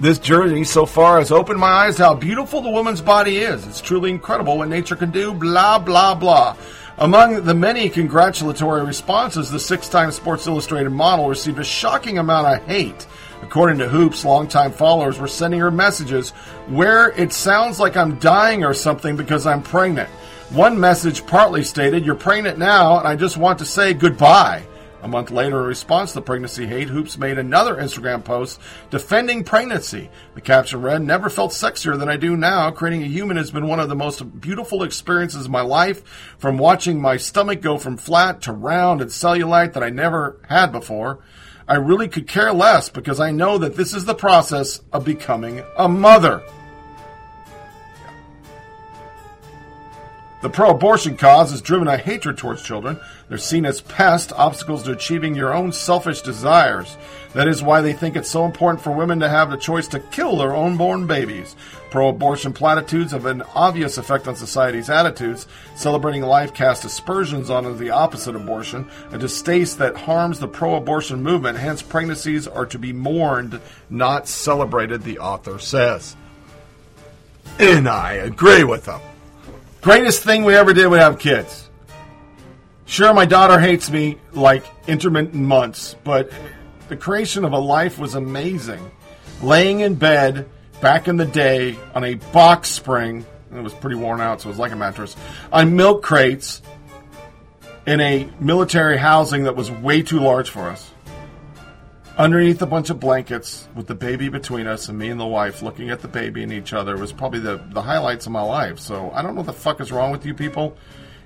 This journey so far has opened my eyes to how beautiful the woman's body is. It's truly incredible what nature can do, blah, blah, blah. Among the many congratulatory responses, the six time Sports Illustrated model received a shocking amount of hate. According to Hoopes, longtime followers were sending her messages where it sounds like I'm dying or something because I'm pregnant. One message partly stated, You're pregnant now, and I just want to say goodbye. A month later, in response to pregnancy hate, Hoopes made another Instagram post defending pregnancy. The caption read, Never felt sexier than I do now. Creating a human has been one of the most beautiful experiences of my life. From watching my stomach go from flat to round and cellulite that I never had before. I really could care less because I know that this is the process of becoming a mother. The pro abortion cause has driven a hatred towards children. They're seen as pests, obstacles to achieving your own selfish desires. That is why they think it's so important for women to have the choice to kill their unborn babies. Pro abortion platitudes have an obvious effect on society's attitudes. Celebrating life casts aspersions onto the opposite abortion, a distaste that harms the pro abortion movement. Hence, pregnancies are to be mourned, not celebrated, the author says. And I agree with them. Greatest thing we ever did was have kids. Sure, my daughter hates me like intermittent months, but the creation of a life was amazing. Laying in bed back in the day on a box spring, it was pretty worn out, so it was like a mattress, on milk crates in a military housing that was way too large for us. Underneath a bunch of blankets with the baby between us and me and the wife looking at the baby and each other was probably the, the highlights of my life. So I don't know what the fuck is wrong with you people.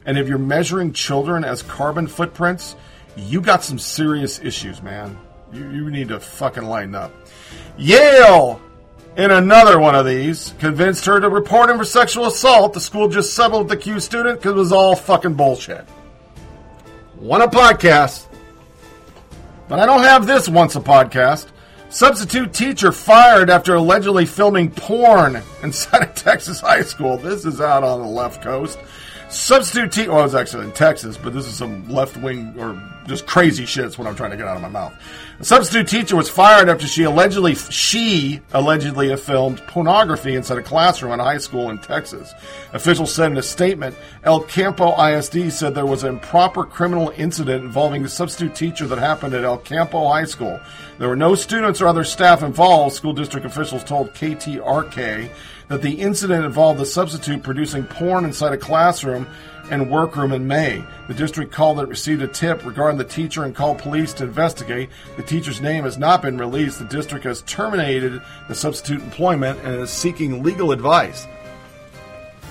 And if you're measuring children as carbon footprints, you got some serious issues, man. You, you need to fucking lighten up. Yale, in another one of these, convinced her to report him for sexual assault. The school just settled the accused student because it was all fucking bullshit. One a podcast. But I don't have this once a podcast. Substitute teacher fired after allegedly filming porn inside a Texas high school. This is out on the left coast. Substitute teacher, well, it was actually in Texas, but this is some left wing or just crazy shit. Is what I'm trying to get out of my mouth. A substitute teacher was fired after she allegedly she allegedly filmed pornography inside a classroom in a high school in Texas. Officials said in a statement, El Campo ISD said there was an improper criminal incident involving a substitute teacher that happened at El Campo High School. There were no students or other staff involved. School district officials told KTRK that the incident involved the substitute producing porn inside a classroom and workroom in May. The district called it received a tip regarding the teacher and called police to investigate. The teacher's name has not been released. The district has terminated the substitute employment and is seeking legal advice.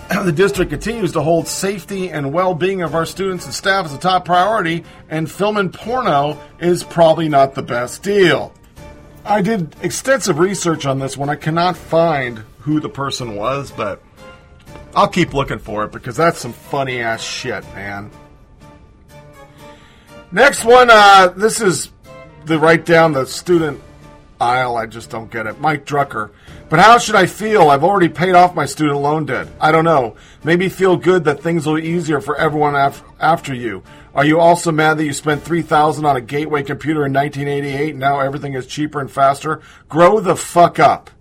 the district continues to hold safety and well-being of our students and staff as a top priority, and filming porno is probably not the best deal. I did extensive research on this one. I cannot find who the person was, but I'll keep looking for it because that's some funny ass shit, man. Next one, uh, this is the right down the student aisle. I just don't get it. Mike Drucker. But how should I feel? I've already paid off my student loan debt. I don't know. Maybe feel good that things will be easier for everyone af- after you. Are you also mad that you spent three thousand on a gateway computer in 1988 and now everything is cheaper and faster? Grow the fuck up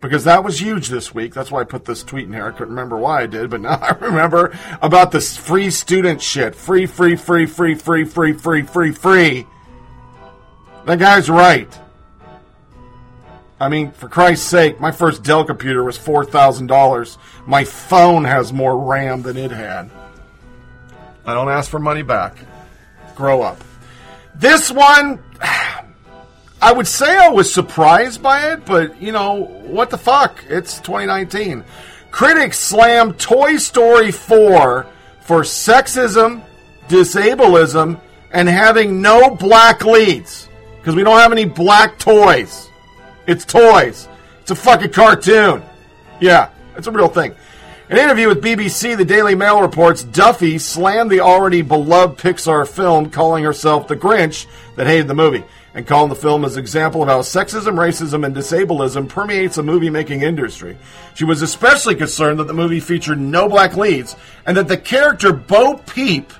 because that was huge this week. That's why I put this tweet in here. I couldn't remember why I did, but now I remember about this free student shit. Free, free, free, free, free, free, free, free, free. That guy's right. I mean, for Christ's sake, my first Dell computer was $4,000. My phone has more RAM than it had. I don't ask for money back. Grow up. This one, I would say I was surprised by it, but you know, what the fuck? It's 2019. Critics slam Toy Story 4 for sexism, disableism, and having no black leads. Because we don't have any black toys. It's toys. It's a fucking cartoon. Yeah, it's a real thing. In an interview with BBC, the Daily Mail reports Duffy slammed the already beloved Pixar film, calling herself the Grinch that hated the movie, and calling the film as an example of how sexism, racism, and disableism permeates the movie making industry. She was especially concerned that the movie featured no black leads, and that the character Bo Peep,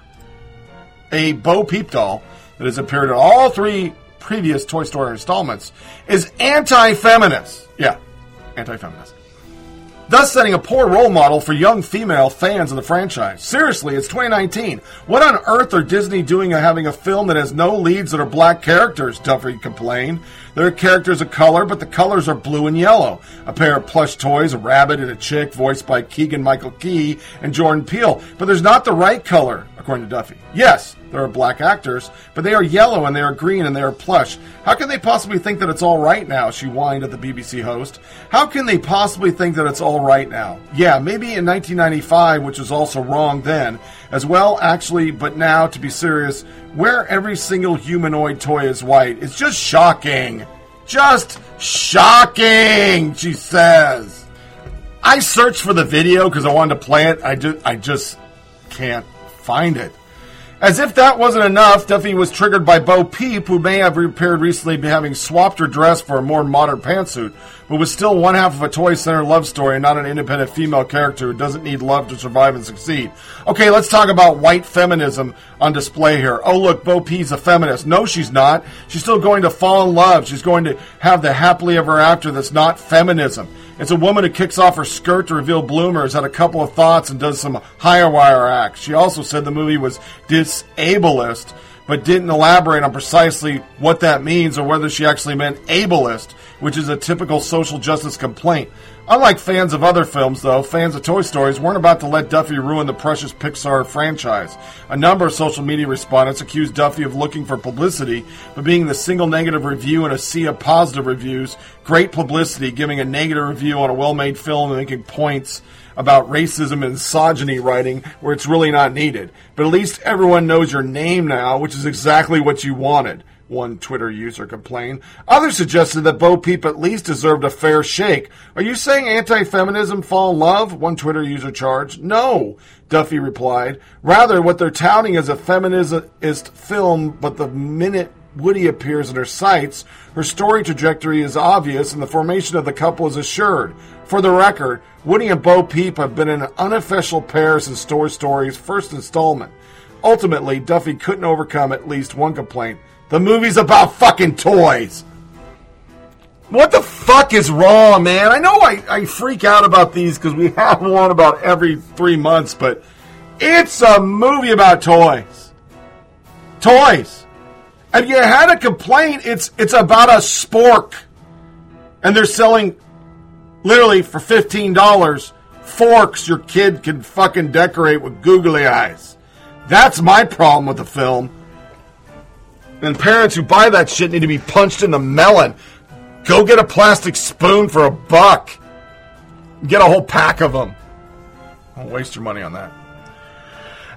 a Bo Peep doll that has appeared in all three previous Toy Story installments, is anti feminist. Yeah, anti feminist. Thus setting a poor role model for young female fans of the franchise. Seriously, it's 2019. What on earth are Disney doing having a film that has no leads that are black characters? Duffy complained. There are characters of color, but the colors are blue and yellow. A pair of plush toys, a rabbit and a chick, voiced by Keegan Michael Key and Jordan Peele. But there's not the right color, according to Duffy. Yes, there are black actors, but they are yellow and they are green and they are plush. How can they possibly think that it's all right now? She whined at the BBC host. How can they possibly think that it's all right now? Yeah, maybe in 1995, which was also wrong then, as well, actually, but now, to be serious, where every single humanoid toy is white. It's just shocking. Just shocking, she says. I searched for the video because I wanted to play it. I just, I just can't find it. As if that wasn't enough, Duffy was triggered by Bo Peep, who may have appeared recently having swapped her dress for a more modern pantsuit, but was still one half of a toy center love story and not an independent female character who doesn't need love to survive and succeed. Okay, let's talk about white feminism on display here. Oh, look, Bo Peep's a feminist. No, she's not. She's still going to fall in love. She's going to have the happily ever after that's not feminism. It's a woman who kicks off her skirt to reveal bloomers, had a couple of thoughts, and does some higher wire acts. She also said the movie was disableist, but didn't elaborate on precisely what that means or whether she actually meant ableist, which is a typical social justice complaint. Unlike fans of other films, though, fans of Toy Stories weren't about to let Duffy ruin the precious Pixar franchise. A number of social media respondents accused Duffy of looking for publicity, but being the single negative review in a sea of positive reviews, great publicity, giving a negative review on a well made film and making points about racism and misogyny writing where it's really not needed. But at least everyone knows your name now, which is exactly what you wanted one Twitter user complained. Others suggested that Bo Peep at least deserved a fair shake. Are you saying anti-feminism fall in love? One Twitter user charged. No, Duffy replied. Rather, what they're touting is a feminist film, but the minute Woody appears in her sights, her story trajectory is obvious and the formation of the couple is assured. For the record, Woody and Bo Peep have been an unofficial pair since Toy Story's first installment. Ultimately, Duffy couldn't overcome at least one complaint. The movie's about fucking toys. What the fuck is wrong, man? I know I, I freak out about these because we have one about every three months, but it's a movie about toys. Toys. If you had a complaint, it's it's about a spork. And they're selling literally for fifteen dollars forks your kid can fucking decorate with googly eyes. That's my problem with the film. And parents who buy that shit need to be punched in the melon. Go get a plastic spoon for a buck. Get a whole pack of them. Don't waste your money on that.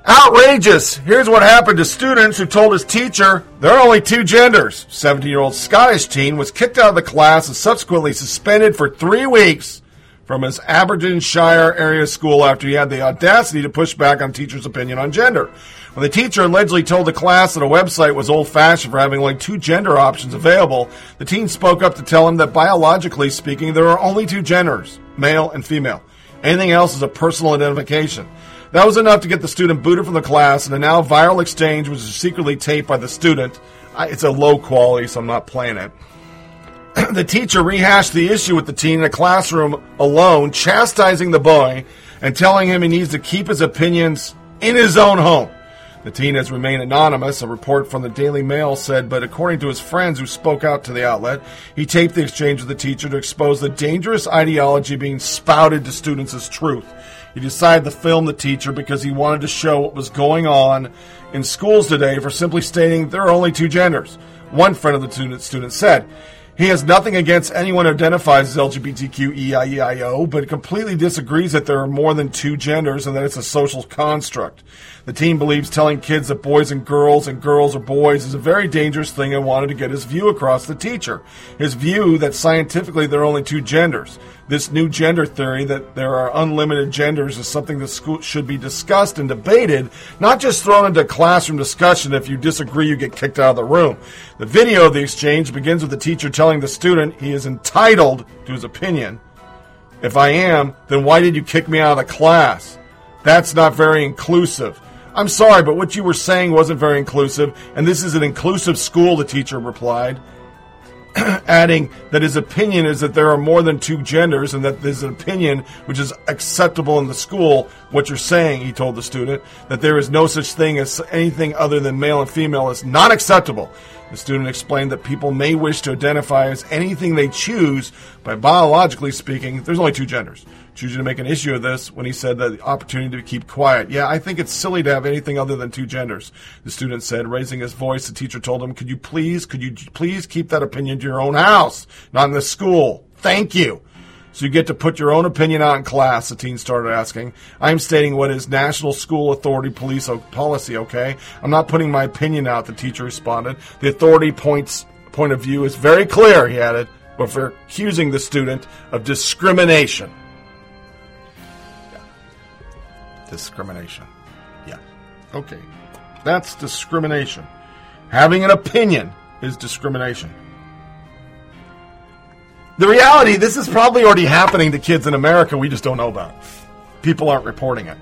Outrageous! Here's what happened to students who told his teacher there are only two genders. 17 year old Scottish teen was kicked out of the class and subsequently suspended for three weeks from his Aberdeenshire area school after he had the audacity to push back on teacher's opinion on gender. When the teacher allegedly told the class that a website was old fashioned for having only two gender options available, the teen spoke up to tell him that biologically speaking, there are only two genders, male and female. Anything else is a personal identification. That was enough to get the student booted from the class, and a now viral exchange was secretly taped by the student. It's a low quality, so I'm not playing it. the teacher rehashed the issue with the teen in a classroom alone, chastising the boy and telling him he needs to keep his opinions in his own home. The teen has remained anonymous. A report from the Daily Mail said, but according to his friends who spoke out to the outlet, he taped the exchange with the teacher to expose the dangerous ideology being spouted to students as truth. He decided to film the teacher because he wanted to show what was going on in schools today for simply stating there are only two genders. One friend of the student, student said, he has nothing against anyone who identifies as LGBTQEIEIO, but completely disagrees that there are more than two genders and that it's a social construct. The team believes telling kids that boys and girls and girls are boys is a very dangerous thing and wanted to get his view across to the teacher. His view that scientifically there are only two genders. This new gender theory that there are unlimited genders is something that school should be discussed and debated, not just thrown into classroom discussion. If you disagree, you get kicked out of the room. The video of the exchange begins with the teacher telling the student he is entitled to his opinion. If I am, then why did you kick me out of the class? That's not very inclusive. I'm sorry, but what you were saying wasn't very inclusive, and this is an inclusive school, the teacher replied. adding that his opinion is that there are more than two genders and that there's an opinion which is acceptable in the school. What you're saying, he told the student, that there is no such thing as anything other than male and female is not acceptable. The student explained that people may wish to identify as anything they choose, but biologically speaking, there's only two genders. Choosing to make an issue of this when he said that the opportunity to keep quiet. Yeah, I think it's silly to have anything other than two genders. The student said, raising his voice. The teacher told him, "Could you please, could you please keep that opinion to your own house, not in the school? Thank you." So you get to put your own opinion out in class, the teen started asking. I'm stating what is National School Authority Police policy, okay? I'm not putting my opinion out, the teacher responded. The authority points point of view is very clear, he added, but for accusing the student of discrimination. Discrimination. Yeah. Okay. That's discrimination. Having an opinion is discrimination. The reality, this is probably already happening to kids in America. We just don't know about. People aren't reporting it.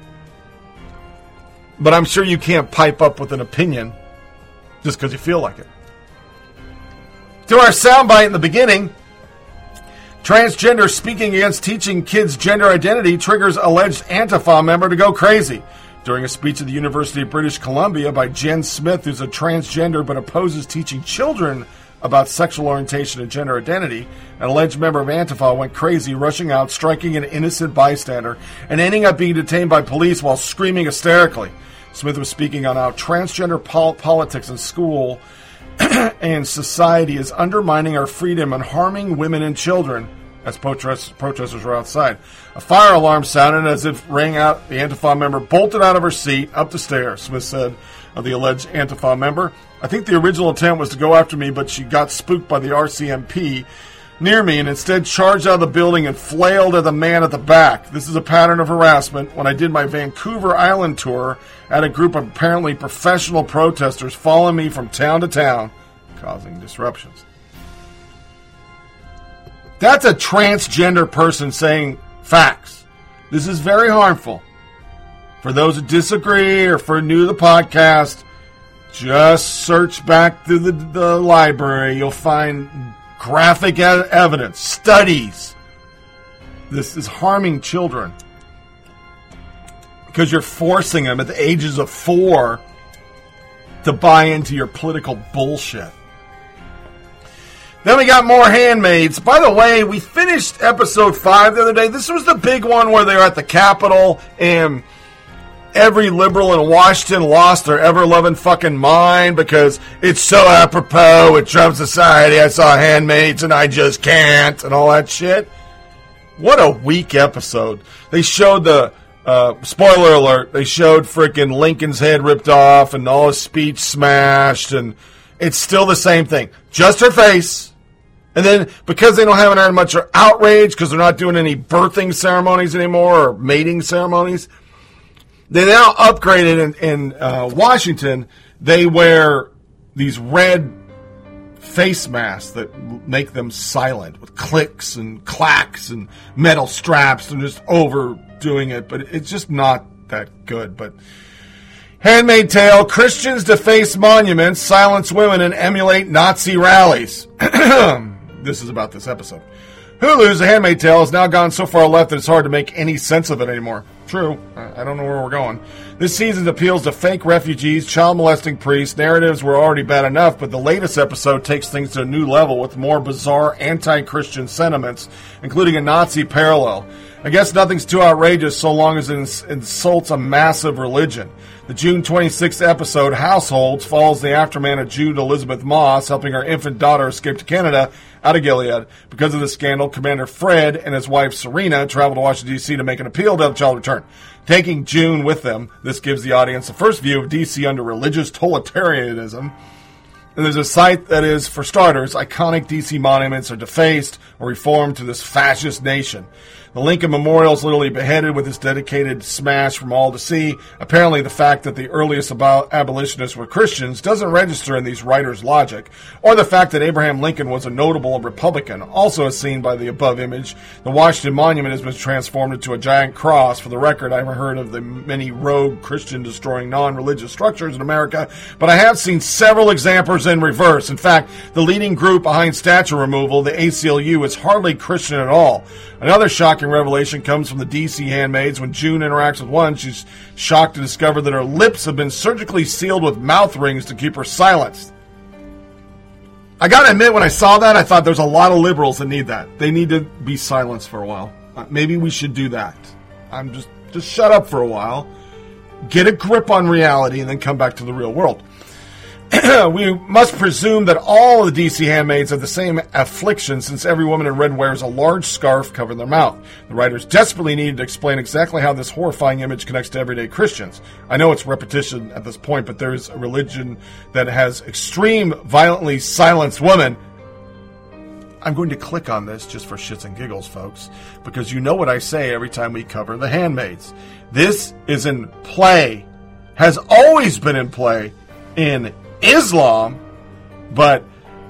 But I'm sure you can't pipe up with an opinion just because you feel like it. To our soundbite in the beginning, transgender speaking against teaching kids gender identity triggers alleged Antifa member to go crazy. During a speech at the University of British Columbia by Jenn Smith, who's a transgender but opposes teaching children about sexual orientation and gender identity, an alleged member of Antifa went crazy, rushing out, striking an innocent bystander, and ending up being detained by police while screaming hysterically. Smith was speaking on how transgender pol- politics in school and society is undermining our freedom and harming women and children as protest- protesters were outside. A fire alarm sounded as it rang out. The Antifa member bolted out of her seat up the stairs, Smith said of the alleged Antifa member. I think the original intent was to go after me, but she got spooked by the RCMP near me and instead charged out of the building and flailed at the man at the back. This is a pattern of harassment. When I did my Vancouver Island tour, Had a group of apparently professional protesters following me from town to town, causing disruptions. That's a transgender person saying facts. This is very harmful. For those who disagree or for new to the podcast, just search back through the, the library. You'll find graphic evidence, studies. This is harming children because you're forcing them at the ages of four to buy into your political bullshit. Then we got more handmaids. By the way, we finished episode five the other day. This was the big one where they were at the Capitol and every liberal in Washington lost their ever loving fucking mind because it's so apropos with Trump society. I saw handmaids and I just can't and all that shit. What a weak episode. They showed the uh, spoiler alert. They showed freaking Lincoln's head ripped off and all his speech smashed, and it's still the same thing. Just her face. And then because they don't have had much outrage because they're not doing any birthing ceremonies anymore or mating ceremonies, they now upgraded in, in uh, Washington. They wear these red face masks that make them silent with clicks and clacks and metal straps and just overdoing it. But it's just not that good. But Handmaid Tale Christians deface monuments, silence women, and emulate Nazi rallies. this is about this episode. Hulu's The Handmaid Tale has now gone so far left that it's hard to make any sense of it anymore. True. I don't know where we're going. This season's appeals to fake refugees, child molesting priests. Narratives were already bad enough, but the latest episode takes things to a new level with more bizarre anti Christian sentiments, including a Nazi parallel. I guess nothing's too outrageous so long as it ins- insults a massive religion. The June 26th episode, Households, follows the aftermath of June Elisabeth Moss helping her infant daughter escape to Canada out of Gilead. Because of the scandal, Commander Fred and his wife Serena traveled to Washington, D.C. to make an appeal to have the child return. Taking June with them, this gives the audience the first view of D.C. under religious totalitarianism. And there's a site that is, for starters, iconic DC monuments are defaced or reformed to this fascist nation. The Lincoln Memorial is literally beheaded with its dedicated smash from all to see. Apparently, the fact that the earliest abo- abolitionists were Christians doesn't register in these writers' logic, or the fact that Abraham Lincoln was a notable Republican, also as seen by the above image. The Washington Monument has been transformed into a giant cross. For the record, I haven't heard of the many rogue Christian destroying non religious structures in America, but I have seen several examples in reverse. In fact, the leading group behind statue removal, the ACLU, is hardly Christian at all. Another shocking revelation comes from the DC handmaids. When June interacts with one, she's shocked to discover that her lips have been surgically sealed with mouth rings to keep her silenced. I gotta admit, when I saw that, I thought there's a lot of liberals that need that. They need to be silenced for a while. Uh, Maybe we should do that. I'm just just shut up for a while, get a grip on reality, and then come back to the real world. we must presume that all the DC handmaids have the same affliction since every woman in red wears a large scarf covering their mouth. The writers desperately needed to explain exactly how this horrifying image connects to everyday Christians. I know it's repetition at this point, but there's a religion that has extreme, violently silenced women. I'm going to click on this just for shits and giggles, folks, because you know what I say every time we cover the handmaids. This is in play, has always been in play in Islam, but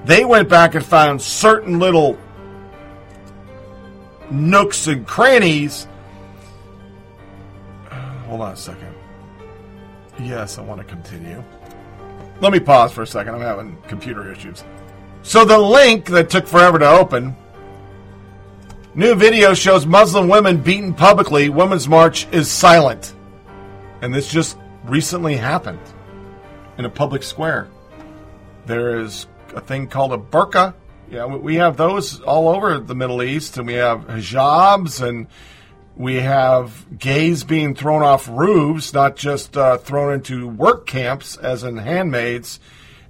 they went back and found certain little nooks and crannies. Hold on a second. Yes, I want to continue. Let me pause for a second. I'm having computer issues. So the link that took forever to open. New video shows Muslim women beaten publicly. Women's March is silent. And this just recently happened in a public square. There is a thing called a burqa. Yeah, we- have those all over the Middle East, and we have hijabs, and we have gays being thrown off roofs, not just uh, thrown into work camps, as in handmaids.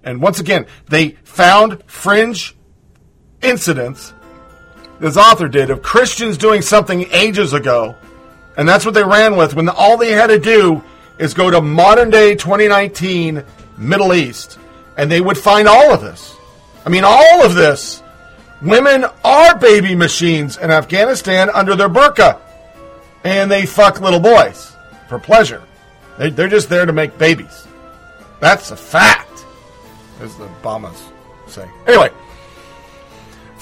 And once again, they found fringe incidents, this author did, of Christians doing something ages ago, and that's what they ran with when all they had to do is go to modern day 2019 Middle East, and they would find all of this. I mean, all of this. Women are baby machines in Afghanistan under their burqa, and they fuck little boys for pleasure. They, they're just there to make babies. That's a fact, as the Obamas say. Anyway,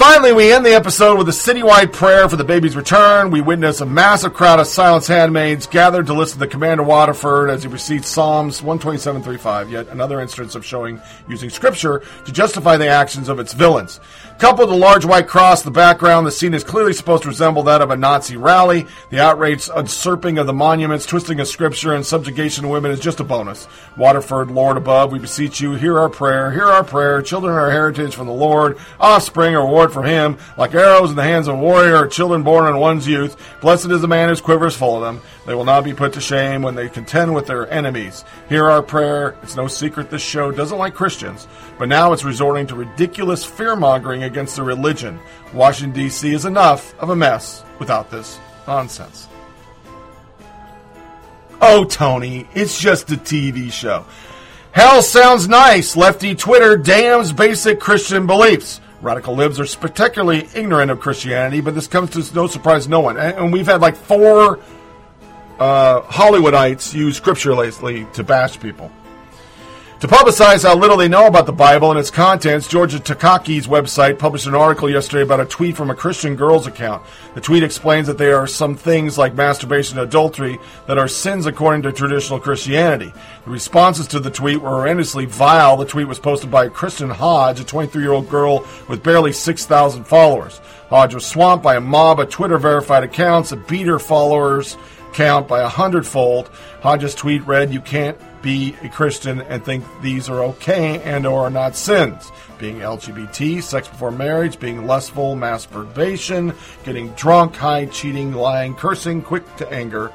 Finally, we end the episode with a citywide prayer for the baby's return. We witness a massive crowd of silence handmaids gathered to listen to Commander Waterford as he recites Psalms 127.35, yet another instance of showing using scripture to justify the actions of its villains. Coupled with a large white cross in the background, the scene is clearly supposed to resemble that of a Nazi rally. The outraged usurping of the monuments, twisting of scripture, and subjugation of women is just a bonus. Waterford, Lord above, we beseech you, hear our prayer, hear our prayer. Children are heritage from the Lord, offspring a from him. Like arrows in the hands of a warrior are children born in one's youth. Blessed is the man whose quiver is full of them. They will not be put to shame when they contend with their enemies. Hear our prayer. It's no secret this show doesn't like Christians, but now it's resorting to ridiculous fear mongering against the religion. Washington, D.C. is enough of a mess without this nonsense. Oh, Tony, it's just a TV show. Hell sounds nice. Lefty Twitter damns basic Christian beliefs. Radical libs are spectacularly ignorant of Christianity, but this comes to no surprise to no one. And and we've had like four uh, Hollywoodites use scripture lately to bash people. To publicize how little they know about the Bible and its contents, Georgia Takaki's website published an article yesterday about a tweet from a Christian girl's account. The tweet explains that there are some things like masturbation and adultery that are sins according to traditional Christianity. The responses to the tweet were horrendously vile. The tweet was posted by Kristen Hodge, a 23 year old girl with barely 6,000 followers. Hodge was swamped by a mob of Twitter verified accounts that beat her followers count by a hundredfold. Hodges' tweet read, "You can't be a Christian and think these are okay and or are not sins. Being LGBT, sex before marriage, being lustful, masturbation, getting drunk, high, cheating, lying, cursing, quick to anger.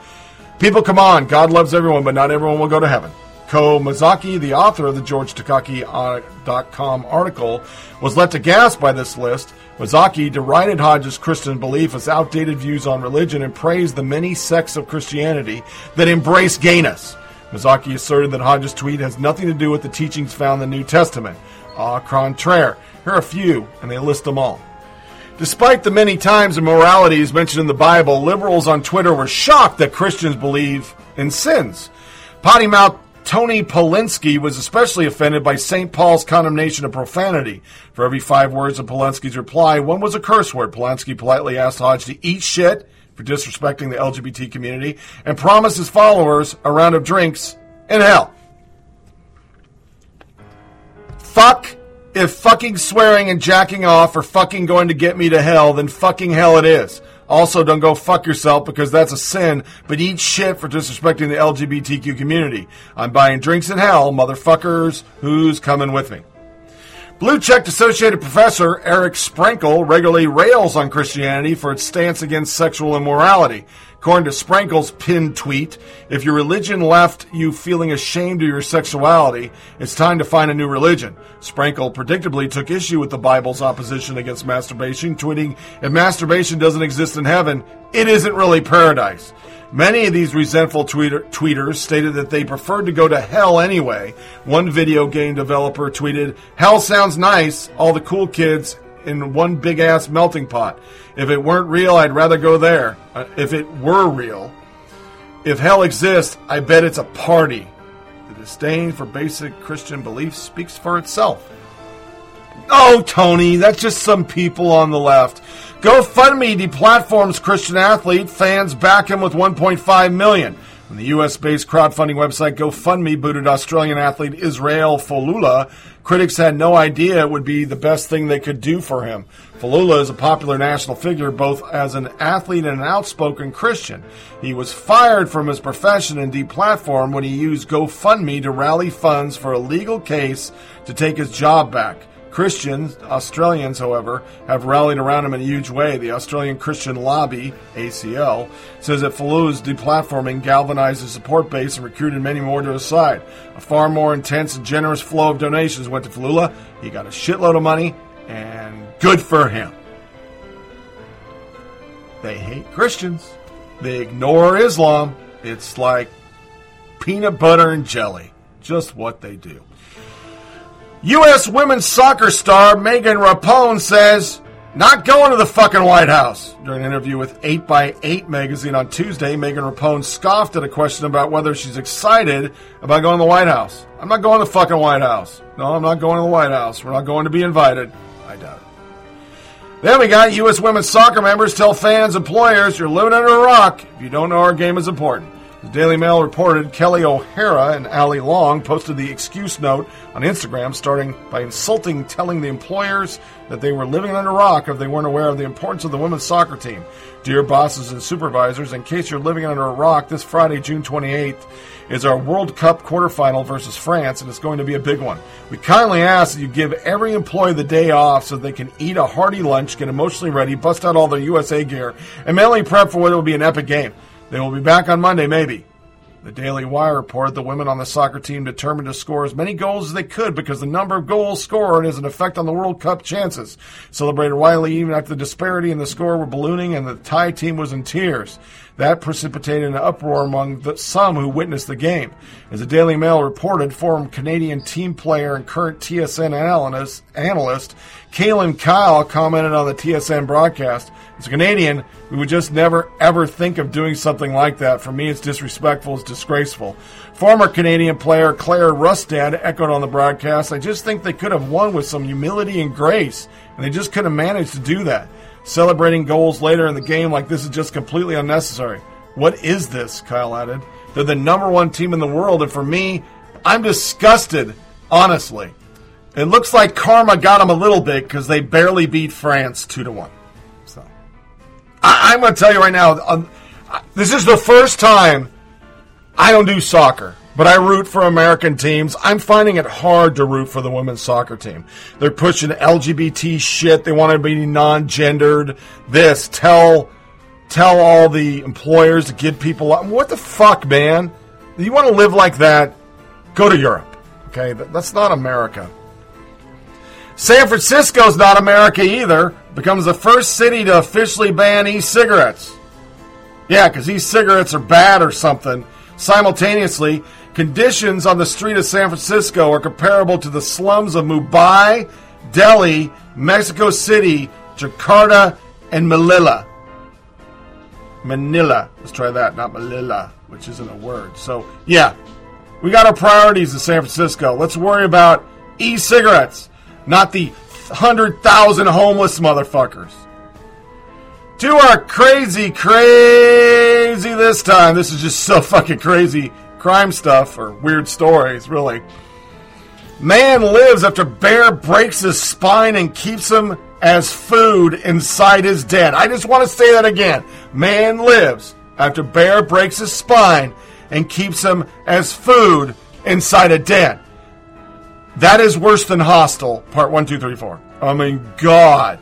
People, come on! God loves everyone, but not everyone will go to heaven." Ko Mazaki, the author of the GeorgeTakaki.com uh, article, was let to gasp by this list. Mazaki derided Hodges' Christian belief as outdated views on religion and praised the many sects of Christianity that embrace gayness. Mazaki asserted that Hodges' tweet has nothing to do with the teachings found in the New Testament. Au contraire. Here are a few, and they list them all. Despite the many times immoralities mentioned in the Bible, liberals on Twitter were shocked that Christians believe in sins. Potty mouth Tony Polinsky was especially offended by St. Paul's condemnation of profanity. For every five words of Polinsky's reply, one was a curse word. Polanski politely asked Hodge to eat shit for disrespecting the LGBT community and promised his followers a round of drinks in hell. fuck if fucking swearing and jacking off are fucking going to get me to hell, then fucking hell it is. Also, don't go fuck yourself because that's a sin, but eat shit for disrespecting the LGBTQ community. I'm buying drinks in hell, motherfuckers. Who's coming with me? Blue checked Associated Professor Eric Sprinkle regularly rails on Christianity for its stance against sexual immorality. According to Sprinkle's pinned tweet, if your religion left you feeling ashamed of your sexuality, it's time to find a new religion. Sprinkle predictably took issue with the Bible's opposition against masturbation, tweeting, If masturbation doesn't exist in heaven, it isn't really paradise. Many of these resentful tweeter, tweeters stated that they preferred to go to hell anyway. One video game developer tweeted, Hell sounds nice, all the cool kids in one big ass melting pot. If it weren't real, I'd rather go there. Uh, if it were real. If hell exists, I bet it's a party. The disdain for basic Christian beliefs speaks for itself. Oh, Tony, that's just some people on the left. GoFundMe deplatforms Christian athlete. Fans back him with 1.5 million. When the U.S.-based crowdfunding website GoFundMe booted Australian athlete Israel Folula, critics had no idea it would be the best thing they could do for him. Folula is a popular national figure both as an athlete and an outspoken Christian. He was fired from his profession and deplatformed when he used GoFundMe to rally funds for a legal case to take his job back. Christians, Australians, however, have rallied around him in a huge way. The Australian Christian Lobby, ACL, says that Falula's deplatforming galvanized his support base and recruited many more to his side. A far more intense and generous flow of donations went to Falula. He got a shitload of money, and good for him. They hate Christians. They ignore Islam. It's like peanut butter and jelly. Just what they do. U.S. women's soccer star Megan Rapone says, not going to the fucking White House. During an interview with 8x8 magazine on Tuesday, Megan Rapone scoffed at a question about whether she's excited about going to the White House. I'm not going to the fucking White House. No, I'm not going to the White House. We're not going to be invited. I doubt it. Then we got U.S. women's soccer members tell fans, employers, you're living under a rock if you don't know our game is important. The Daily Mail reported Kelly O'Hara and Allie Long posted the excuse note on Instagram, starting by insulting, telling the employers that they were living under a rock if they weren't aware of the importance of the women's soccer team. Dear bosses and supervisors, in case you're living under a rock, this Friday, June 28th, is our World Cup quarterfinal versus France, and it's going to be a big one. We kindly ask that you give every employee the day off so they can eat a hearty lunch, get emotionally ready, bust out all their USA gear, and mentally prep for what will be an epic game. They will be back on Monday, maybe. The Daily Wire reported the women on the soccer team determined to score as many goals as they could because the number of goals scored has an effect on the World Cup chances. Celebrated widely even after the disparity in the score were ballooning and the Thai team was in tears. That precipitated an uproar among the, some who witnessed the game. As the Daily Mail reported, former Canadian team player and current TSN analyst, analyst Kyle commented on the TSN broadcast. As a Canadian, we would just never ever think of doing something like that. For me, it's disrespectful, it's disgraceful. Former Canadian player Claire Rustad echoed on the broadcast, I just think they could have won with some humility and grace, and they just couldn't manage to do that. Celebrating goals later in the game like this is just completely unnecessary. What is this? Kyle added. They're the number one team in the world, and for me, I'm disgusted, honestly. It looks like karma got them a little bit because they barely beat France 2 to 1. So, I, am going to tell you right now, this is the first time I don't do soccer, but I root for American teams. I'm finding it hard to root for the women's soccer team. They're pushing LGBT shit. They want to be non-gendered. This tell tell all the employers to get people. up. What the fuck, man? You want to live like that? Go to Europe. Okay, that's not America. San Francisco's not America either. Becomes the first city to officially ban e-cigarettes. Yeah, because e-cigarettes are bad or something. Simultaneously, conditions on the street of San Francisco are comparable to the slums of Mumbai, Delhi, Mexico City, Jakarta, and Manila. Manila. Let's try that, not Manila, which isn't a word. So, yeah, we got our priorities in San Francisco. Let's worry about e cigarettes, not the 100,000 homeless motherfuckers. To our crazy, crazy this time. This is just so fucking crazy crime stuff or weird stories, really. Man lives after bear breaks his spine and keeps him as food inside his den. I just want to say that again. Man lives after bear breaks his spine and keeps him as food inside a den. That is worse than hostile. Part one, two, three, four. I mean, God.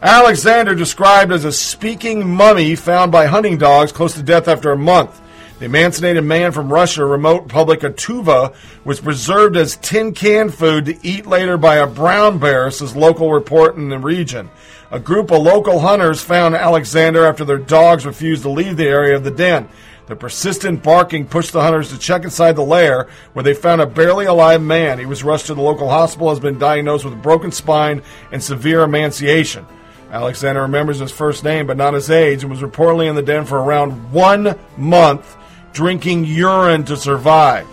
Alexander described as a speaking mummy found by hunting dogs close to death after a month. The emancipated man from Russia, remote Republic of Tuva, was preserved as tin can food to eat later by a brown bear, says local report in the region. A group of local hunters found Alexander after their dogs refused to leave the area of the den. The persistent barking pushed the hunters to check inside the lair, where they found a barely alive man. He was rushed to the local hospital, has been diagnosed with a broken spine and severe emaciation. Alexander remembers his first name, but not his age, and was reportedly in the den for around one month, drinking urine to survive.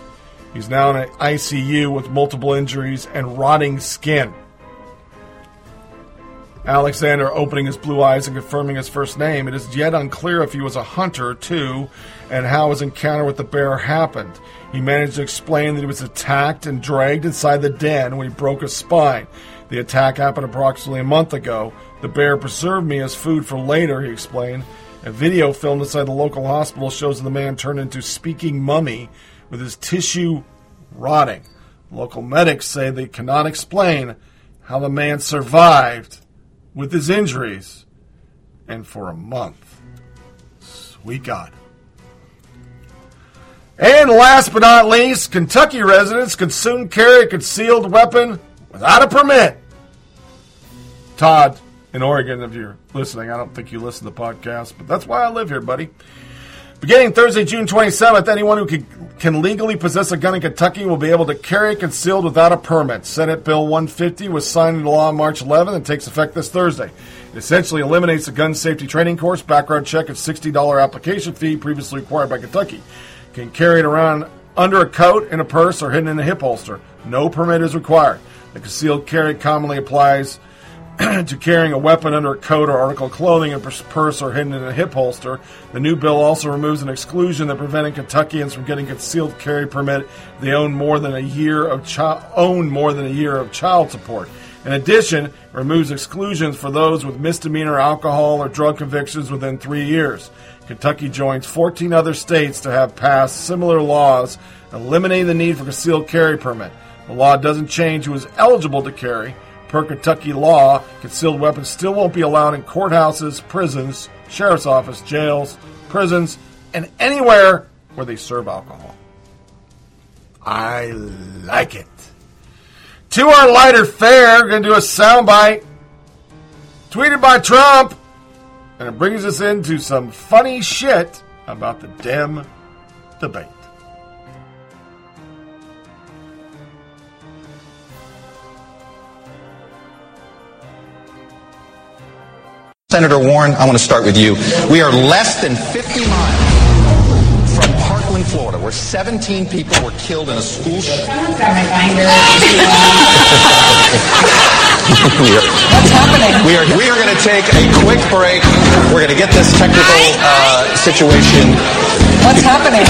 He's now in an ICU with multiple injuries and rotting skin. Alexander opening his blue eyes and confirming his first name. It is yet unclear if he was a hunter, too, and how his encounter with the bear happened. He managed to explain that he was attacked and dragged inside the den when he broke his spine. The attack happened approximately a month ago. The bear preserved me as food for later, he explained. A video filmed inside the local hospital shows the man turned into speaking mummy with his tissue rotting. Local medics say they cannot explain how the man survived with his injuries and for a month. Sweet God. And last but not least, Kentucky residents can soon carry a concealed weapon without a permit. Todd, in Oregon, if you're listening, I don't think you listen to the podcast, but that's why I live here, buddy. Beginning Thursday, June 27th, anyone who can, can legally possess a gun in Kentucky will be able to carry it concealed without a permit. Senate Bill 150 was signed into law on March 11th and takes effect this Thursday. It essentially eliminates the gun safety training course, background check, and $60 application fee previously required by Kentucky. Can carry it around under a coat, in a purse, or hidden in a hip holster. No permit is required. The concealed carry commonly applies to carrying a weapon under a coat or article of clothing, a purse, or hidden in a hip holster. The new bill also removes an exclusion that prevented Kentuckians from getting concealed carry permit they own more than a year of chi- own more than a year of child support. In addition, it removes exclusions for those with misdemeanor alcohol or drug convictions within three years. Kentucky joins 14 other states to have passed similar laws eliminating the need for concealed carry permit. The law doesn't change who is eligible to carry. Per Kentucky law, concealed weapons still won't be allowed in courthouses, prisons, sheriff's office, jails, prisons, and anywhere where they serve alcohol. I like it. To our lighter fare, we're going to do a soundbite tweeted by Trump, and it brings us into some funny shit about the Dem debate. Senator Warren, I want to start with you. We are less than 50 miles from Parkland, Florida, where 17 people were killed in a school shooting. What's happening? We are, we are going to take a quick break. We're going to get this technical uh, situation. What's happening?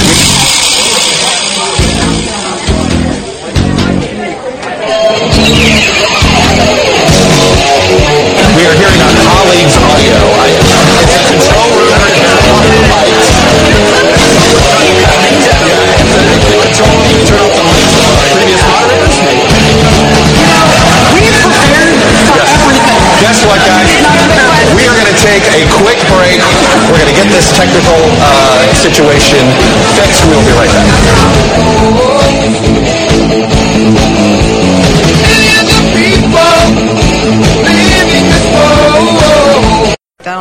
We are hearing our colleagues' of our previous moderators. Guess what, guys? We are going to take a quick break. We're going to get this technical uh, situation fixed. We'll be right back.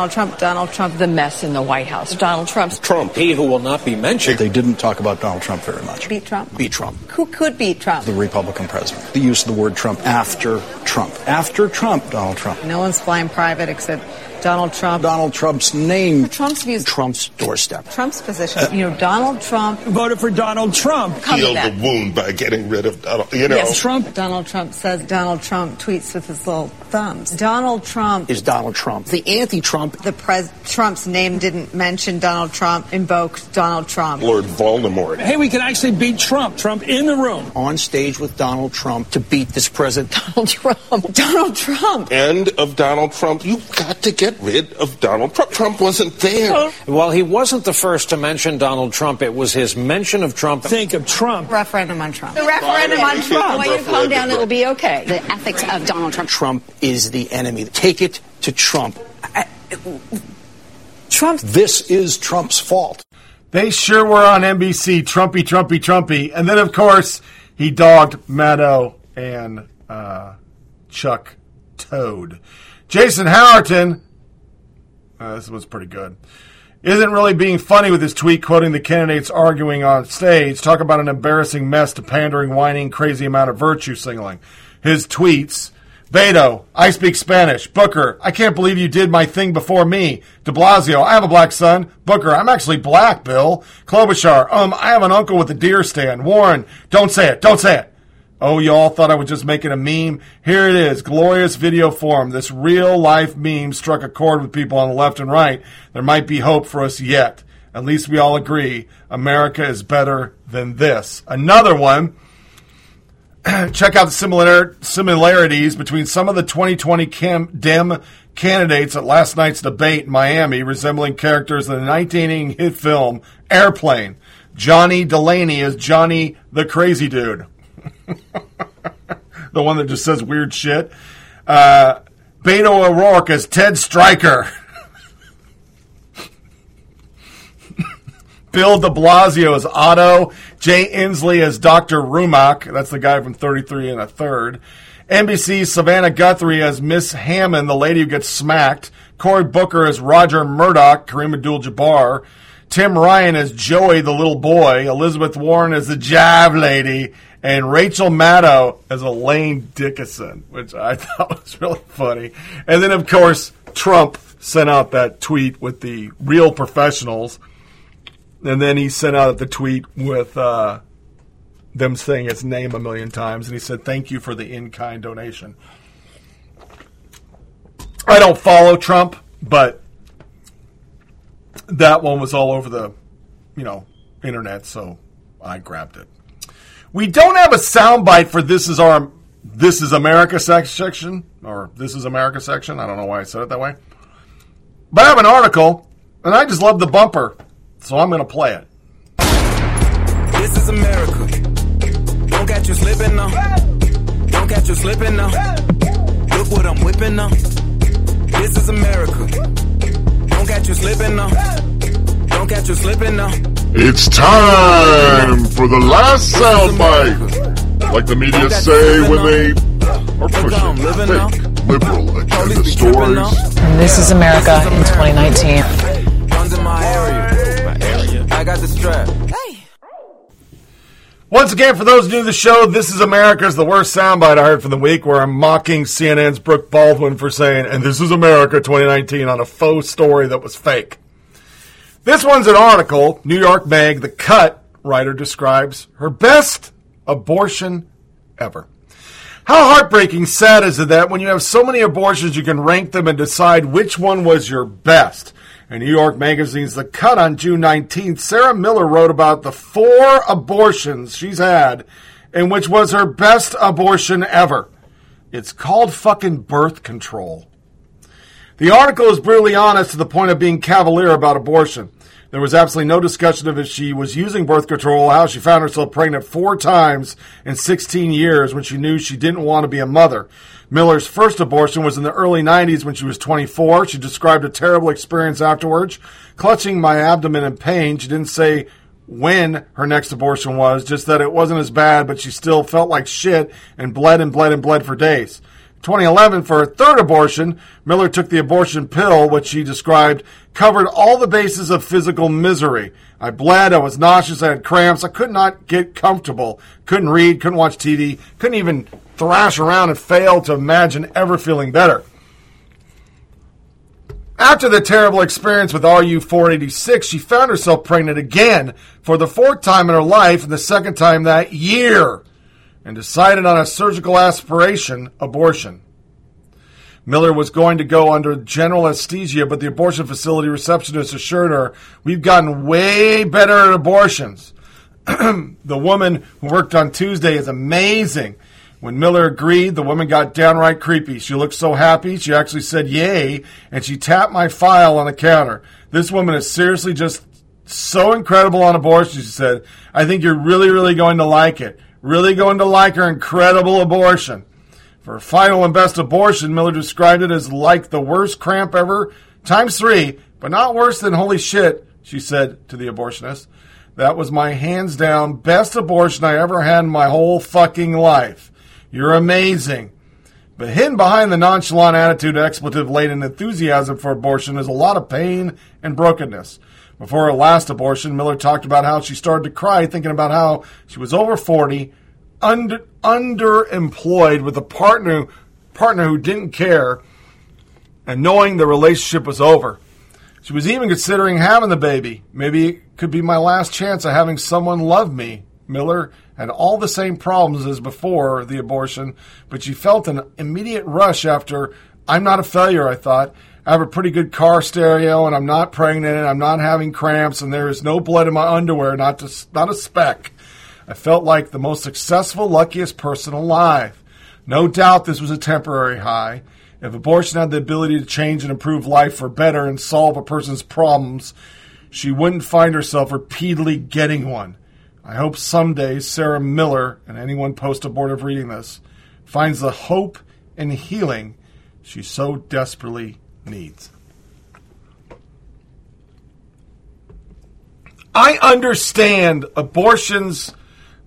Donald Trump, Donald Trump, the mess in the White House. Donald Trump's Trump, he who will not be mentioned. They didn't talk about Donald Trump very much. beat Trump. Beat Trump. Who could beat Trump? The Republican president. The use of the word Trump after Trump. After Trump, Donald Trump. No one's flying private except Donald Trump. Donald Trump's name. Trump's views. Trump's doorstep. Trump's position. you know, Donald Trump Voted for Donald Trump. Coming heal the wound by getting rid of Donald. You know, Yes, Trump. Donald Trump says Donald Trump tweets with his little thumbs. Donald Trump Is Donald Trump. The anti-Trump Trump. The pres- Trump's name didn't mention Donald Trump, invoked Donald Trump. Lord Voldemort. Hey, we can actually beat Trump. Trump in the room. On stage with Donald Trump to beat this president. Donald Trump. Donald Trump. End of Donald Trump. You've got to get rid of Donald Trump. Trump wasn't there. While he wasn't the first to mention Donald Trump, it was his mention of Trump. Think of Trump. Referendum on Trump. The referendum on Trump. Why you calm down, it'll be okay. The ethics of Donald Trump. Trump is the enemy. Take it to Trump. Trump. This is Trump's fault. They sure were on NBC, Trumpy, Trumpy, Trumpy. And then, of course, he dogged Maddow and uh, Chuck Toad. Jason Howerton, uh, this was pretty good, isn't really being funny with his tweet quoting the candidates arguing on stage. Talk about an embarrassing mess to pandering, whining, crazy amount of virtue signaling. His tweets. Beto, I speak Spanish. Booker, I can't believe you did my thing before me. De Blasio, I have a black son. Booker, I'm actually black, Bill. Klobuchar, um, I have an uncle with a deer stand. Warren, don't say it, don't say it. Oh, you all thought I was just making a meme? Here it is, glorious video form. This real life meme struck a chord with people on the left and right. There might be hope for us yet. At least we all agree America is better than this. Another one. Check out the similar, similarities between some of the 2020 cam, Dem candidates at last night's debate in Miami, resembling characters in the 1980 hit film Airplane. Johnny Delaney is Johnny the Crazy Dude. The one that just says weird shit. Uh, Beto O'Rourke as Ted Stryker. Bill de Blasio as Otto. Jay Inslee as Dr. Rumack. That's the guy from 33 and a third. NBC's Savannah Guthrie as Miss Hammond, the lady who gets smacked. Cory Booker as Roger Murdoch, Kareem Abdul-Jabbar. Tim Ryan as Joey, the little boy. Elizabeth Warren as the Jive lady. And Rachel Maddow as Elaine Dickinson, which I thought was really funny. And then, of course, Trump sent out that tweet with the real professionals. And then he sent out the tweet with uh, them saying his name a million times. And he said, Thank you for the in kind donation. I don't follow Trump, but that one was all over the, you know, internet, so I grabbed it. We don't have a soundbite for this is our this is America section or this is America section. I don't know why I said it that way. But I have an article, and I just love the bumper, so I'm going to play it. This is America. Don't catch you slipping now. Don't catch you slipping now. Look what I'm whipping now. This is America. Don't catch you slipping now. Don't catch you slipping now. It's time for the last soundbite. Like the media say when they are um, pushing fake liberal agenda stories. And this is America in 2019. Guns in my area. My area. I got the strap. Once again, for those new to the show, this is America's the worst soundbite I heard from the week, where I'm mocking CNN's Brooke Baldwin for saying, "And this is America 2019" on a faux story that was fake. This one's an article, New York Mag, The Cut writer describes her best abortion ever. How heartbreaking sad is it that when you have so many abortions, you can rank them and decide which one was your best? In New York Magazine's The Cut on June 19th, Sarah Miller wrote about the four abortions she's had and which was her best abortion ever. It's called fucking birth control. The article is brutally honest to the point of being cavalier about abortion. There was absolutely no discussion of if she was using birth control, how she found herself pregnant four times in 16 years when she knew she didn't want to be a mother. Miller's first abortion was in the early 90s when she was 24. She described a terrible experience afterwards, clutching my abdomen in pain. She didn't say when her next abortion was, just that it wasn't as bad, but she still felt like shit and bled and bled and bled for days. 2011, for her third abortion, Miller took the abortion pill, which she described covered all the bases of physical misery. I bled, I was nauseous, I had cramps, I could not get comfortable, couldn't read, couldn't watch TV, couldn't even thrash around and failed to imagine ever feeling better. After the terrible experience with RU 486, she found herself pregnant again for the fourth time in her life and the second time that year and decided on a surgical aspiration abortion. Miller was going to go under general anesthesia, but the abortion facility receptionist assured her, We've gotten way better at abortions. the woman who worked on Tuesday is amazing. When Miller agreed, the woman got downright creepy. She looked so happy, she actually said yay, and she tapped my file on the counter. This woman is seriously just so incredible on abortion, she said. I think you're really, really going to like it. Really going to like her incredible abortion. For final and best abortion, Miller described it as like the worst cramp ever, times three, but not worse than holy shit, she said to the abortionist. That was my hands down best abortion I ever had in my whole fucking life. You're amazing. But hidden behind the nonchalant attitude, expletive laden enthusiasm for abortion is a lot of pain and brokenness. Before her last abortion, Miller talked about how she started to cry thinking about how she was over 40, under, underemployed with a partner, partner who didn't care, and knowing the relationship was over. She was even considering having the baby. Maybe it could be my last chance of having someone love me. Miller had all the same problems as before the abortion, but she felt an immediate rush after I'm not a failure, I thought. I have a pretty good car stereo and I'm not pregnant and I'm not having cramps and there is no blood in my underwear, not to, not a speck. I felt like the most successful, luckiest person alive. No doubt this was a temporary high. If abortion had the ability to change and improve life for better and solve a person's problems, she wouldn't find herself repeatedly getting one. I hope someday Sarah Miller and anyone post abortive reading this finds the hope and healing she so desperately needs. I understand abortions,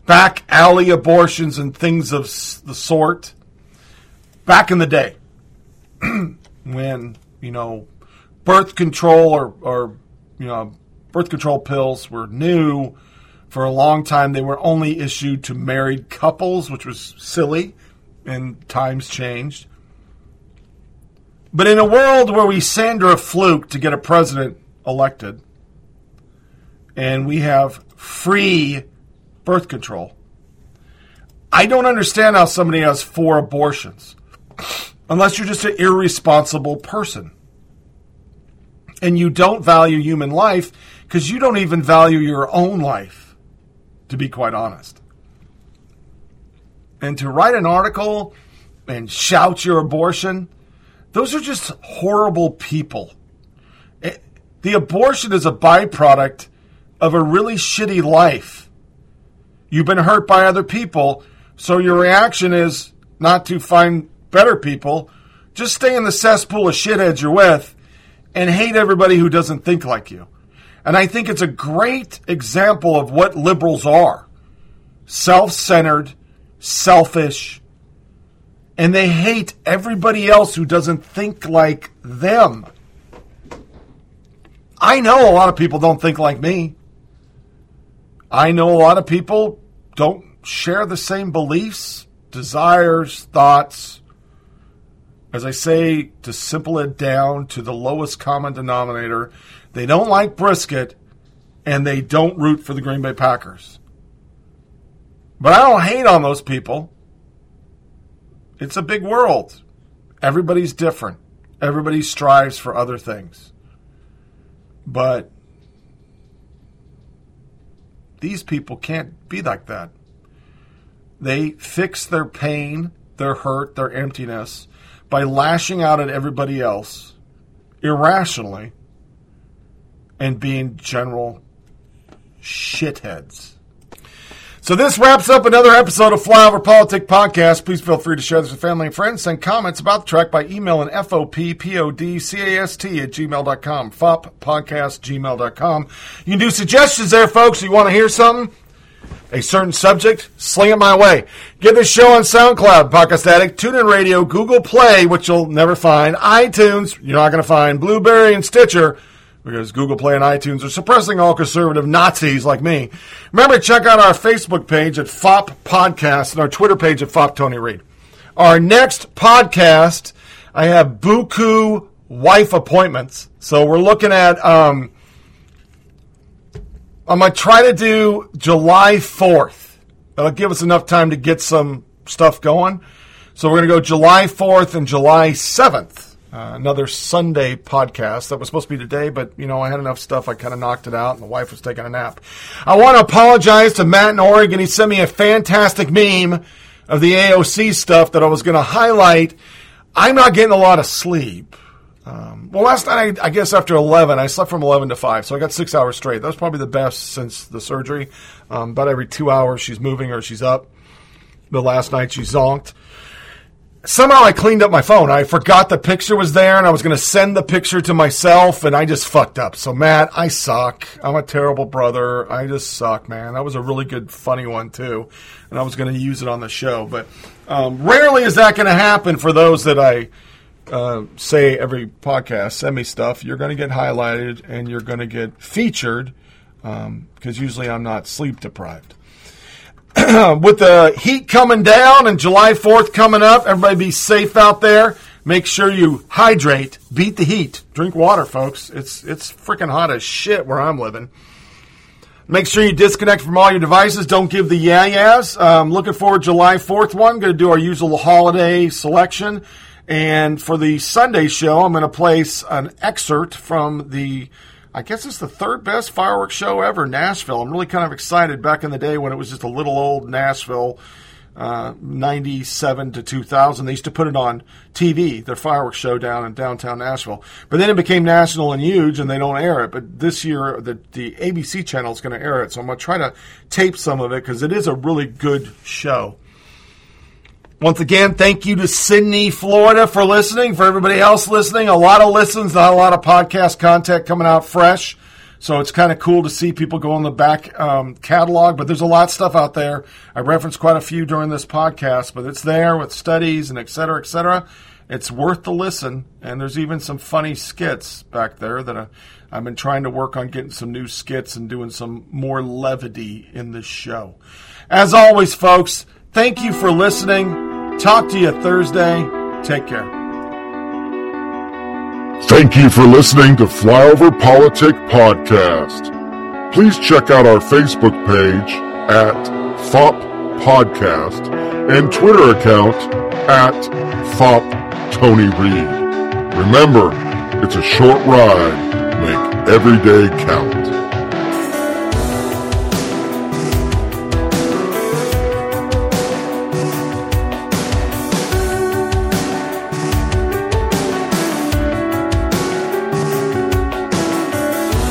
back alley abortions, and things of the sort back in the day when, you know, birth control or, or, you know, birth control pills were new. For a long time, they were only issued to married couples, which was silly, and times changed. But in a world where we Sandra Fluke to get a president elected, and we have free birth control, I don't understand how somebody has four abortions unless you're just an irresponsible person. And you don't value human life because you don't even value your own life, to be quite honest. And to write an article and shout your abortion, those are just horrible people. It- the abortion is a byproduct of a really shitty life. You've been hurt by other people, so your reaction is not to find better people, just stay in the cesspool of shitheads you're with and hate everybody who doesn't think like you. And I think it's a great example of what liberals are self centered, selfish, and they hate everybody else who doesn't think like them. I know a lot of people don't think like me. I know a lot of people don't share the same beliefs, desires, thoughts. As I say, to simple it down to the lowest common denominator, they don't like brisket and they don't root for the Green Bay Packers. But I don't hate on those people. It's a big world. Everybody's different. Everybody strives for other things. But these people can't be like that. They fix their pain, their hurt, their emptiness by lashing out at everybody else irrationally and being general shitheads. So this wraps up another episode of Flyover Politic Podcast. Please feel free to share this with family and friends. Send comments about the track by emailing FOPPODCAST at gmail.com. FOPpodcast gmail.com. You can do suggestions there, folks. You want to hear something? A certain subject? Sling it my way. Get this show on SoundCloud, Podcast Addict, TuneIn Radio, Google Play, which you'll never find, iTunes, you're not going to find, Blubrry and Stitcher because Google Play and iTunes are suppressing all conservative Nazis like me. Remember, to check out our Facebook page at FOP Podcast and our Twitter page at FOP Tony Reed. Our next podcast, I have Buku wife appointments. So we're looking at, um, I'm going to try to do July 4th. That'll give us enough time to get some stuff going. So we're going to go July 4th and July 7th. Uh, another Sunday podcast that was supposed to be today, but you know I had enough stuff. I kind of knocked it out, and the wife was taking a nap. I want to apologize to Matt in Oregon. He sent me a fantastic meme of the AOC stuff that I was going to highlight. I'm not getting a lot of sleep. Um, well, last night, I, I, guess after 11, I slept from 11 to 5, so I got six hours straight. That was probably the best since the surgery. Um, about every two hours, she's moving or she's up. The last night, she zonked somehow I cleaned up my phone. I forgot the picture was there and I was going to send the picture to myself and I just fucked up. So, Matt, I suck. I'm a terrible brother. I just suck, man. That was a really good, funny one, too. And I was going to use it on the show. But um, rarely is that going to happen for those that I uh, say every podcast, send me stuff. You're going to get highlighted and you're going to get featured because um, usually I'm not sleep deprived. with the heat coming down and July 4th coming up, everybody be safe out there. Make sure you hydrate, beat the heat, drink water, folks. It's it's freaking hot as shit where I'm living. Make sure you disconnect from all your devices. Don't give the yeah yeahs. Um, looking forward July 4th one. Going to do our usual holiday selection. And for the Sunday show, I'm going to place an excerpt from the I guess it's the third best fireworks show ever, Nashville. I'm really kind of excited. Back in the day when it was just a little old Nashville, uh, 97 to 2000, they used to put it on TV, their fireworks show down in downtown Nashville. But then it became national and huge, and they don't air it. But this year, the, the ABC channel is going to air it. So I'm going to try to tape some of it because it is a really good show. Once again, thank you to Sydney, Florida for listening. For everybody else listening, a lot of listens, not a lot of podcast content coming out fresh. So it's kind of cool to see people go in the back um, catalog, but there's a lot of stuff out there. I referenced quite a few during this podcast, but it's there with studies and et cetera, et cetera. It's worth the listen, and there's even some funny skits back there that I, I've been trying to work on getting some new skits and doing some more levity in this show. As always, folks, thank you for listening. Talk to you Thursday. Take care. Thank you for listening to Flyover Politic Podcast. Please check out our Facebook page at FOP Podcast and Twitter account at FOP Tony Reed. Remember, it's a short ride. Make every day count.